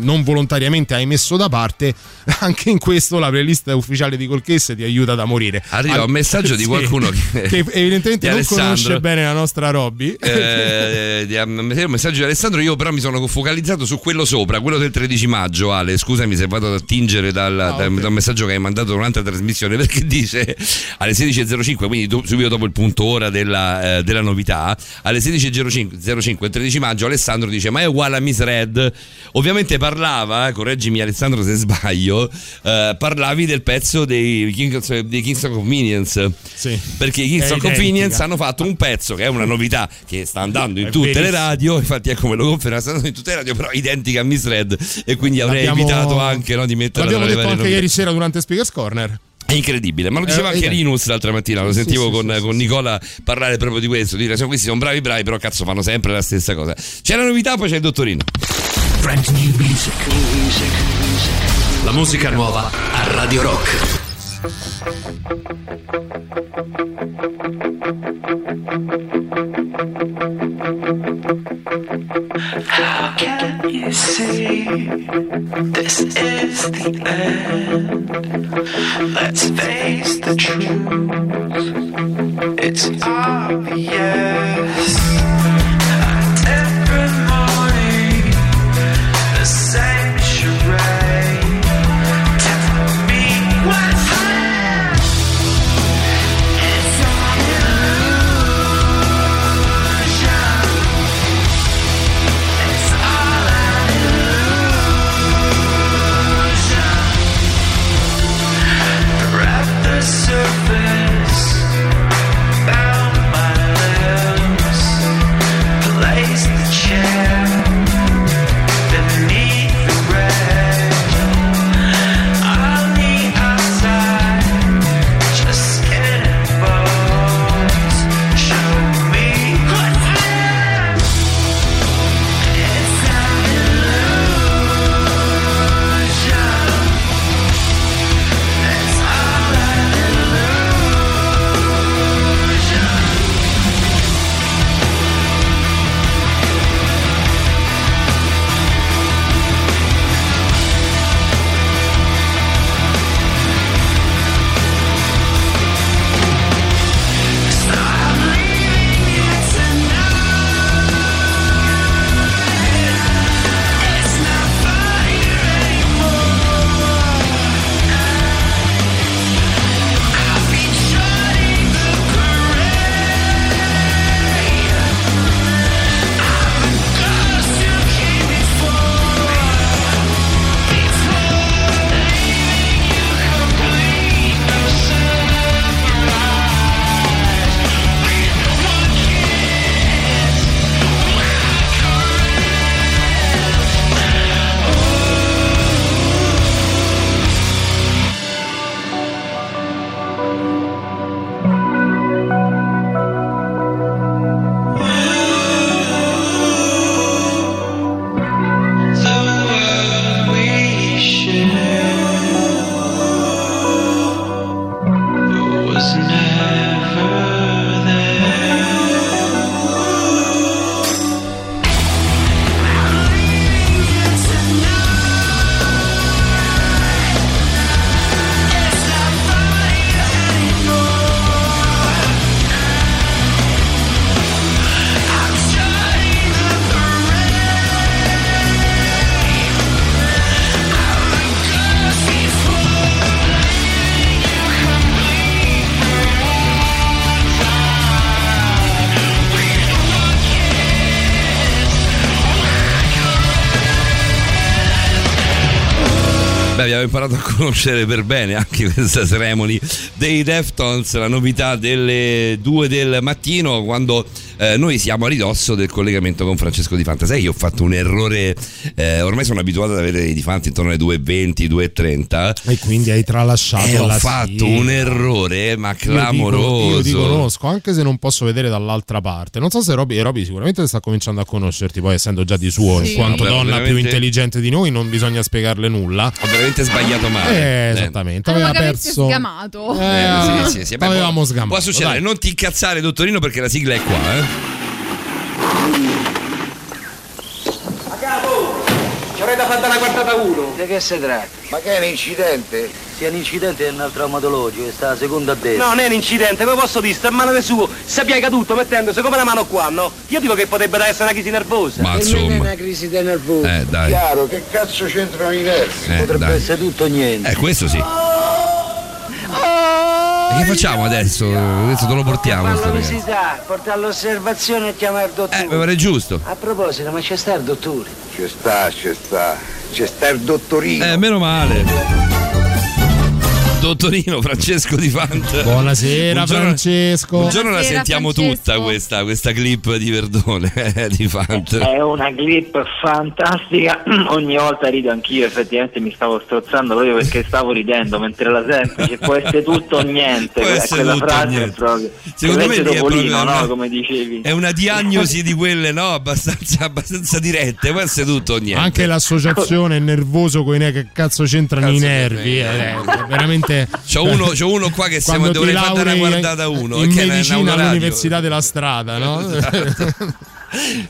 non volontariamente hai messo da parte, *laughs* anche in questo la playlist ufficiale di Case ti aiuta da morire. Arriva Al- un messaggio di *laughs* Sì, qualcuno *laughs* che, che evidentemente di non Alessandro. conosce bene la nostra Robby. Eh, di- un messaggio di Alessandro io però mi sono focalizzato su quello sopra quello del 13 maggio Ale scusami se vado ad attingere dal, Ah, dal- dal messaggio che hai mandato durante la trasmissione perché dice alle 16.05 quindi do- subito dopo il punto ora della, eh, della novità alle 16.05 05, il 13 maggio Alessandro dice ma è uguale a Miss Red ovviamente parlava eh, correggimi Alessandro se sbaglio eh, parlavi del pezzo dei, Kings, dei Kings of Convenience Sì. perché i Kings È of Convenience hanno fatto un pezzo che è una novità che sta andando in È tutte le verissimo. radio infatti è come lo conferma sta andando in tutte le radio però identica a Miss Red e quindi avrei L'abbiamo- evitato anche no, di metterla L'abbiamo le detto anche novità. ieri sera durante Speakers Corner. È incredibile, ma lo diceva Eh, anche eh, Linus l'altra mattina, lo sì, sentivo sì, con, sì, con Nicola parlare proprio di questo, dire "Sono- questi sono bravi bravi, però cazzo fanno sempre la stessa cosa. C'è la novità, poi c'è il dottorino. Brand new music. La musica nuova a Radio Rock. How can you see this is the end? Let's face the truth. It's obvious. Conoscere per bene anche questa ceremony dei Deftones, la novità delle 2 del mattino quando eh, noi siamo a ridosso del collegamento con Francesco Di Fanta. Sai, io ho fatto un errore, eh, ormai sono abituato ad avere i Di Fanta intorno alle 2.20, 2.30 E quindi hai tralasciato e ho la fatto sigla. un errore ma Io dico- clamoroso. Io ti conosco, anche se non posso vedere dall'altra parte. Non so se Roby, Roby sicuramente sta cominciando a conoscerti, poi essendo già di suo, Sì. in quanto Vabbè, donna veramente- più intelligente di noi, non bisogna spiegarle nulla. Ho veramente sbagliato male. Eh, esattamente, Aveva che avesse perso. sgamato. Eh, sì, sì, sì. Beh, Avevamo può- sgamato, Può succedere, dai. non ti incazzare, dottorino, perché la sigla è qua, eh. A capo! Ci avrei da fare una guardata uno. Di che si tratta? Ma che è un incidente? Sia un incidente è un traumatologico, sta la seconda a destra. No, non è un incidente, come posso dire? Sta a mano del suo, si piega tutto mettendosi come una mano qua, no? Io dico che potrebbe essere una crisi nervosa. Ma insomma. una crisi di nervoso. Eh, dai. Chiaro, che cazzo c'entrano i nervi? Eh, Potrebbe dai. essere tutto o niente. Eh, questo sì. E che facciamo adesso? Adesso dove lo portiamo? ragazzo? visitare, portare all'osservazione e chiamare il dottore. Eh, mi pare giusto. A proposito, ma c'è sta il dottore? Ci sta, ci sta. Ci sta il dottorino. Eh, meno male. Dottorino Francesco Di Fant. Buonasera, Francesco. Un giorno la Buonasera, sentiamo Francesco. tutta questa, questa clip di Verdone *laughs* eh, di Fant. È una clip fantastica, *clears throat* ogni volta rido anch'io, effettivamente mi stavo strozzando proprio perché stavo ridendo mentre la sento, ci può essere tutto o *laughs* niente, Può essere quella tutto frase niente. proprio. Secondo me lì è Topolino, proprio no? una- come dicevi. È una diagnosi di quelle, no? Abbastanza, abbastanza dirette. Può essere tutto o niente. Anche l'associazione nervoso con i ne- che cazzo c'entrano i nervi. eh, è veramente. C'ho uno, c'ho uno qua che siamo, dovrei fare una guardata uno. In che è una- medicina all'università della strada, no? *laughs*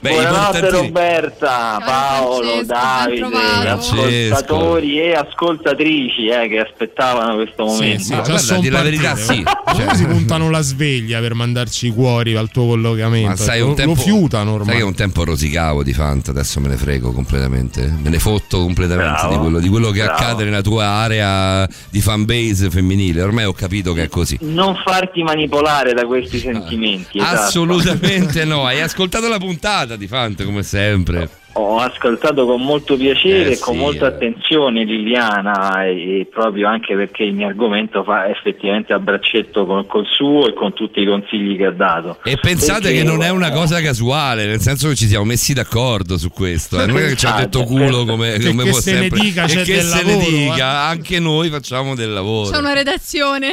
Beh, Buonanotte Roberta, Paolo, Davide, ascoltatori e ascoltatrici eh, che aspettavano questo Sì, momento. sì, già son partite. Come si puntano la sveglia per mandarci i cuori al tuo collocamento? Ma sai, lo, un tempo, lo fiutano ormai. sai che un tempo rosicavo di Fanta, adesso me ne frego completamente. Me ne fotto completamente Bravo, di quello, di quello che bravo. accade nella tua area di fanbase femminile. Ormai ho capito che è così. Non farti manipolare da questi *laughs* sentimenti. esatto. Assolutamente no. Hai ascoltato la puntata di Fanta come sempre. Ho ascoltato con molto piacere Eh, e con sì, molta eh. attenzione Liliana e, e proprio anche perché il mio argomento fa effettivamente a braccetto con, col suo e con tutti i consigli che ha dato. E pensate Perché- che non è una cosa casuale, nel senso che ci siamo messi d'accordo su questo. eh. Non è che ci ha detto culo come, come può se ne sempre. dica, e che del se ne lavoro, dica, eh. anche noi facciamo del lavoro. C'è una redazione.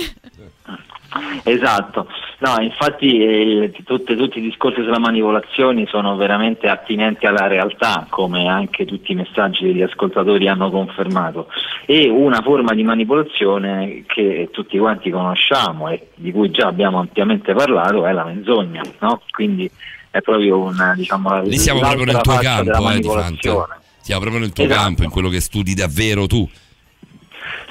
Esatto, no, infatti eh, tutte- tutti i discorsi sulla manipolazione sono veramente attinenti alla realtà, come anche tutti i messaggi che gli ascoltatori hanno confermato. E una forma di manipolazione che tutti quanti conosciamo e di cui già abbiamo ampiamente parlato è la menzogna, no? Quindi è proprio una, diciamo, Lì siamo proprio nel tuo campo, eh, di manipolazione. Fanta. Siamo proprio nel tuo Esatto. campo, in quello che studi davvero tu.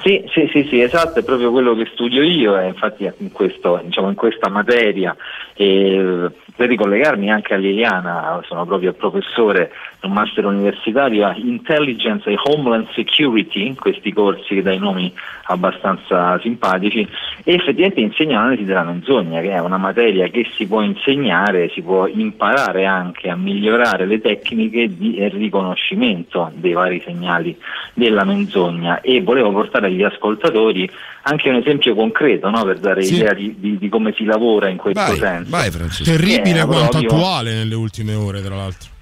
Sì, sì, sì, sì, esatto, è proprio quello che studio io e infatti in, questo, diciamo, in questa materia. E per ricollegarmi anche a Liliana, sono proprio professore un master universitario a Intelligence e Homeland Security, questi corsi dai nomi abbastanza simpatici, e effettivamente insegno l'analisi della menzogna, che è una materia che si può insegnare, si può imparare anche a migliorare le tecniche di riconoscimento dei vari segnali della menzogna e volevo portare agli ascoltatori anche un esempio concreto no, per dare Sì. idea di, di- di come si lavora in questo senso. Terribile È quanto proprio- attuale nelle ultime ore, tra l'altro.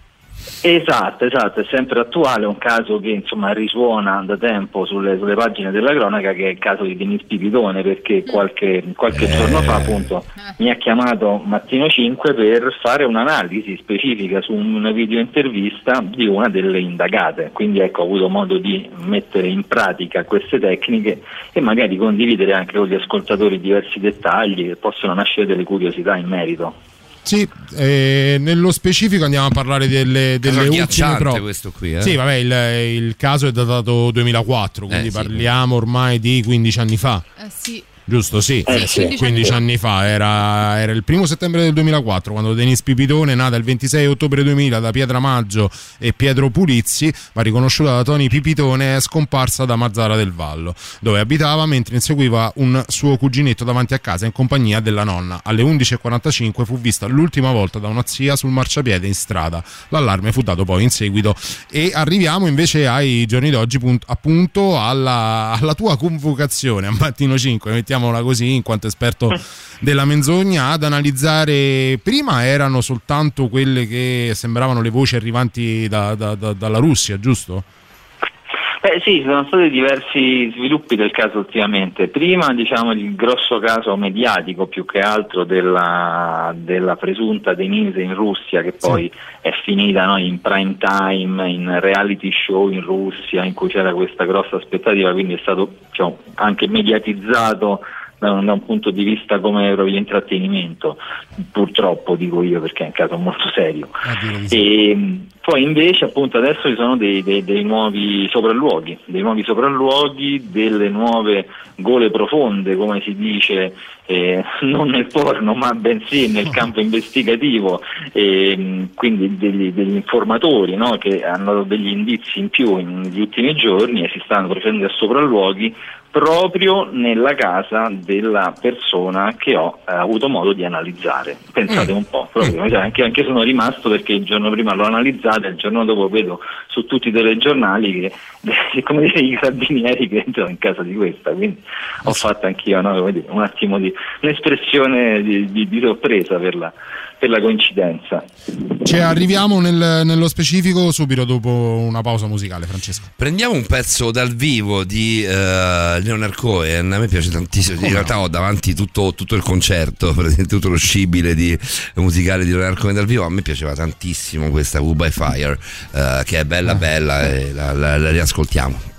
Esatto, esatto, è sempre attuale, un caso che insomma risuona da tempo sulle, sulle pagine della cronaca che è il caso di Denis Pipitone perché qualche, qualche Eh. giorno fa appunto mi ha chiamato Mattino 5 per fare un'analisi specifica su una video intervista di una delle indagate, quindi ecco ho avuto modo di mettere in pratica queste tecniche e magari condividere anche con gli ascoltatori diversi dettagli che possono nascere delle curiosità in merito. Sì, eh, nello specifico andiamo a parlare delle, delle ultime prove. questo qui, eh. Sì, vabbè, il, il caso è datato 2004, quindi Eh, sì. parliamo ormai di 15 anni fa. Eh sì. Giusto, sì, Eh, sì, sì. 15 anni fa, era, era il primo settembre del 2004 quando Denis Pipitone, nata il 26 ottobre 2000 da Pietra Maggio e Pietro Pulizzi, ma riconosciuta da Tony Pipitone, è scomparsa da Mazzara del Vallo, dove abitava mentre inseguiva un suo cuginetto davanti a casa in compagnia della nonna. Alle 11.45 fu vista l'ultima volta da una zia sul marciapiede in strada. L'allarme fu dato poi in seguito e arriviamo invece ai giorni d'oggi punt- appunto alla, alla tua convocazione a mattino 5, mettiamola così in quanto esperto della menzogna ad analizzare prima erano soltanto quelle che sembravano le voci arrivanti da- da- da- dalla Russia, giusto? Eh sì, ci sono stati diversi sviluppi del caso ultimamente. Prima diciamo il grosso caso mediatico più che altro della, della presunta Denise in Russia che poi è finita no, in prime time, in reality show in Russia in cui c'era questa grossa aspettativa, quindi è stato diciamo, anche mediatizzato da un, da un punto di vista come proprio di intrattenimento, purtroppo dico io perché è un caso molto serio. E mh, poi invece appunto adesso ci sono dei, dei- dei nuovi sopralluoghi, dei nuovi sopralluoghi, delle nuove gole profonde, come si dice, eh, *laughs* non nel porno ma bensì nel campo investigativo, e, mh, quindi degli, degli informatori no, che hanno dato degli indizi in più negli ultimi giorni e si stanno procedendo a sopralluoghi proprio nella casa della persona che ho eh, avuto modo di analizzare. Pensate un po', proprio, cioè, anche, anche sono rimasto perché il giorno prima l'ho analizzata e il giorno dopo vedo su tutti i telegiornali che, *laughs* come dire, i carabinieri che entrano in casa di questa, quindi ho fatto anch'io no, come dire, un attimo di un'espressione di, di- di sorpresa per la, per la coincidenza. Cioè, arriviamo nel- nello specifico subito dopo una pausa musicale, Francesco. Prendiamo un pezzo dal vivo di eh, Leonard Cohen, a me piace tantissimo, in realtà ho davanti tutto, tutto il concerto, *laughs* tutto lo scibile di, musicale di Leonard Cohen dal vivo, a me piaceva tantissimo questa Who by Fire, eh, che è bella bella e la, la- la riascoltiamo.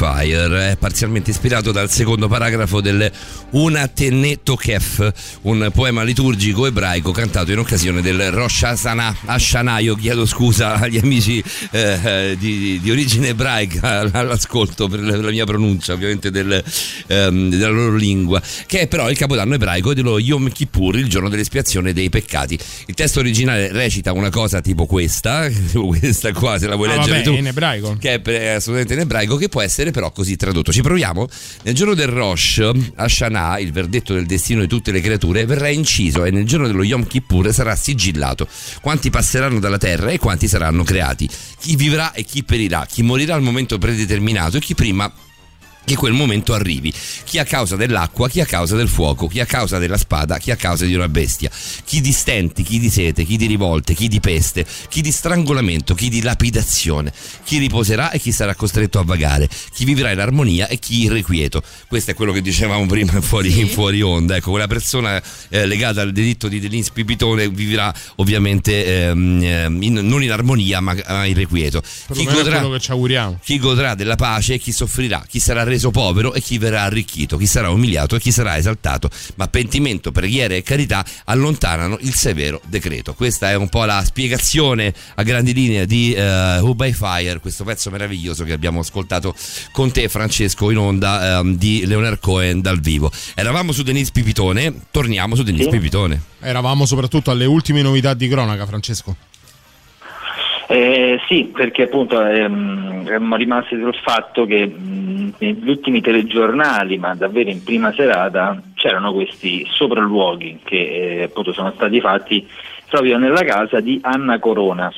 Fire è parzialmente ispirato dal secondo paragrafo del Una Tenne Tokef, un poema liturgico ebraico cantato in occasione del Rosh Hashanah. Hashanah, io chiedo scusa agli amici eh, di, di origine ebraica *laughs* all'ascolto per la mia pronuncia, ovviamente del, ehm, della loro lingua, che è però il capodanno ebraico dello Yom Kippur, il giorno dell'espiazione dei peccati. Il testo originale recita una cosa tipo questa, *laughs* tipo questa qua, se la vuoi Ah, leggere vabbè, tu in ebraico. che è assolutamente in ebraico, che può essere però così tradotto. Ci proviamo? Nel giorno del Rosh Hashanah, il verdetto del destino di tutte le creature, verrà inciso e nel giorno dello Yom Kippur sarà sigillato. Quanti passeranno dalla terra e quanti saranno creati. Chi vivrà e chi perirà, chi morirà al momento predeterminato e chi prima che quel momento arrivi. Chi a causa dell'acqua, chi a causa del fuoco, chi a causa della spada, chi a causa di una bestia. Chi di stenti, chi di sete, chi di rivolte, chi di peste, chi di strangolamento, chi di lapidazione. Chi riposerà e chi sarà costretto a vagare. Chi vivrà in armonia e chi irrequieto. Questo è quello che dicevamo prima *laughs* fuori, in fuori onda. Ecco, quella persona eh, legata al delitto di Delins Pipitone vivrà ovviamente ehm, ehm, in- non in armonia ma irrequieto. Chi godrà, quello che ci auguriamo. chi godrà della pace e chi soffrirà, chi sarà reso povero e chi verrà arricchito, chi sarà umiliato e chi sarà esaltato, ma pentimento, preghiera e carità allontanano il severo decreto. Questa è un po' la spiegazione a grandi linee di eh, Who by Fire, questo pezzo meraviglioso che abbiamo ascoltato con te Francesco in onda ehm, di Leonard Cohen dal vivo. Eravamo su Denise Pipitone, torniamo su Denise Sì. Pipitone. Eravamo soprattutto alle ultime novità di cronaca, Francesco. Eh, sì, perché appunto ehm, siamo rimasti sul fatto che mh, negli ultimi telegiornali, ma davvero in prima serata, c'erano questi sopralluoghi che eh, appunto sono stati fatti proprio nella casa di Anna Corona,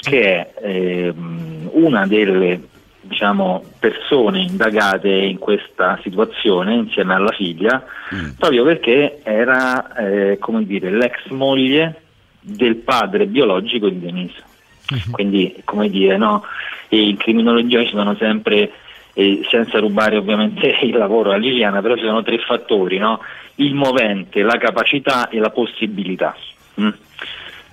che è ehm, una delle diciamo, persone indagate in questa situazione insieme alla figlia, proprio perché era eh, come dire, l'ex moglie del padre biologico di Denise. Quindi, come dire, no? In criminologia ci sono sempre, eh, senza rubare ovviamente *laughs* il lavoro a Liliana, però ci sono tre fattori, no? il movente, la capacità e la possibilità. mm?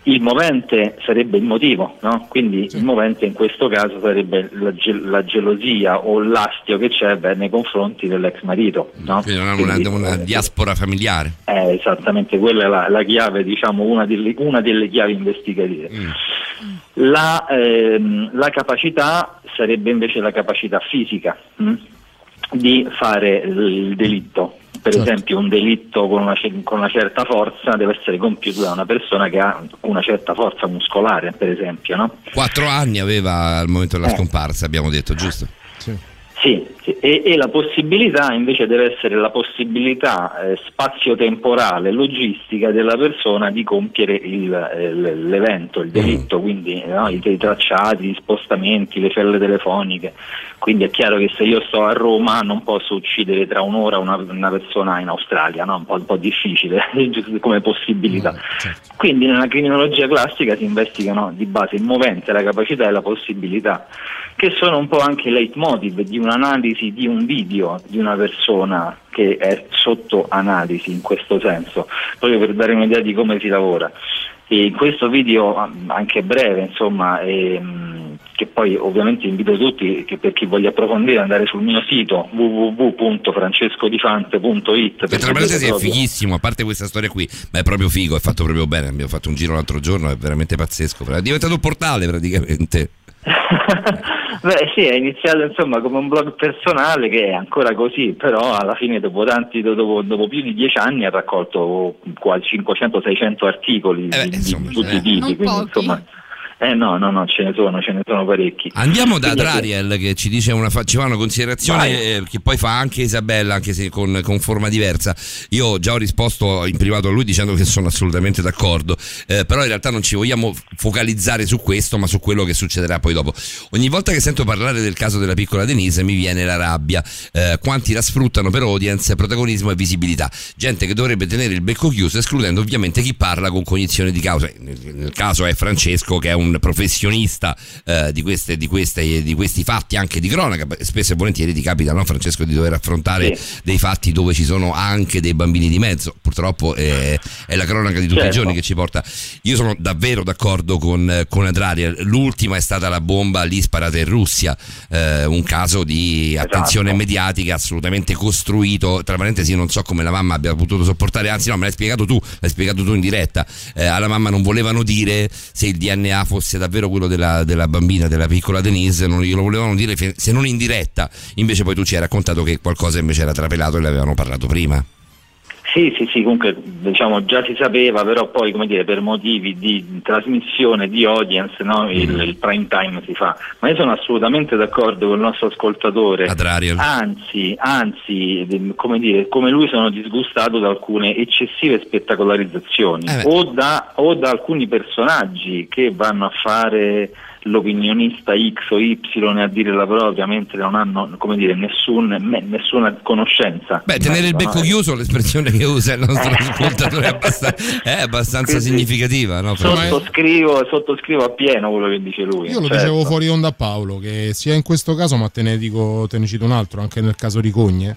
Il movente sarebbe il motivo, no? quindi il movente in questo caso sarebbe la, ge- la gelosia o l'astio che c'è beh, nei confronti dell'ex marito. No? Quindi non è una, una diaspora familiare. Eh, esattamente, quella è la, la chiave, diciamo, una delle, una delle chiavi investigative. La, ehm, la capacità sarebbe invece la capacità fisica mh, di fare il delitto. Per Certo. esempio un delitto con una, con una certa forza deve essere compiuto da una persona che ha una certa forza muscolare, per esempio. No? Quattro anni aveva al momento della Eh. scomparsa, abbiamo detto, giusto? Sì, sì, e, e la possibilità invece deve essere la possibilità eh, spazio-temporale, logistica della persona di compiere il, eh, l'evento, il delitto, quindi no, i, i tracciati, gli spostamenti, le celle telefoniche. Quindi è chiaro che se io sto a Roma non posso uccidere tra un'ora una, una persona in Australia, no? un, po', un po' difficile *laughs* come possibilità. Quindi nella criminologia classica si investigano di base il movente, la capacità e la possibilità, che sono un po' anche i leitmotiv di un'analisi di un video di una persona che è sotto analisi in questo senso, proprio per dare un'idea di come si lavora. E in questo video anche breve, insomma, ehm, che poi ovviamente invito tutti che per chi voglia approfondire andare sul mio sito www.francescodifante.it Che tra parentesi è fighissimo, a parte questa storia qui, ma è proprio figo, è fatto proprio bene. Abbiamo fatto un giro l'altro giorno, è veramente pazzesco. È diventato un portale praticamente. *laughs* Beh sì, è iniziato insomma come un blog personale che è ancora così, però alla fine dopo, tanti, dopo, dopo più di dieci anni ha raccolto quasi 500-600 articoli Eh beh, di, insomma, di tutti eh. i tipi, Non quindi pochi. insomma... Eh no, no, no, ce ne sono, ce ne sono parecchi. Andiamo da Quindi, Drariel che ci dice una, fa- ci fa una considerazione eh, che poi fa anche Isabella, anche se con, con forma diversa. Io già ho risposto in privato a lui dicendo che sono assolutamente d'accordo, eh, però in realtà non ci vogliamo focalizzare su questo, ma su quello che succederà poi dopo. Ogni volta che sento parlare del caso della piccola Denise mi viene la rabbia. Eh, quanti la sfruttano per audience, protagonismo e visibilità. Gente che dovrebbe tenere il becco chiuso, escludendo ovviamente chi parla con cognizione di causa. Nel, nel caso è Francesco che è un professionista eh, di, queste, di, queste- di questi fatti anche di cronaca. Spesso e volentieri ti capita, no, Francesco, di dover affrontare dei fatti dove ci sono anche dei bambini di mezzo. Purtroppo eh, è la cronaca di tutti Certo. i giorni che ci porta. Io sono davvero d'accordo con, con Adraria. L'ultima è stata la bomba lì sparata in Russia, eh, un caso di attenzione mediatica assolutamente costruito. Tra parentesi, non so come la mamma abbia potuto sopportare, anzi, no, me l'hai spiegato tu, l'hai spiegato tu in diretta. Eh, alla mamma non volevano dire se il DNA fosse davvero quello della, della bambina, della piccola Denise, non glielo volevano dire se non in diretta. Invece, poi tu ci hai raccontato che qualcosa invece era trapelato e le avevano parlato prima. Sì, sì, sì, comunque diciamo già si sapeva, però poi come dire, per motivi di trasmissione, di audience, no, il, Mm. il prime time si fa. Ma io sono assolutamente d'accordo con il nostro ascoltatore. Adrariel. Anzi, anzi, de- come dire, come lui sono disgustato da alcune eccessive spettacolarizzazioni Eh o, da, o da alcuni personaggi che vanno a fare l'opinionista X o Y a dire la propria mentre non hanno come dire, nessun- me- nessuna conoscenza. Beh, tenere il No, becco eh. chiuso, l'espressione che usa il nostro *laughs* ascoltatore è abbastanza, è abbastanza Quindi- significativa. No? Sottoscrivo, sottoscrivo appieno quello che dice lui. Io lo certo. dicevo fuori onda a Paolo, che sia in questo caso, ma te ne dico, te ne cito un altro, anche nel caso di Cogne.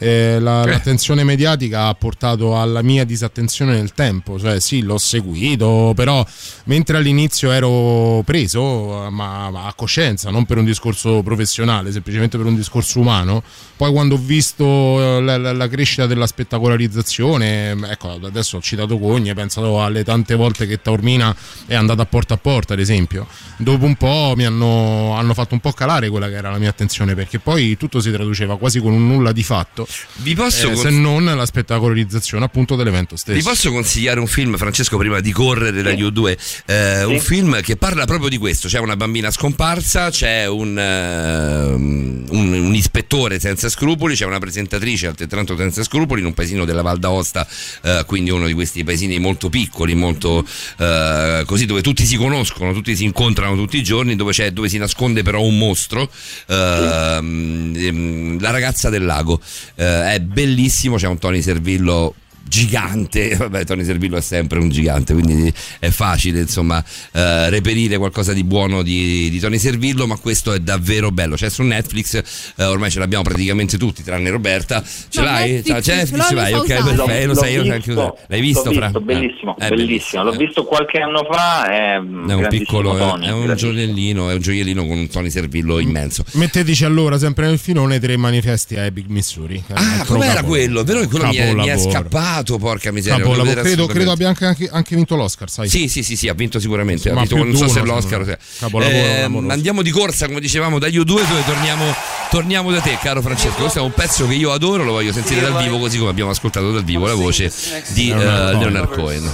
Eh, la- l'attenzione mediatica ha portato alla mia disattenzione nel tempo, cioè sì, l'ho seguito, però mentre all'inizio ero preso, ma, ma a coscienza, non per un discorso professionale, semplicemente per un discorso umano, poi quando ho visto eh, la, la- la crescita della spettacolarizzazione, ecco, adesso ho citato Cogne, pensato alle tante volte che Taormina è andata a porta a porta, ad esempio. Dopo un po' mi hanno, hanno fatto un po' calare quella che era la mia attenzione, perché poi tutto si traduceva quasi con un nulla di fatto, Vi posso eh, cons- se non la spettacolarizzazione appunto dell'evento stesso. Vi posso consigliare un film, Francesco, prima di correre dagli U2? Eh, Un film che parla proprio di questo: c'è una bambina scomparsa, c'è un, ehm, un- un ispettore senza scrupoli, c'è una presentatrice altrettanto senza scrupoli in un paesino della Val d'Aosta, eh, quindi uno di questi paesini molto piccoli, molto eh, così, dove tutti si conoscono, tutti si incontrano tutti i giorni, dove, c'è, dove si nasconde però un mostro. ehm, ehm, la ragazza del lago Eh, è bellissimo, c'è un Tony Servillo gigante, *laughs* vabbè Tony Servillo è sempre un gigante, quindi è facile insomma eh, reperire qualcosa di buono di, di Tony Servillo, ma questo è davvero bello, c'è su Netflix, eh, ormai ce l'abbiamo praticamente tutti, tranne Roberta, ce No, l'hai? Netflix, C'è ce l'ho, ce lo l'hai, ok, perfetto, lo sai, io visto, anche usare. L'hai visto, l'ho Fra? visto, Eh, bellissimo, è bellissimo. L'ho visto qualche anno fa. È, È un piccolo, è un gioiellino, è un gioiellino con un Tony Servillo immenso. Mettetici allora sempre nel filone tre manifesti a Epic Missouri. Ah, com'era capo- quello? Vero che quello mi è, mi è capolavoro. Scappato, porca miseria. devo vedere Credo, credo abbia anche, anche- anche vinto l'Oscar, sai? Sì, sì, sì, sì, ha vinto sicuramente. Ha Ma vinto, non so se l'Oscar. Eh, andiamo di corsa, come dicevamo, dagli U2 dove torniamo, torniamo da te, caro Francesco. Questo è un pezzo che io adoro, lo voglio sentire dal vivo, così come abbiamo ascoltato dal vivo la voce di eh, Leonard Cohen.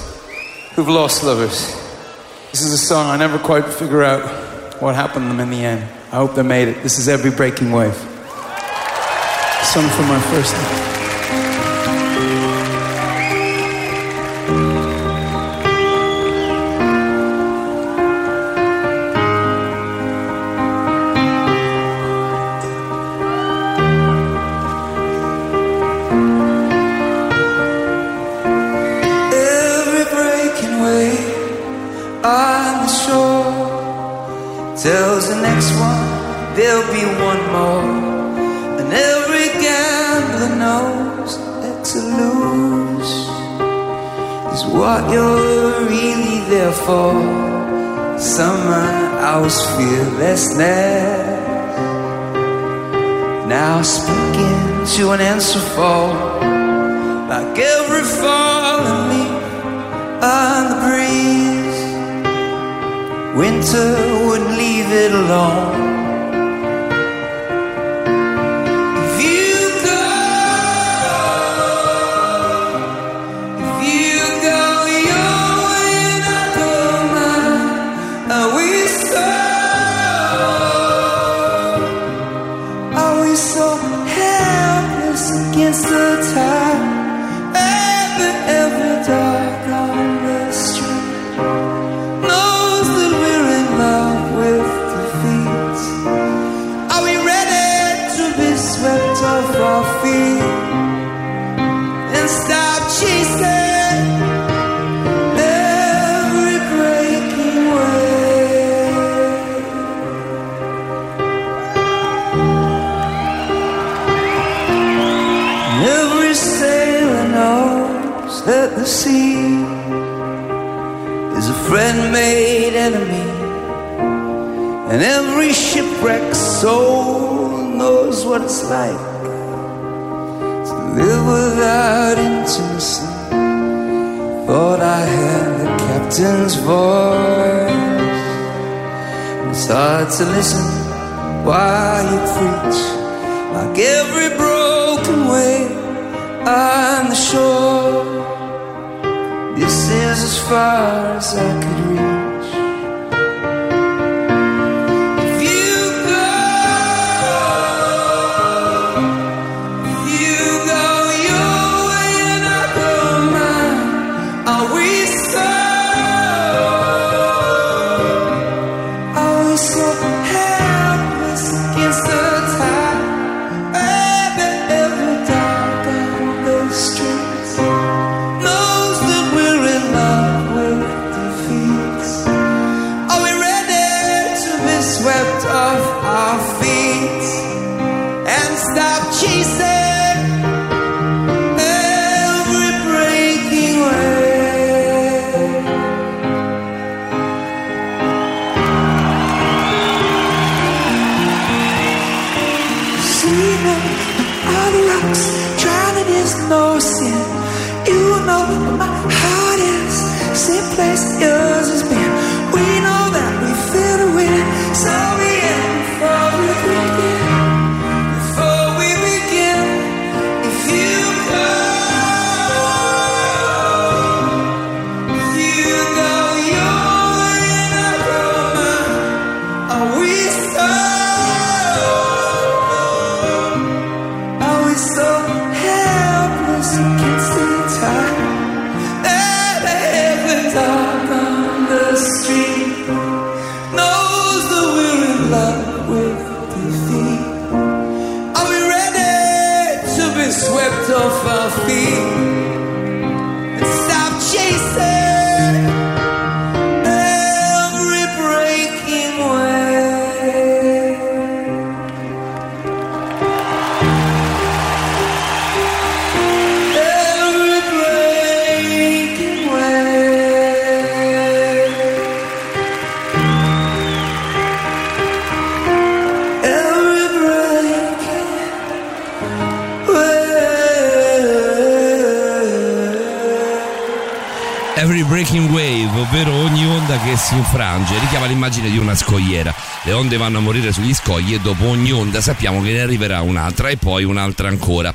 Who've lost lovers. This is a song I never quite figure out what happened to them in the end. I hope they made it. This is Every Breaking Wave. Sung for my first love. What you're really there for. Someone else fearlessness. Now speaking to an answer for like every falling leaf on the breeze. Winter wouldn't leave it alone. Like to live without intimacy. Thought I had the captain's voice. It's hard to listen while you preach, like every broken wave on the shore. This is as far as I could si infrange, richiama l'immagine di una scogliera. Le onde vanno a morire sugli scogli e dopo ogni onda sappiamo che ne arriverà un'altra e poi un'altra ancora.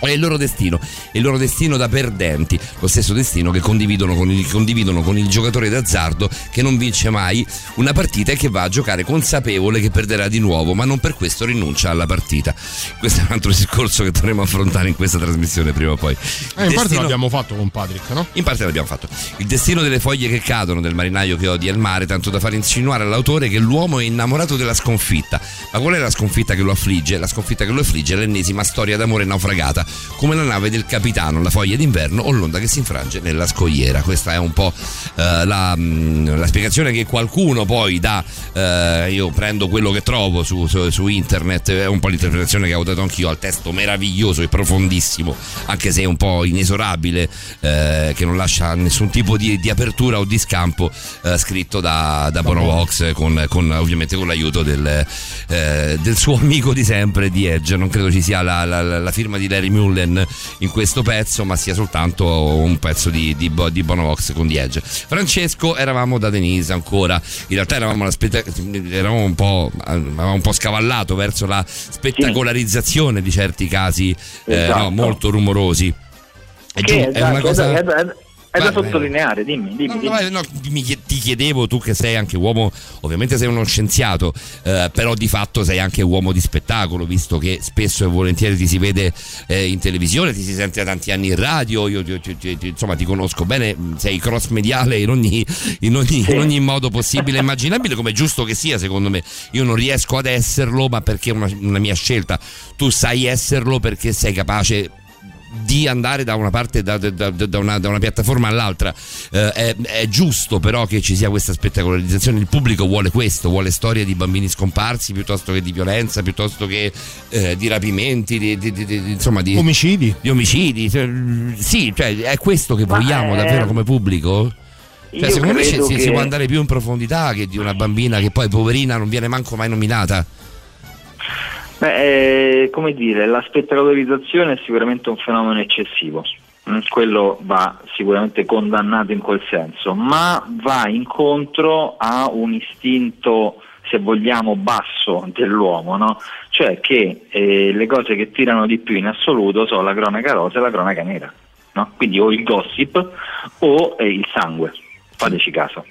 È il loro destino, è il loro destino da perdenti, lo stesso destino che condividono con, il, condividono con il giocatore d'azzardo che non vince mai una partita e che va a giocare consapevole che perderà di nuovo, ma non per questo rinuncia alla partita. Questo è un altro discorso che dovremo affrontare in questa trasmissione prima o poi. Eh, in parte l'abbiamo fatto con Patrick, no? in parte l'abbiamo fatto. Il destino delle foglie che cadono, del marinaio che odia il mare, tanto da far insinuare all'autore che l'uomo è innamorato della sconfitta. Ma qual è la sconfitta che lo affligge? La sconfitta che lo affligge è l'ennesima storia d'amore naufragata, come la nave del capitano, la foglia d'inverno o l'onda che si infrange nella scogliera. Questa è un po' eh, la, mh, la spiegazione che qualcuno poi dà. eh, io prendo quello che trovo su, su- su internet, è un po' l'interpretazione che ho dato anch'io al testo meraviglioso e profondissimo, anche se è un po' inesorabile, eh, che non lascia nessun tipo di, di apertura o di scampo, eh, scritto da, da Bono Vox con, con, ovviamente con l'aiuto del, eh, del suo amico di sempre di Edge. Non credo ci sia la, la- la- la firma di Larry Mullen in questo pezzo, ma sia soltanto un pezzo di, di, di Bonovox con Edge. Francesco, eravamo da Denise ancora, in realtà eravamo, eravamo un, po', un po' scavallato verso la spettacolarizzazione di certi casi eh, Esatto. no, molto rumorosi. È, giu- Che, è una esatto, cosa... è, è- è da Vai, sottolineare, dimmi, dimmi. No, dimmi. no, vai, no, mi ti chiedevo, tu che sei anche uomo, ovviamente sei uno scienziato, eh, però di fatto sei anche uomo di spettacolo, visto che spesso e volentieri ti si vede eh, in televisione, ti si sente da tanti anni in radio, io, io- io- io- insomma ti conosco bene, sei cross mediale in ogni, in ogni- in ogni modo possibile e immaginabile, come è giusto che sia secondo me. Io non riesco ad esserlo, ma perché è una, una mia scelta. Tu sai esserlo perché sei capace di andare da una parte da, da- da- da una, da una piattaforma all'altra Eh, è, è giusto però che ci sia questa spettacolarizzazione. Il pubblico vuole questo vuole storie di bambini scomparsi piuttosto che di violenza piuttosto che eh, di rapimenti di, di- di- di- insomma di omicidi. di omicidi. Cioè, sì cioè, è questo che vogliamo eh, davvero come pubblico? Cioè, io secondo me si, si può andare più in profondità che di una bambina che poi poverina non viene manco mai nominata Beh, eh, come dire, la spettacolarizzazione è sicuramente un fenomeno eccessivo. Mm, Quello va sicuramente condannato in quel senso, ma va incontro a un istinto, se vogliamo, basso dell'uomo, no? cioè che eh, le cose che tirano di più in assoluto sono la cronaca rosa e la cronaca nera, no? quindi o il gossip o eh, il sangue, fateci caso.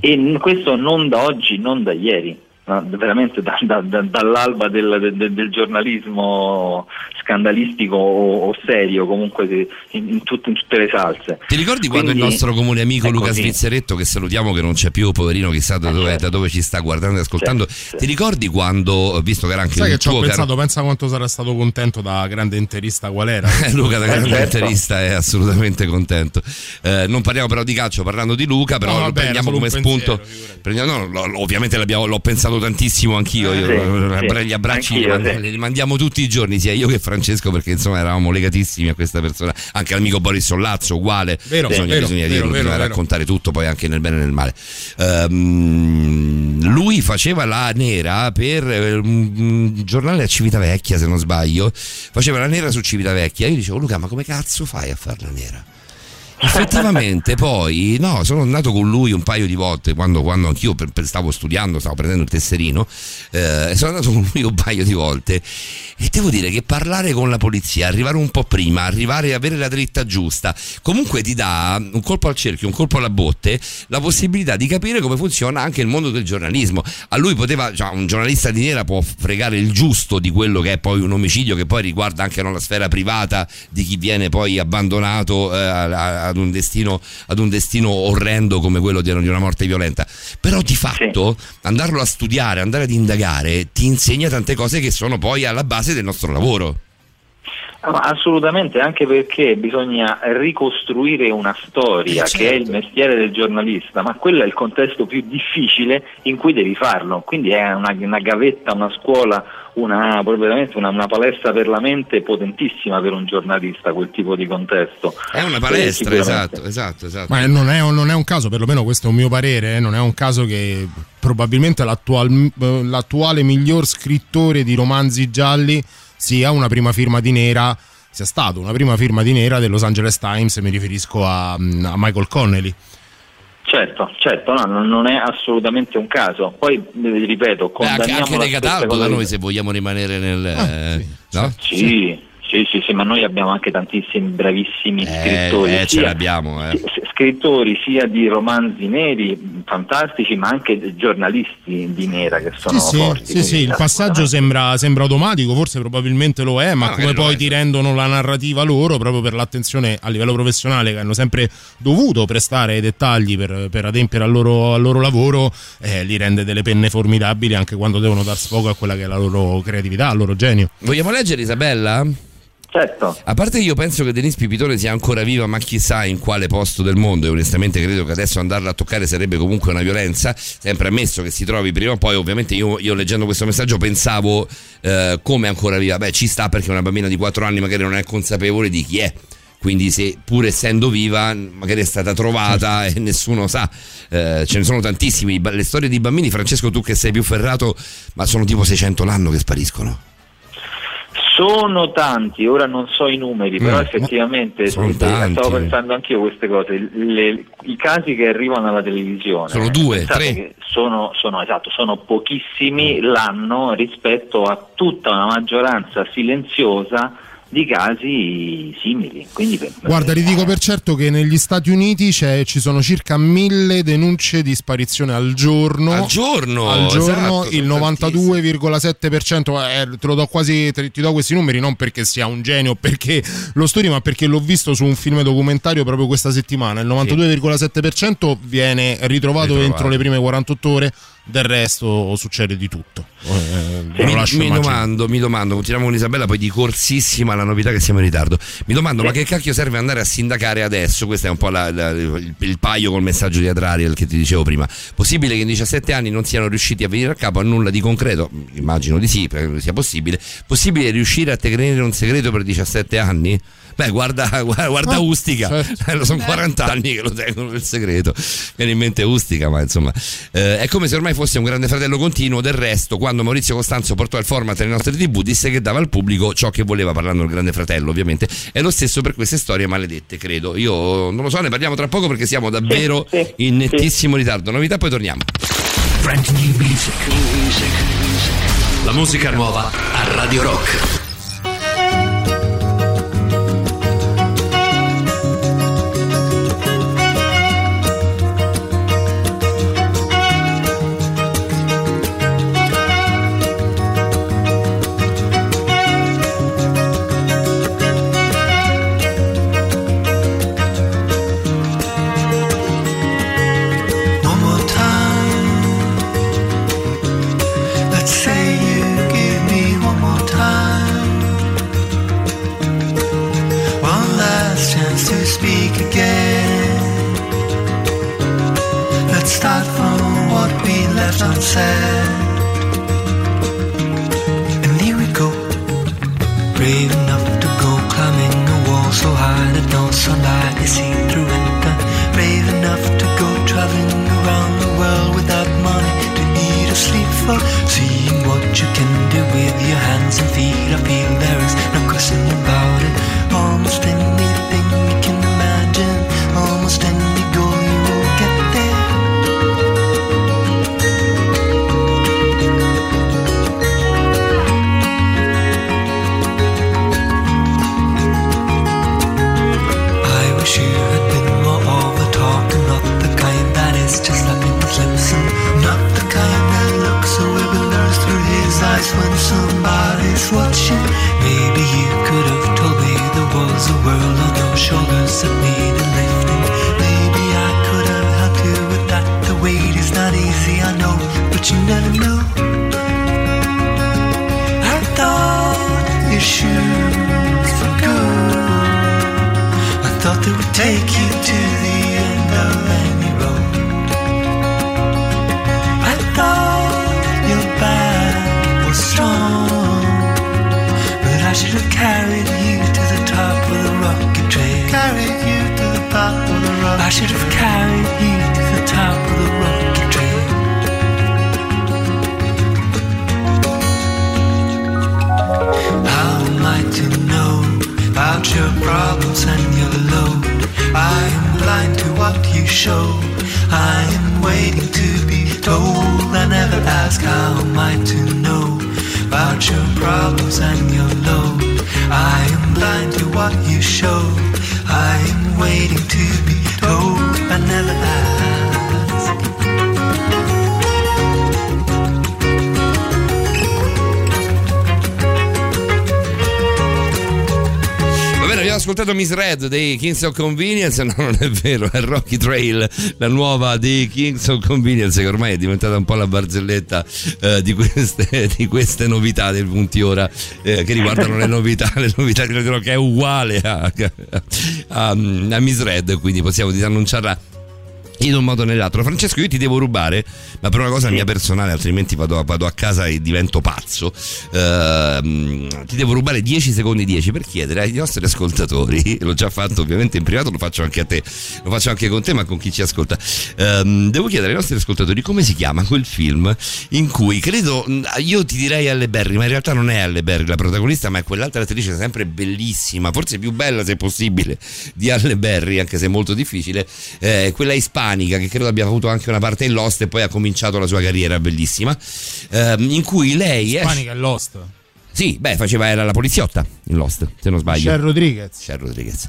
E n- questo non da oggi, non da ieri, veramente da- da- da- dall'alba del, del- del giornalismo scandalistico o, o serio, comunque in, in tut- in tutte le salse. Ti ricordi quando il Quindi- nostro comune amico Luca così. Svizzeretto, che salutiamo che non c'è più, poverino, chissà da dove, da dove ci sta guardando e ascoltando, ti ricordi quando, visto che era anche Sai che ci ho pensato, caro... pensa quanto sarà stato contento da grande interista qual era. *laughs* Luca da grande certo. interista è assolutamente contento. Eh, non parliamo però di calcio, parlando di Luca, però No, lo vabbè, era prendiamo come un spunto. Prendiamo- no, lo- lo- ovviamente l'abbiamo- l'ho pensato tantissimo anch'io. io, Sì, sì. gli abbracci li, mand- sì. li mandiamo tutti i giorni, sia io che Francesco, perché insomma eravamo legatissimi a questa persona. Anche l'amico Boris Sollazzo, uguale. Vero, bisogna, vero, bisogna vero, dirlo, vero, bisogna vero. raccontare tutto, poi anche nel bene e nel male. Ehm, lui faceva la nera per eh, un un giornale a Civitavecchia, se non sbaglio. Faceva la nera su Civitavecchia. Io dicevo, Luca, ma come cazzo fai a farla nera? Effettivamente poi, no, sono andato con lui un paio di volte quando, quando anch'io per- per- stavo studiando, stavo prendendo il tesserino, eh, sono andato con lui un paio di volte e devo dire che parlare con la polizia, arrivare un po' prima, arrivare a avere la dritta giusta, comunque ti dà un colpo al cerchio, un colpo alla botte, la possibilità di capire come funziona anche il mondo del giornalismo. A lui poteva, cioè, un giornalista di nera può fregare il giusto di quello che è poi un omicidio che poi riguarda anche no, la sfera privata di chi viene poi abbandonato eh, a- ad, un destino, ad un destino orrendo come quello di di una morte violenta. Però di fatto andarlo a studiare, andare ad indagare, ti insegna tante cose che sono poi alla base del nostro lavoro. Ah, ma assolutamente, anche perché bisogna ricostruire una storia Eh, che è il certo. mestiere del giornalista, ma quello è il contesto più difficile in cui devi farlo. Quindi è una, una gavetta, una scuola, una, una, una palestra per la mente potentissima per un giornalista, quel tipo di contesto. È una Eh, palestra, esatto, esatto, esatto. Ma non è, non è un caso, perlomeno questo è un mio parere, eh, non è un caso che probabilmente l'attual- eh, l'attuale miglior scrittore di romanzi gialli sia una prima firma di nera, sia stato una prima firma di nera del Los Angeles Times, mi riferisco a, a Michael Connelly. Certo, certo, no, non- è assolutamente un caso. Poi, eh, ripeto, Beh, anche, anche la De Cataldo da noi se vogliamo rimanere nel... eh, no? Sì, sì, sì, sì, ma noi abbiamo anche tantissimi bravissimi scrittori. eh, ce sia- l'abbiamo, eh. scrittori sia di romanzi neri fantastici, ma anche giornalisti di nera che sono Sì, sì, forti. sì, sì, il passaggio sembra, sembra automatico, forse probabilmente lo è, ma Ah, come poi è, ti rendono la narrativa loro proprio per l'attenzione a livello professionale che hanno sempre dovuto prestare ai dettagli per, per adempiere al loro, al loro lavoro, eh, li rende delle penne formidabili anche quando devono dar sfogo a quella che è la loro creatività, al loro genio. Vogliamo leggere Isabella? Certo. A parte io penso che Denise Pipitone sia ancora viva, ma chissà in quale posto del mondo, e onestamente credo che adesso andarla a toccare sarebbe comunque una violenza, sempre ammesso che si trovi prima o poi, ovviamente io, io leggendo questo messaggio pensavo eh, come ancora viva, beh ci sta perché una bambina di 4 anni magari non è consapevole di chi è. Quindi se pur essendo viva magari è stata trovata e *laughs* nessuno sa, Eh, ce ne sono tantissimi, le storie di bambini, Francesco tu che sei più ferrato, ma sono tipo 600 l'anno che spariscono. Sono tanti, ora non so i numeri, però Mm, effettivamente sì, tanti. stavo pensando anche io queste cose. Le- I casi che arrivano alla televisione Sono due, tre. Sono, sono, esatto, sono pochissimi l'anno rispetto a tutta una maggioranza silenziosa di casi simili. Quindi per- Guarda, ti dico per certo che negli Stati Uniti c'è- ci sono circa mille denunce di sparizione al giorno. Al giorno, Al giorno esatto, il 92,7%. eh, te lo do quasi, te- ti do questi numeri non perché sia un genio o *laughs* perché lo studi, ma perché l'ho visto su un film documentario proprio questa settimana. Il 92,7% viene ritrovato, Ritrovato. entro le prime 48 ore. Del resto succede di tutto. Eh, lo Mi, mi domando, mi domando, continuiamo con Isabella, poi di corsissima la novità che siamo in ritardo. Mi domando, ma che cacchio serve andare a sindacare adesso? Questo è un po' la- la- il, il paio col messaggio di Adrariel che ti dicevo prima. Possibile che in 17 anni non siano riusciti a venire a capo a nulla di concreto? Immagino di sì, perché sia possibile. Possibile riuscire a tenere un segreto per 17 anni? Beh, guarda, guarda, guarda Ah, Ustica, certo. Eh, lo sono 40 anni che lo tengono nel segreto. Viene in mente Ustica, ma insomma, eh, è come se ormai fosse un grande fratello continuo. Del resto, quando Maurizio Costanzo portò il format nelle nostre TV, disse che dava al pubblico ciò che voleva, parlando del grande fratello, ovviamente. È lo stesso per queste storie maledette, credo. Io non lo so, ne parliamo tra poco perché siamo davvero in nettissimo ritardo. Novità, poi torniamo. Brand new music. La musica nuova a Radio Rock. Left. And here we go. Brave enough to go climbing a wall so high that no sunlight is seen through it. Brave enough to go traveling around the world without money to eat or sleep for. Seeing what you can do with your hands and feet. Somebody's watching. Maybe you could have told me there was a world on your shoulders that needed lifting. Maybe I could have helped you with that. The weight is not easy, I know, but you never know. I thought your shoes were good. I thought they would take you to the end of any should have carried you to the top of the rocket train. Carried you to the top of the rocket I should have carried you to the top of the rocket train. How am I to know about your problems and your load? I am blind to what you show. I am waiting to be told. I never ask how am I to know about your problems and your load. I am blind to what you show. I am waiting to be told. I never ask. Abbiamo ascoltato Miss Red dei Kings of Convenience. *laughs* No, non è vero, è Rocky Trail, la nuova dei Kings of Convenience, che ormai è diventata un po' la barzelletta eh, di, queste, *laughs* di queste novità del punti ora eh, che riguardano le novità, le novità di Radio Rock, è uguale a, a, a, a Miss Red, quindi possiamo disannunciarla in un modo o nell'altro. Francesco, io ti devo rubare, ma per una cosa mia personale, altrimenti vado, vado a casa e divento pazzo. Ehm, ti devo rubare 10 secondi 10 per chiedere ai nostri ascoltatori, *laughs* l'ho già fatto ovviamente in privato, lo faccio anche a te, lo faccio anche con te, ma con chi ci ascolta. Ehm, devo chiedere ai nostri ascoltatori come si chiama quel film in cui credo, io ti direi Alle Berry, ma in realtà non è Alle Berry la protagonista, ma è quell'altra attrice sempre bellissima, forse più bella se possibile di Alle Berry, anche se molto difficile, eh, quella ispanica che credo abbia avuto anche una parte in Lost e poi ha cominciato la sua carriera bellissima, ehm, in cui lei è... Ispanica è Lost. Sì, beh, faceva, era la poliziotta in Lost, se non sbaglio. Michelle Rodriguez. Michelle Rodriguez.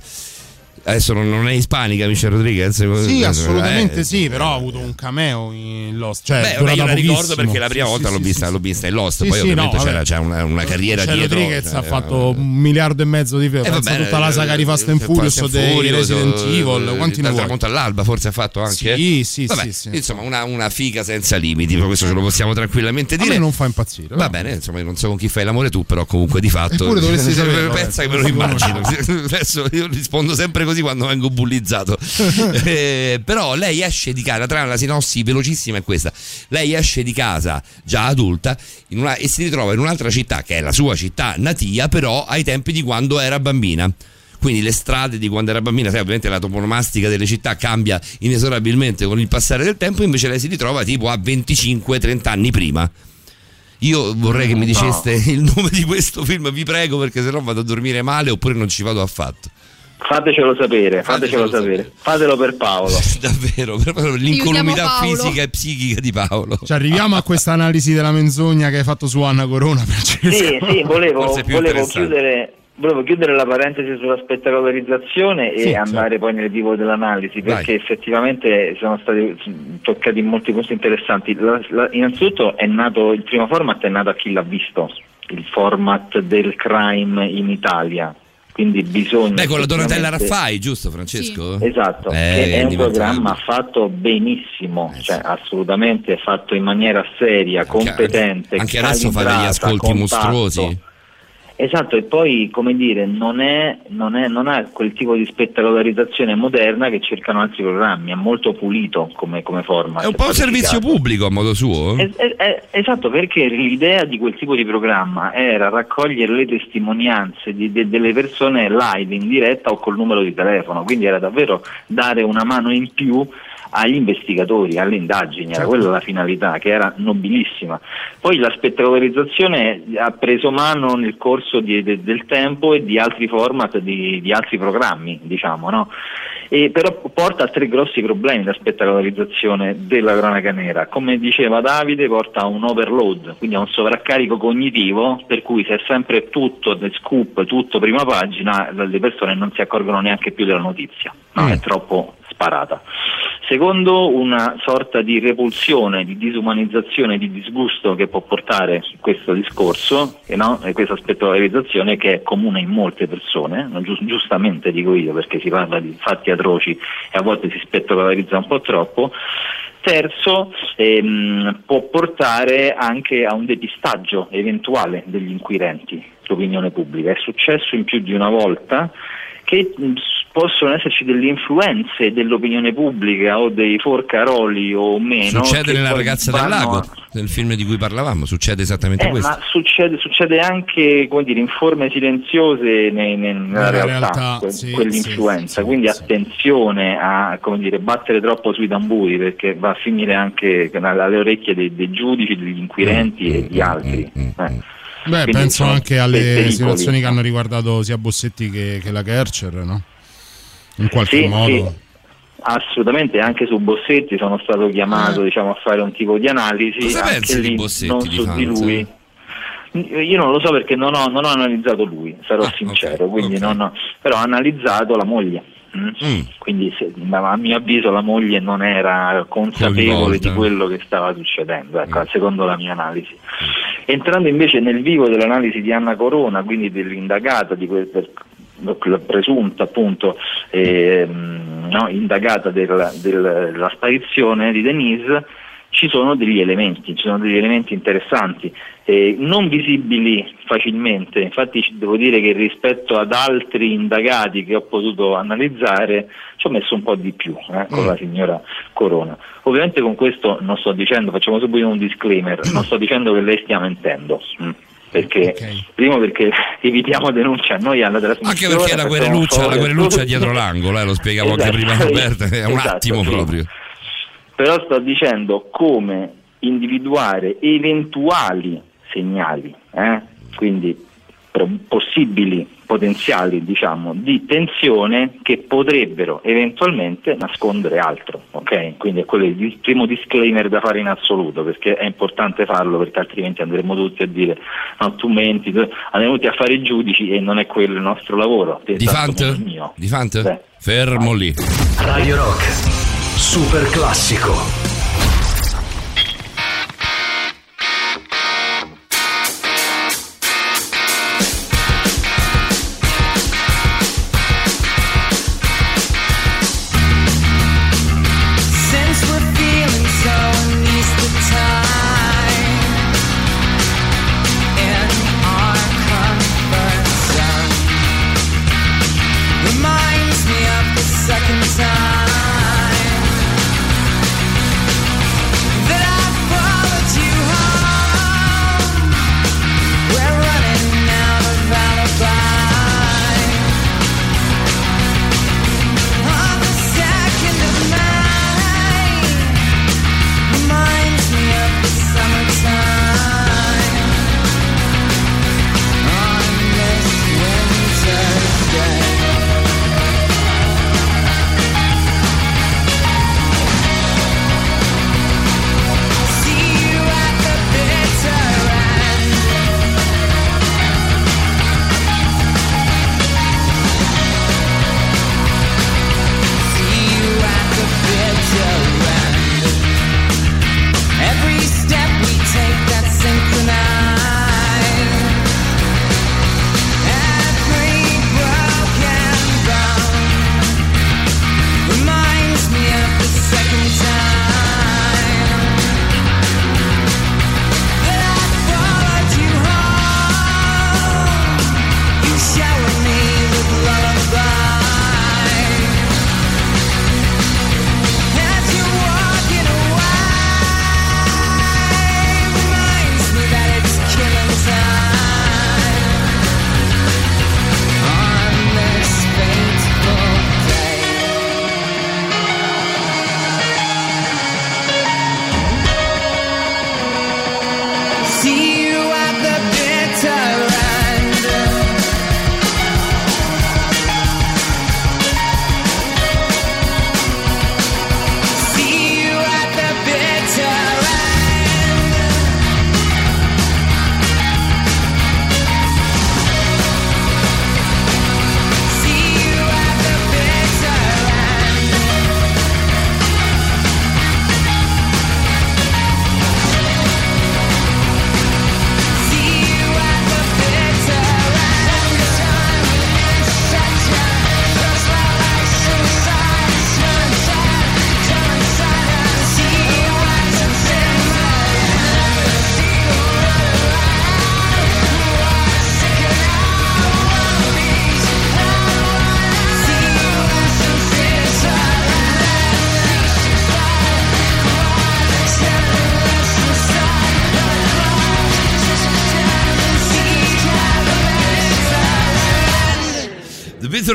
Adesso non, è ispanica Michelle Rodriguez? Sì, Eh, assolutamente eh, sì, però ha avuto un cameo in Lost. Cioè, Beh, vabbè, io la ricordo perché la prima Sì, volta sì, l'ho, sì, vista, l'ho vista in Lost, poi ovviamente no, c'era, c'era una, una carriera Michelle dietro. Rodriguez cioè, ha fatto un miliardo e mezzo di film. Eh, vabbè, tutta la saga di Fast and eh, Furious Fast dei Resident eh, Evil. Quanti ne vuoi? tramonto all'alba forse ha fatto anche? Sì, sì, Vabbè, sì. Insomma, una, una figa senza limiti, questo ce lo possiamo tranquillamente A dire. me non fa impazzire. Va bene, insomma, non so con chi fai l'amore tu, però comunque di fatto. Eppure dovresti *laughs* saperlo, Pensa eh, che me lo immagino. *laughs* Adesso io rispondo sempre così quando vengo bullizzato. *laughs* Eh, però lei esce di casa, tra la sinossi velocissima è questa. Lei esce di casa già adulta in una- e si ritrova in un'altra città, che è la sua città natia, però ai tempi di quando era bambina. Quindi le strade di quando era bambina, sai, ovviamente la toponomastica delle città cambia inesorabilmente con il passare del tempo, invece lei si ritrova tipo a 25-30 anni prima. Io vorrei che mi diceste il nome di questo film, vi prego, perché sennò vado a dormire male oppure non ci vado affatto. Fatecelo sapere, fatecelo sapere. Fatelo per Paolo. *laughs* Davvero, per proprio l'incolumità Paolo. fisica e psichica di Paolo. Ci arriviamo a questa analisi della menzogna che hai fatto su Anna Corona. Francesco. Sì, sì, *laughs* volevo, volevo chiudere, volevo chiudere la parentesi sulla spettacolarizzazione e Sì, andare poi nel vivo dell'analisi Vai. perché effettivamente sono stati toccati molti punti interessanti. La- la- innanzitutto è nato, il primo format è nato a chi l'ha visto, il format del crime in Italia. Quindi bisogna. Beh, con la Donatella Raffai, giusto Francesco? Esatto, Eh, che è un programma fatto benissimo, cioè assolutamente fatto in maniera seria, competente. Anche adesso fa degli ascolti compatto. mostruosi. Esatto, e poi come dire, non, è, non, è, non ha quel tipo di spettacolarizzazione moderna che cercano altri programmi, è molto pulito come, come format. È un po' un servizio pubblico a modo suo. Es- es- es- esatto, perché l'idea di quel tipo di programma era raccogliere le testimonianze di- de- delle persone live, in diretta o col numero di telefono, quindi era davvero dare una mano in più agli investigatori, alle indagini, era quella la finalità, che era nobilissima. Poi la spettacolarizzazione ha preso mano nel corso di- de- del tempo e di altri format, di, di altri programmi, diciamo, no? E però porta a tre grossi problemi la spettacolarizzazione della cronaca nera. Come diceva Davide, porta a un overload, quindi a un sovraccarico cognitivo, per cui se è sempre tutto del scoop, tutto prima pagina, le persone non si accorgono neanche più della notizia, no? è troppo sparata. Secondo, una sorta di repulsione, di disumanizzazione, di disgusto che può portare questo discorso e, no? e questa spettacolarizzazione che è comune in molte persone, non gius- giustamente dico io perché si parla di fatti atroci e a volte si spettacolarizza un po' troppo. Terzo, ehm, può portare anche a un depistaggio eventuale degli inquirenti, l'opinione pubblica. È successo in più di una volta che possono esserci delle influenze dell'opinione pubblica o dei forcaroli o meno. Succede nella ragazza vanno del lago, nel film di cui parlavamo, succede esattamente eh, questo. ma succede, succede anche come dire, in forme silenziose nei- nei- nella realtà, realtà, que- sì, quell'influenza, quindi attenzione a come dire, battere troppo sui tamburi perché va a finire anche alle orecchie dei, dei giudici, degli inquirenti e di altri. Eh. Beh, Quindi penso anche alle pericoli. situazioni che hanno riguardato sia Bossetti che, che la Kercher, no? In qualche Sì, modo. sì. Assolutamente, anche su Bossetti sono stato chiamato diciamo, a fare un tipo di analisi. Cosa pensi di Bossetti, non di su di lui. Io non lo so perché non ho, non ho analizzato lui, sarò Ah, sincero, quindi non ho- però ho analizzato la moglie. mm? Quindi se- a mio avviso la moglie non era consapevole Coinvolta. di quello che stava succedendo, ecco, Mm. secondo la mia analisi. Entrando invece nel vivo dell'analisi di Anna Corona, quindi dell'indagata, di quel, per- la presunta appunto ehm, no, indagata del- del- della sparizione di Denise, ci sono degli elementi, ci sono degli elementi interessanti, eh, non visibili facilmente, infatti devo dire che rispetto ad altri indagati che ho potuto analizzare ci ho messo un po' di più eh, con la signora Corona. Ovviamente con questo non sto dicendo, facciamo subito un disclaimer, non sto dicendo che lei stia mentendo. mm, Perché, primo perché evitiamo denunce a noi alla trasmissione Anche perché la quereluccia, la quereluccia è dietro l'angolo, eh, lo spiegavo anche Esatto, prima Roberta, è un esatto, attimo sì. proprio. Però sto dicendo come individuare eventuali segnali, eh? quindi possibili potenziali diciamo, di tensione che potrebbero eventualmente nascondere altro. ok? Quindi è quello il primo disclaimer da fare in assoluto perché è importante farlo perché altrimenti andremo tutti a dire no tu menti, tu- andremo tutti a fare i giudici e non è quello il nostro lavoro. Di Fant? come il mio. Di Fant? Fermo lì. Radio Rock, super classico.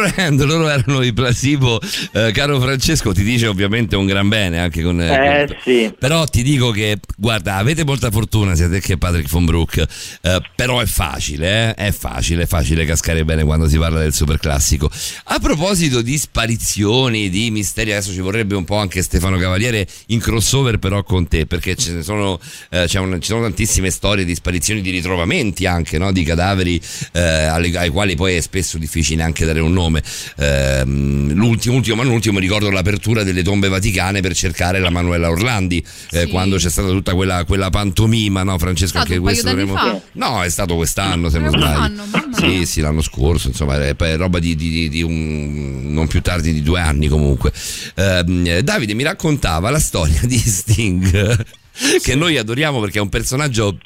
End, loro erano i Placebo. Eh, caro Francesco, ti dice ovviamente un gran bene anche con. Eh, con- sì. Però ti dico che, guarda, avete molta fortuna sia te che Patrick von Brook. eh, però è facile, eh? È facile, è facile cascare bene quando si parla del super classico. A proposito di sparizioni, di misteri, adesso ci vorrebbe un po' anche Stefano Cavaliere in crossover, però con te, perché ce ne sono, eh, c'è un- ci sono tantissime storie di sparizioni, di ritrovamenti anche, no? Di cadaveri eh, alle- ai quali poi è spesso difficile anche dare un nome. Ehm, l'ultimo, ultimo, ma non ultimo, ricordo l'apertura delle tombe vaticane per cercare la Manuela Orlandi, eh, quando c'è stata tutta quella, quella pantomima, no Francesco? Anche questo dovremmo... fa. No, è stato quest'anno se non sbaglio. Sì, sì, l'anno scorso, insomma, è roba di, di- di- di un non più tardi di due anni comunque. Ehm, Davide mi raccontava la storia di Sting *laughs* che noi adoriamo perché è un personaggio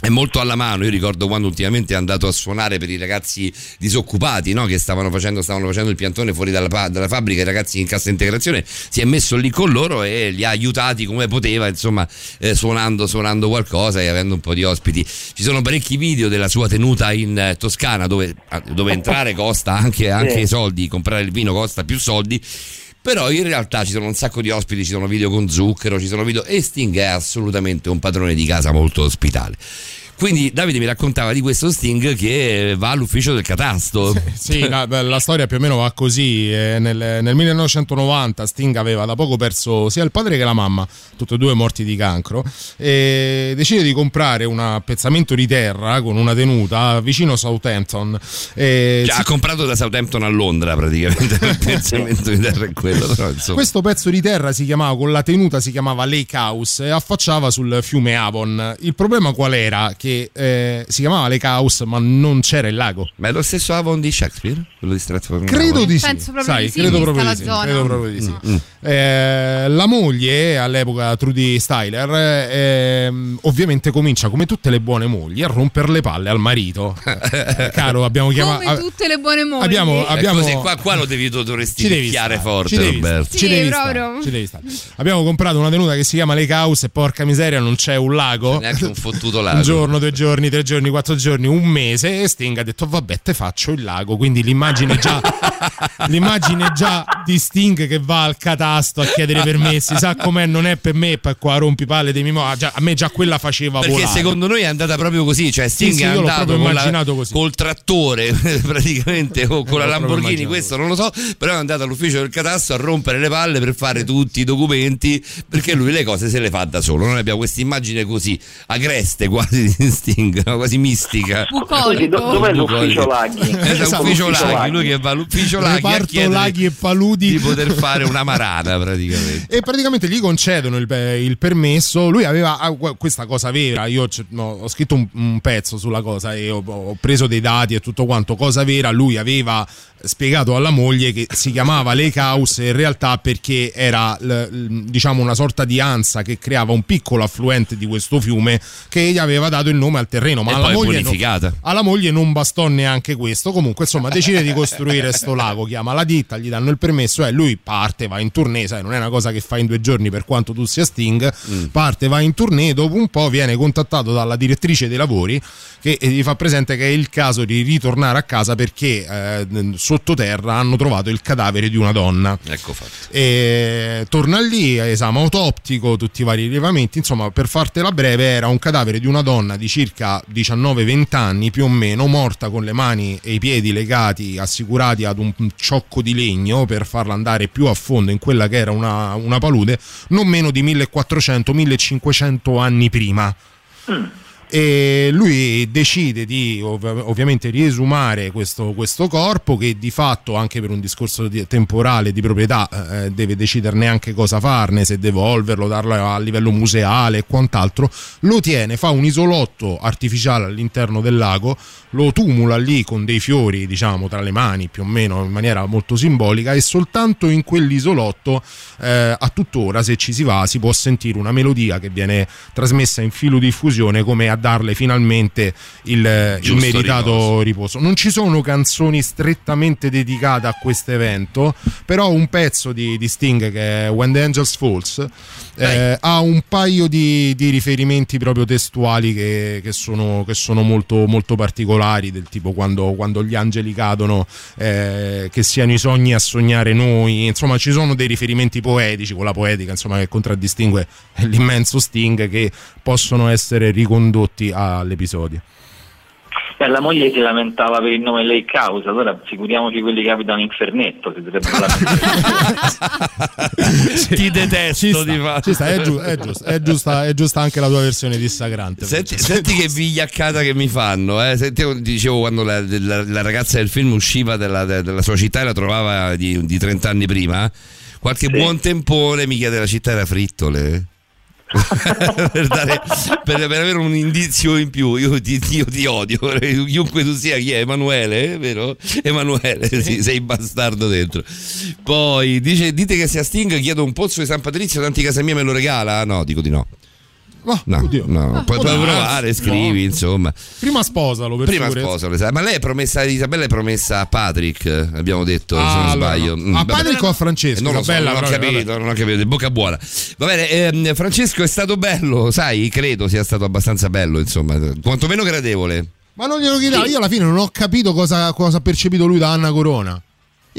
è molto alla mano, io ricordo quando ultimamente è andato a suonare per i ragazzi disoccupati no? che stavano facendo, stavano facendo il piantone fuori dalla, dalla, fabbrica, i ragazzi in cassa integrazione, si è messo lì con loro e li ha aiutati come poteva, insomma eh, suonando, suonando qualcosa e avendo un po' di ospiti. Ci sono parecchi video della sua tenuta in eh, Toscana dove, dove entrare costa anche, anche soldi, comprare il vino costa più soldi. Però in realtà ci sono un sacco di ospiti, ci sono video con zucchero, ci sono video e Sting è assolutamente un padrone di casa molto ospitale. Quindi Davide mi raccontava di questo Sting che va all'ufficio del catasto. Sì, la, la storia più o meno va così. Eh, nel, nel, 1990 Sting aveva da poco perso sia il padre che la mamma, tutti e due morti di cancro, e decide di comprare un appezzamento di terra con una tenuta vicino Southampton. E cioè, si... ha comprato da Southampton a Londra praticamente *laughs* l'appezzamento di terra è quello. Però, Questo pezzo di terra si chiamava, con la tenuta si chiamava Lake House e affacciava sul fiume Avon. Il problema qual era? Che eh, si chiamava Lake House, ma non c'era il lago. Ma è lo stesso Avon di Shakespeare? Quello di Stratford Credo di sì. Penso proprio Sai, di sì, credo, proprio di sì credo proprio di sì. Mm. Eh, la moglie, all'epoca Trudy Styler, ehm, ovviamente comincia come tutte le buone mogli a rompere le palle al marito. Eh, *laughs* Caro, abbiamo chiamato. Come tutte le buone mogli. Abbiamo, abbiamo, Così, qua, qua lo devi, dovresti Ci devi picchiare forte, ci devi Roberto. stare, ci devi stare, ci devi stare. Abbiamo comprato una tenuta che si chiama Lake House e porca miseria non c'è un lago. Neanche un fottuto *laughs* lago. Un giorno, due giorni, tre giorni, quattro giorni, un mese e Sting ha detto vabbè te faccio il lago. Quindi l'immagine già, *laughs* l'immagine già di Sting che va al catasto a chiedere permessi, sa com'è, non è per me, poi qua rompi palle dei mimo. ah, già- a me già quella faceva Perché volare. secondo noi è andata proprio così, cioè Sting Sì, sì, è andato con la- col trattore *laughs* praticamente o con la L'ho proprio Lamborghini, questo non lo so, però è andato all'ufficio del catasto a rompere le palle per fare tutti i documenti perché lui le cose se le fa da solo. Noi abbiamo questa immagine così agreste quasi di Sting, no? quasi mistica. Do- dov'è l'ufficio Laghi? Esatto, l'ufficio Laghi, lui che va all'ufficio Laghi a chiedere laghi e paludi di poter fare una *laughs* marana praticamente. E praticamente gli concedono il, il permesso. Lui aveva ah, questa cosa vera. Io no, ho scritto un, un pezzo sulla cosa e ho, ho preso dei dati e tutto quanto. Cosa vera, lui aveva spiegato alla moglie che si chiamava Lake House in realtà perché era diciamo una sorta di ansa che creava un piccolo affluente di questo fiume che gli aveva dato il nome al terreno. Ma alla moglie, no- bonificata. alla moglie non bastò neanche questo. Comunque, insomma, decide di costruire sto lago. Chiama la ditta, gli danno il permesso e lui parte, va in tournée. Sai, non è una cosa che fa in due giorni per quanto tu sia Sting. Parte, va in tournée. Dopo un po' viene contattato dalla direttrice dei lavori che eh, gli fa presente che è il caso di ritornare a casa perché eh, sottoterra hanno trovato il cadavere di una donna. Ecco fatto. E torna lì, esame autoptico, tutti i vari rilevamenti. Insomma, per fartela breve, era un cadavere di una donna di circa 19-20 anni più o meno, morta con le mani e i piedi legati, assicurati ad un ciocco di legno per farla andare più a fondo in quella che era una, una palude, non meno di 1400-1500 anni prima. E lui decide di ov- ovviamente riesumare questo, questo corpo che di fatto anche per un discorso di- temporale di proprietà eh, deve deciderne anche cosa farne, se devolverlo, darlo a livello museale e quant'altro, lo tiene, fa un isolotto artificiale all'interno del lago, lo tumula lì con dei fiori diciamo tra le mani più o meno in maniera molto simbolica e soltanto in quell'isolotto eh, a tuttora se ci si va si può sentire una melodia che viene trasmessa in filo diffusione come a darle finalmente il, il meritato riposo. Non ci sono canzoni strettamente dedicate a questo evento, però un pezzo di, di Sting che è When the Angels Falls eh, ha un paio di, di riferimenti proprio testuali che, che sono, che sono molto, molto particolari, del tipo quando, quando gli angeli cadono, eh, che siano i sogni a sognare noi, insomma ci sono dei riferimenti poetici con la poetica insomma, che contraddistingue l'immenso Sting che possono essere ricondotti all'episodio. Eh, la moglie si lamentava per il nome Lake House, allora figuriamoci quelli che abitano in Fernetto, si dovrebbero *laughs* Ti detesto Ci sta, di fatto. ci sta, è, giu- è giusta, è giusta- è giusta anche la tua versione dissacrante. Senti, senti che vigliaccata che mi fanno. Eh. Senti, dicevo quando la, la- la ragazza del film usciva dalla, della sua città e la trovava di, di 30 anni prima. Qualche buon tempone mi chiede la città era frittole. *laughs* per, dare- per- per avere un indizio in più, io ti, io ti odio. *laughs* Chiunque tu sia, chi è? Emanuele, vero? Emanuele, sì, sei bastardo dentro. Poi dice: Dite che sia Sting, chiedo un pozzo di San Patrizio, tanti casa mia me lo regala? No, dico di no. Oh, No, no, Ah, puoi, puoi provare, scrivi, no. insomma. Prima sposalo per Prima sicurezza. sposa, lo sai. ma lei è promessa Isabella è promessa a Patrick, abbiamo detto, se Ah, non allora sbaglio. no. Mm, A vabbè. Patrick o a Francesco? Non lo so, Isabella, non ho proprio, capito, non ho capito, bocca buona. Va bene, ehm, Francesco è stato bello, sai, credo sia stato abbastanza bello, insomma, quantomeno gradevole. Ma non glielo chiediamo, io alla fine non ho capito cosa, cosa ha percepito lui da Anna Corona.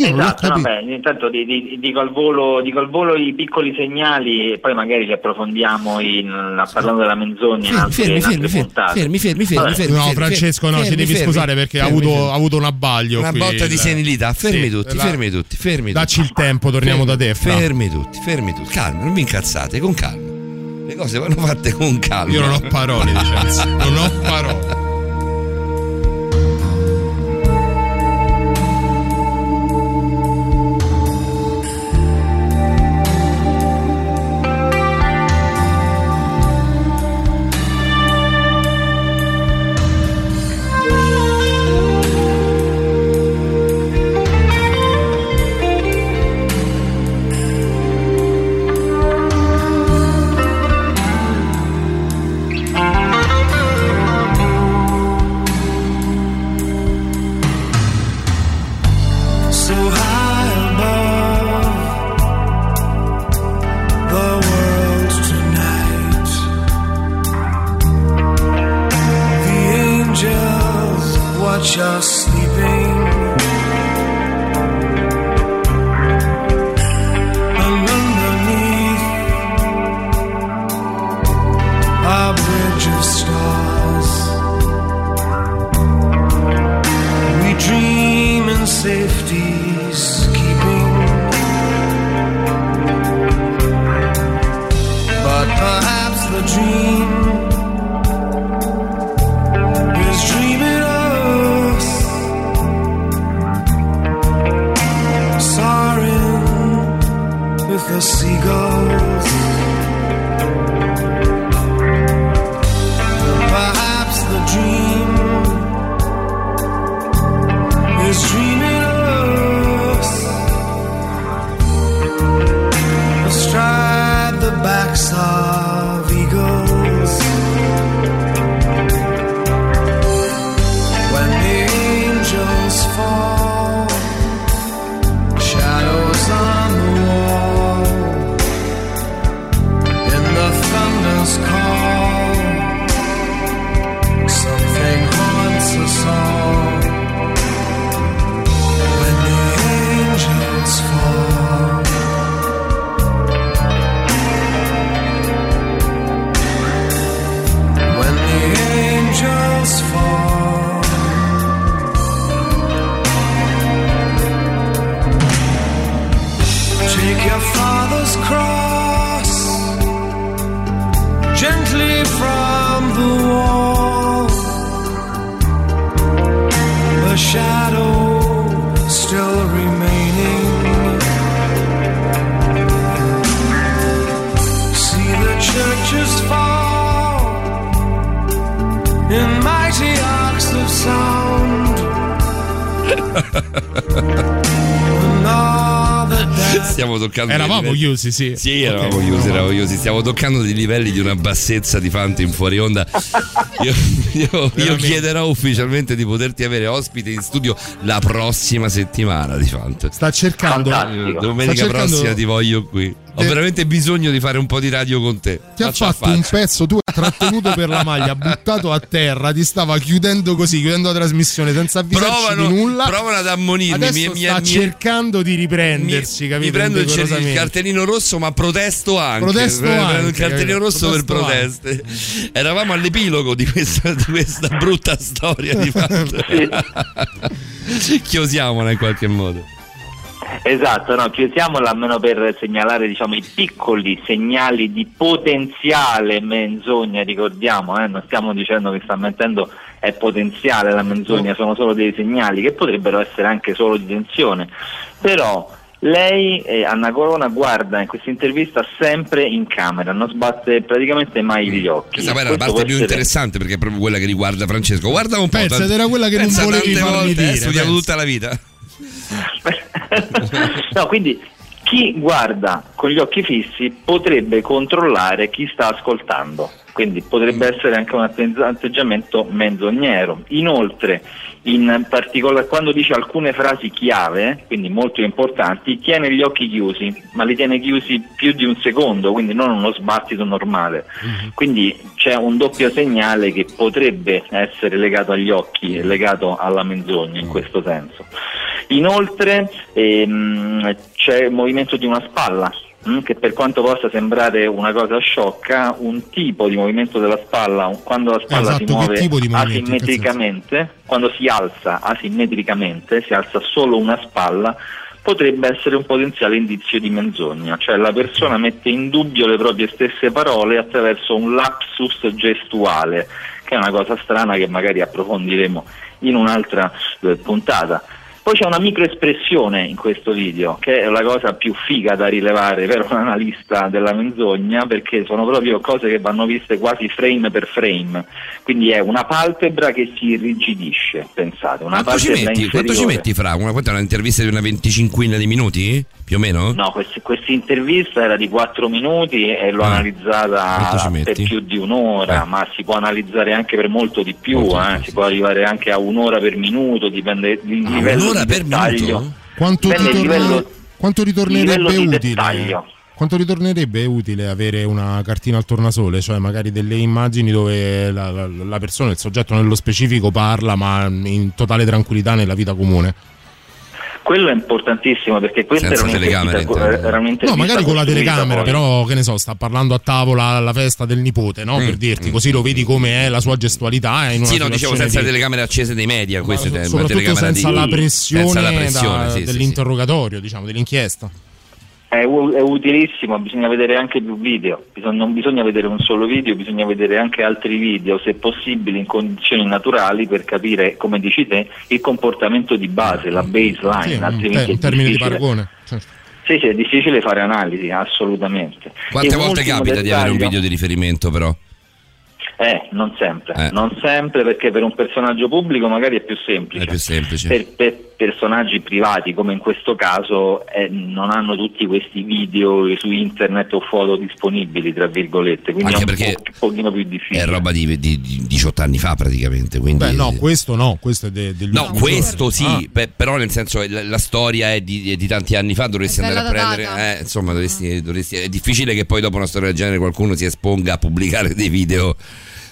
Io Esatto, beh, intanto di- di- dico, al volo, dico al volo i piccoli segnali e poi magari li approfondiamo in, parlando della menzogna fermi, in fermi, fermi, fermi, fermi, fermi, Vabbè. fermi. No, Francesco, no, fermi, ci devi fermi, scusare perché ha avuto, fermi. ha avuto un abbaglio. Una qui, botta di il- senilità, fermi Sì, tutti, la- fermi tutti, fermi Dacci tutti. il tempo, torniamo da te. Fra. Fermi tutti, fermi tutti, calma, non vi incazzate, con calma. Le cose vanno fatte con calma. Io non ho parole, Vincenzo. non ho parole. Take your father's cross gently from the wall. The shadow still remaining. See the churches fall in mighty arcs of sound. *laughs* Stiamo toccando Eravamo chiusi, sì. Sì, eravamo Ok. chiusi, eravamo chiusi. Stiamo toccando dei livelli di una bassezza di Fante in fuori onda. *laughs* Io, io- io chiederò ufficialmente di poterti avere ospite in studio la prossima settimana di Fante. Sta cercando. Eh, Domenica sta cercando- prossima ti voglio qui. Ho veramente bisogno di fare un po' di radio con te. Ti ha fatto un pezzo, tu hai trattenuto per la maglia, buttato a terra, ti stava chiudendo così, chiudendo la trasmissione senza avvisarci Provano, di nulla. provano ad ammonirmi. Adesso mi, mi- sta mi- cercando di riprendersi, mi, capito? mi prendo il, il cartellino rosso, ma protesto anche. Protesto Prendo anche, il cartellino capito? rosso per Protesto proteste. Eravamo all'epilogo di questa, di questa brutta storia di *laughs* fatto. Chiosiamola in qualche modo. Esatto, no, chiusiamola almeno per segnalare diciamo, i piccoli segnali di potenziale menzogna, ricordiamo, eh, non stiamo dicendo che sta mentendo è potenziale la menzogna, sono solo dei segnali che potrebbero essere anche solo di tensione, però lei, eh, Anna Corona, guarda in questa intervista sempre in camera, non sbatte praticamente mai gli occhi. Questa poi era la parte più essere- interessante perché è proprio quella che riguarda Francesco. Guarda un po'. Pensa, tant- ed era quella che non volevi farmi volte, eh, dire, studiato pensa. tutta la vita. *laughs* no, quindi chi guarda con gli occhi fissi potrebbe controllare chi sta ascoltando. Quindi potrebbe essere anche un atte- atteggiamento menzognero. Inoltre, in particolare quando dice alcune frasi chiave, quindi molto importanti, tiene gli occhi chiusi, ma li tiene chiusi più di un secondo, quindi non uno sbattito normale. Quindi c'è un doppio segnale che potrebbe essere legato agli occhi e legato alla menzogna in questo senso. Inoltre ehm, c'è il movimento di una spalla. Mm, Che per quanto possa sembrare una cosa sciocca, un tipo di movimento della spalla, quando la spalla Esatto, si muove asimmetricamente, quando si alza asimmetricamente, si alza solo una spalla, potrebbe essere un potenziale indizio di menzogna, cioè la persona mette in dubbio le proprie stesse parole attraverso un lapsus gestuale, che è una cosa strana che magari approfondiremo in un'altra eh, puntata. Poi c'è una microespressione in questo video, che è la cosa più figa da rilevare per un analista della menzogna, perché sono proprio cose che vanno viste quasi frame per frame. Quindi è una palpebra che si irrigidisce, pensate, una Quanto ci, metti, quanto ci metti fra? Una, quanto è un'intervista di una venticinquina di minuti? Più o meno? No, questa intervista era di 4 minuti e l'ho Ah. analizzata per più di un'ora, ma si può analizzare anche per molto di più, eh, si può arrivare anche a un'ora per minuto, dipende il livello un'ora di per dettaglio. minuto? Quanto, ritorna- livello- quanto ritornerebbe di utile? dettaglio. Quanto ritornerebbe utile avere una cartina al tornasole, cioè magari delle immagini dove la, la- la persona, il soggetto nello specifico parla, ma in totale tranquillità nella vita comune? Quello è importantissimo perché questa Senza era un'intervista, era un'intervista No, magari con la telecamera, poi. però che ne so, sta parlando a tavola alla festa del nipote, no? Mm, per dirti, così lo vedi come è la sua gestualità. è In una Sì, no, dicevo senza di- telecamere accese dei media, questo è soprattutto senza di- la pressione, senza la pressione, da- sì, sì, sì. dell'interrogatorio, diciamo, dell'inchiesta. È, u- è utilissimo, bisogna vedere anche più video, Bisogna- non bisogna vedere un solo video, bisogna vedere anche altri video, se possibile in condizioni naturali per capire, come dici te, il comportamento di base, la baseline, Sì, in, altrimenti te- è in termini di difficile. paragone. certo. Sì, sì, è difficile fare analisi, assolutamente. Quante E volte capita di avere un video di riferimento però? Eh, non sempre, Eh. non sempre perché per un personaggio pubblico magari è più semplice. È più semplice. Per, per personaggi privati come in questo caso eh, non hanno tutti questi video su internet o foto disponibili, tra virgolette, quindi Anche è un perché po', un pochino più difficile. È roba di, di- di 18 anni fa praticamente. Quindi... Beh, no, questo no, questo è de- No, questo sì, pe- però nel senso la, la storia è di, di tanti anni fa, dovresti andare a prendere... eh, insomma, dovresti, dovresti- è difficile che poi dopo una storia del genere qualcuno si esponga a pubblicare dei video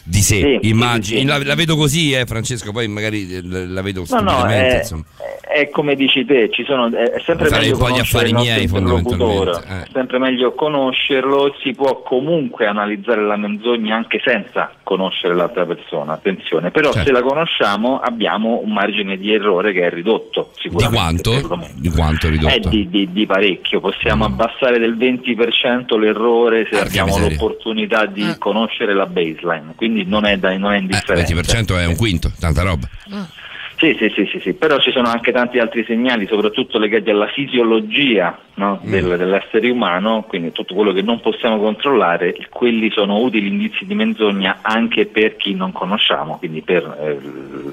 di sé, Sì, immagini. sì. La, la vedo così, eh, Francesco, poi magari eh, la, vedo No, no, è, insomma. è come dici te, ci sono, è sempre Farei meglio un po' gli conoscere miei, fondamentalmente, è sempre meglio conoscerlo, si può comunque analizzare la menzogna anche senza conoscere l'altra persona, attenzione, però Certo. se la conosciamo abbiamo un margine di errore che è ridotto, Di sicuramente. quanto? perlomeno. Di quanto è È ridotto? di, di- di parecchio, possiamo abbassare del 20% l'errore se Porca abbiamo miseria. l'opportunità di conoscere la baseline, quindi non è, da, non è Eh, indifferente. 20% è un quinto, tanta roba. Sì, sì, sì, sì, sì, però ci sono anche tanti altri segnali, soprattutto legati alla fisiologia no, Mm. del- dell'essere umano, quindi tutto quello che non possiamo controllare, quelli sono utili indizi di menzogna anche per chi non conosciamo, quindi per eh,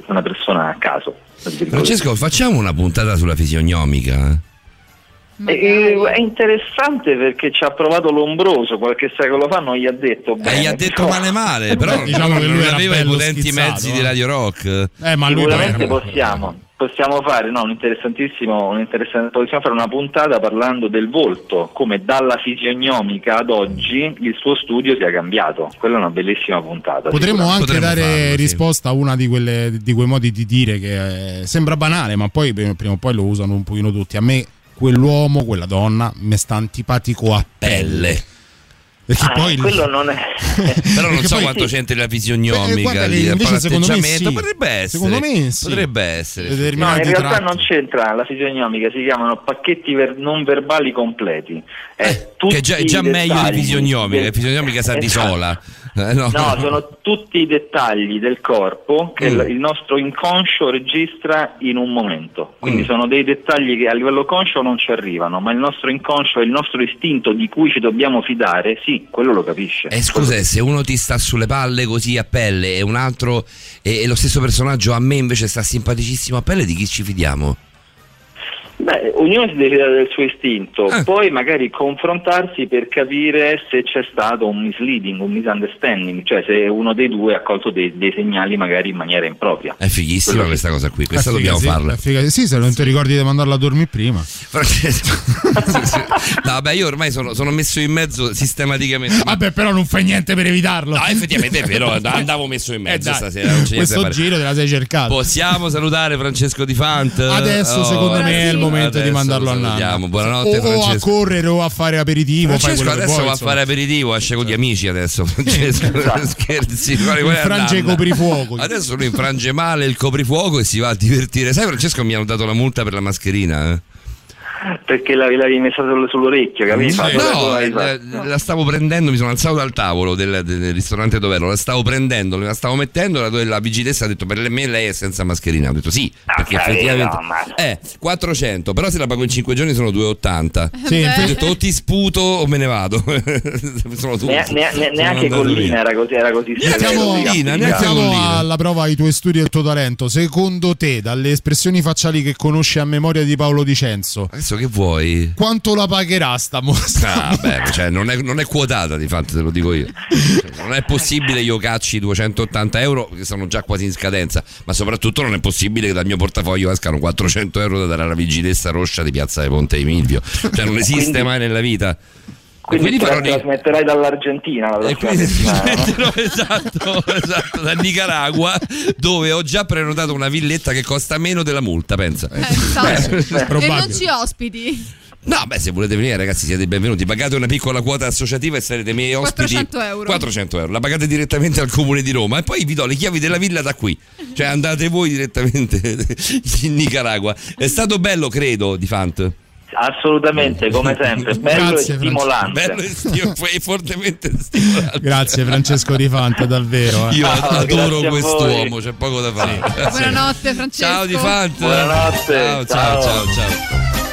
una persona a caso. Francesco, facciamo una puntata sulla fisionomica. eh? È interessante perché ci ha provato Lombroso qualche secolo fa, non gli ha detto bene. Eh, gli ha detto però- male male, *laughs* però Diciamo che lui non aveva i potenti schizzato, mezzi eh. di Radio Rock. Eh, ma lui Sicuramente possiamo, possiamo fare no, un interessantissimo, un interessante- possiamo fare una puntata parlando del volto, come dalla fisionomica ad oggi il suo studio sia cambiato. Quella è una bellissima puntata. Potremmo anche Potremmo dare farlo, sì. risposta a una di, quelle, di quei modi di dire che eh, sembra banale, ma poi eh, prima o poi lo usano un pochino tutti. A me quell'uomo, quella donna, mi sta antipatico a pelle. Perché Ah, poi quello non è *laughs* Però non so poi- quanto la Eh, guarda che lì, del invece secondo me sì. Potrebbe essere. Secondo me sì. Potrebbe essere. No, in determinati realtà tratti. non c'entra la fisionomica, si chiamano pacchetti ver- non verbali completi. È tutti Che è già, è già meglio di dettagli fisionomica, del- la fisionomica sa di Esatto. *laughs* Eh, no. No, sono tutti i dettagli del corpo che Mm. il- nostro inconscio registra in un momento. Quindi Mm. sono dei dettagli che a livello conscio non ci arrivano, ma il nostro inconscio e il nostro istinto di cui ci dobbiamo fidare, sì, quello lo capisce. Eh, scusa, se uno ti sta sulle palle così a pelle e un altro e, e lo stesso personaggio a me invece sta simpaticissimo a pelle, di chi ci fidiamo? Beh, ognuno si deve dare del suo istinto, Ah. poi magari confrontarsi per capire se c'è stato un misleading, un misunderstanding, cioè se uno dei due ha colto dei, dei segnali magari in maniera impropria. È fighissima questa cosa qui, questa È dobbiamo sì, farla. Sì, se non ti ricordi di mandarla a dormire prima. *laughs* No, vabbè, io ormai sono, sono messo in mezzo sistematicamente. Vabbè, però non fai niente per evitarlo. No, effettivamente è vero, *laughs* andavo messo in mezzo Eh, dai, stasera. Non c'è Questo giro te la sei cercato. Possiamo salutare Francesco Di Fant? Adesso, secondo me, è il momento di mandarlo a Nanna. Buonanotte, o, o a Francesco. correre o a fare aperitivo. Francesco adesso vuoi, va a fare aperitivo, esce con gli amici adesso. Francesco, scherzi. guarda, quella è Infrange i Nanna. coprifuoco. Adesso lui infrange male il coprifuoco e si va a divertire. Sai, Francesco mi hanno dato la multa per la mascherina? Eh? Perché l'avevi, messa sul- sull'orecchio, capito? No, la- eh, la- stavo prendendo, mi sono alzato dal tavolo del, del ristorante dove ero, la stavo prendendo, la stavo mettendo, la, la vigilessa ha detto per me lei è senza mascherina, ho detto sì, perché Ok, effettivamente no, ma- è 400, però se la pago in 5 giorni sono 2,80. Sì, ho detto o ti sputo o me ne vado. *laughs* sono tu. Ne- ne- ne- Sono neanche Collina era così, era così severo, sì, neanche mettiamo alla prova i tuoi studi e il tuo talento. Secondo te, dalle espressioni facciali che conosci a memoria di Paolo Dicenzo, Adesso che vuoi? quanto la pagherà sta mostra? Ah, beh, *laughs* cioè, non, è, non è quotata di fatto, te lo dico io. Cioè, non è possibile io cacci 280 euro che sono già quasi in scadenza, ma soprattutto non è possibile che dal mio portafoglio escano 400 euro da dare alla vigilessa roscia di Piazza de Ponte Emilio. Cioè non *laughs* esiste Quindi- mai nella vita. Quindi Quindi te la farò dei- trasmetterai dall'Argentina la E prossima quindi settimana, *laughs* esatto, esatto, da Nicaragua, dove ho già prenotato una villetta che costa meno della multa, pensa. Eh, esatto. Beh, *laughs* e probabile. non ci ospiti. No, beh, se volete venire, ragazzi, siete benvenuti. Pagate una piccola quota associativa e sarete miei ospiti. 400 euro. 400 euro. La pagate direttamente al comune di Roma e poi vi do le chiavi della villa da qui. Cioè, andate voi direttamente *laughs* in Nicaragua. È stato bello, credo, di Fant. Assolutamente, come sempre, *laughs* bello Grazie, e stimolante. Bello e sti- *laughs* e fortemente stimolante. Grazie Francesco Di Fante, davvero. eh. Io Ah, adoro quest'uomo, c'è poco da fare. Buonanotte, Francesco. Ciao di Fant. Buonanotte, Ciao, ciao, ciao. ciao, ciao.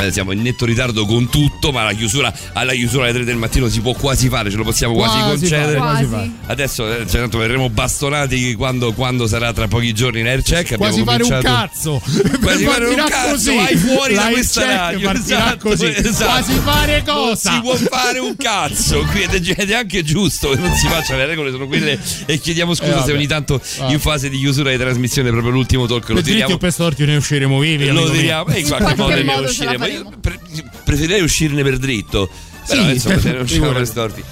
Eh, siamo in netto ritardo con tutto, ma la chiusura, alla chiusura alle 3 del mattino si può quasi fare, ce lo possiamo quasi, Quasi concedere. quasi Quasi. Adesso eh, cioè, tanto verremo bastonati quando, quando sarà tra pochi giorni in aircheck. Quasi Abbiamo fare un cazzo. Quasi fare un cazzo, così. vai fuori da Live questa check radio. esatto, così. esatto. Quasi fare cosa? Non si può fare un cazzo qui ed è, anche giusto che non si faccia, le regole sono quelle e chiediamo scusa Eh, se ogni tanto Vabbè. in fase di chiusura di trasmissione proprio l'ultimo talk lo tiriamo per storti ne usciremo vivi. lo tiriamo e in qualche modo ne la usciremo. Io pre- preferirei uscirne per dritto. Però Sì, insomma se ne usciamo per storti.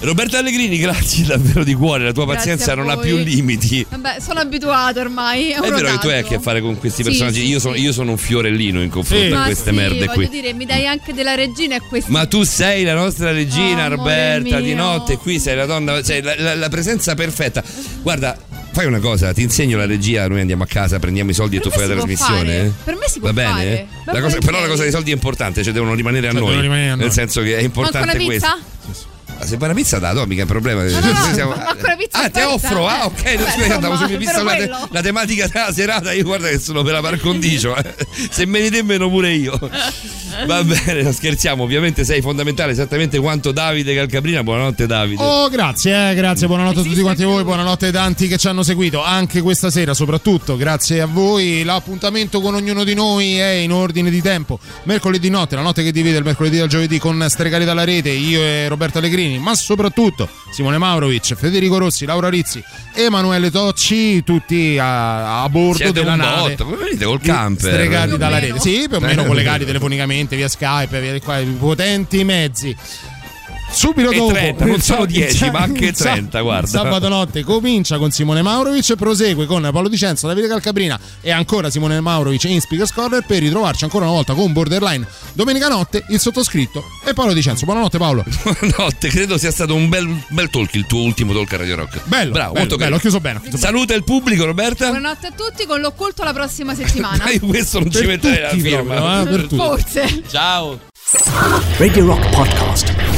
Roberta Allegrini, grazie davvero di cuore, la tua Grazie pazienza non ha più limiti. Vabbè, sono abituato ormai. È, È vero che tu hai a che fare con questi Sì, personaggi. sì, io, sono, sì. io sono un fiorellino in confronto Sì. a Ma queste sì, merde voglio qui. dire, mi dai anche della regina e questi. Ma tu sei la nostra regina, Oh, Roberta, di notte qui sei la donna, sei la, la- la presenza perfetta. Guarda, fai una cosa, ti insegno la regia, noi andiamo a casa, prendiamo i soldi e Per tu me fai la trasmissione. fare. Per me si può Va bene? fare. Va La cosa- bene. però la cosa dei soldi è importante, cioè devono rimanere a Cioè, noi. devono rimanere a noi. Nel senso che è importante questo. pizza? Ah, se fai una pizza da, no, mica è un problema. no, *laughs* Noi siamo- pizza Ah, te offerta. offro, ah, ok, Eh, non beh, scusa, andavo insomma, su visto per la, te- la tematica della serata, io guarda che sono per la par condicio, eh. *laughs* se me ne temmeno pure io. Va *laughs* bene, no, scherziamo, ovviamente sei fondamentale esattamente quanto Davide Calcabrina. Buonanotte Davide. Oh, grazie, eh, grazie, buonanotte a tutti quanti voi, buonanotte ai tanti che ci hanno seguito anche questa sera, soprattutto grazie a voi. L'appuntamento con ognuno di noi è in ordine di tempo. Mercoledì notte, la notte che divide il mercoledì dal giovedì con Stregari dalla rete, io e Roberto Allegrini, ma soprattutto Simone Maurovic, Federico Rossi, Laura Rizzi, Emanuele Tocci, tutti a, a bordo Siete della nave. botto, come venite col camper? Stregati dalla rete, sì, più o meno collegati telefonicamente via Skype, via qua, potenti mezzi. Subito dopo, 30, non solo sab- 10, il ma anche il sab- 30, guarda. Sabato notte comincia con Simone Maurovic, prosegue con Paolo Dicenzo, Davide Calcabrina e ancora Simone Maurovic in Speakers Corner per ritrovarci ancora una volta con Borderline. Domenica notte il sottoscritto e Paolo Dicenzo. Buonanotte Paolo. *laughs* Buonanotte, credo sia stato un bel, bel talk il tuo ultimo talk a Radio Rock. Bello, bravo, bello, molto bello, ho chiuso bene. Saluta il pubblico, Roberta. Buonanotte a tutti con l'occulto la prossima settimana. *laughs* Ma io questo non ci Per metterei la firma. proprio, eh, per tutti. Forse. Ciao. Radio Rock Podcast.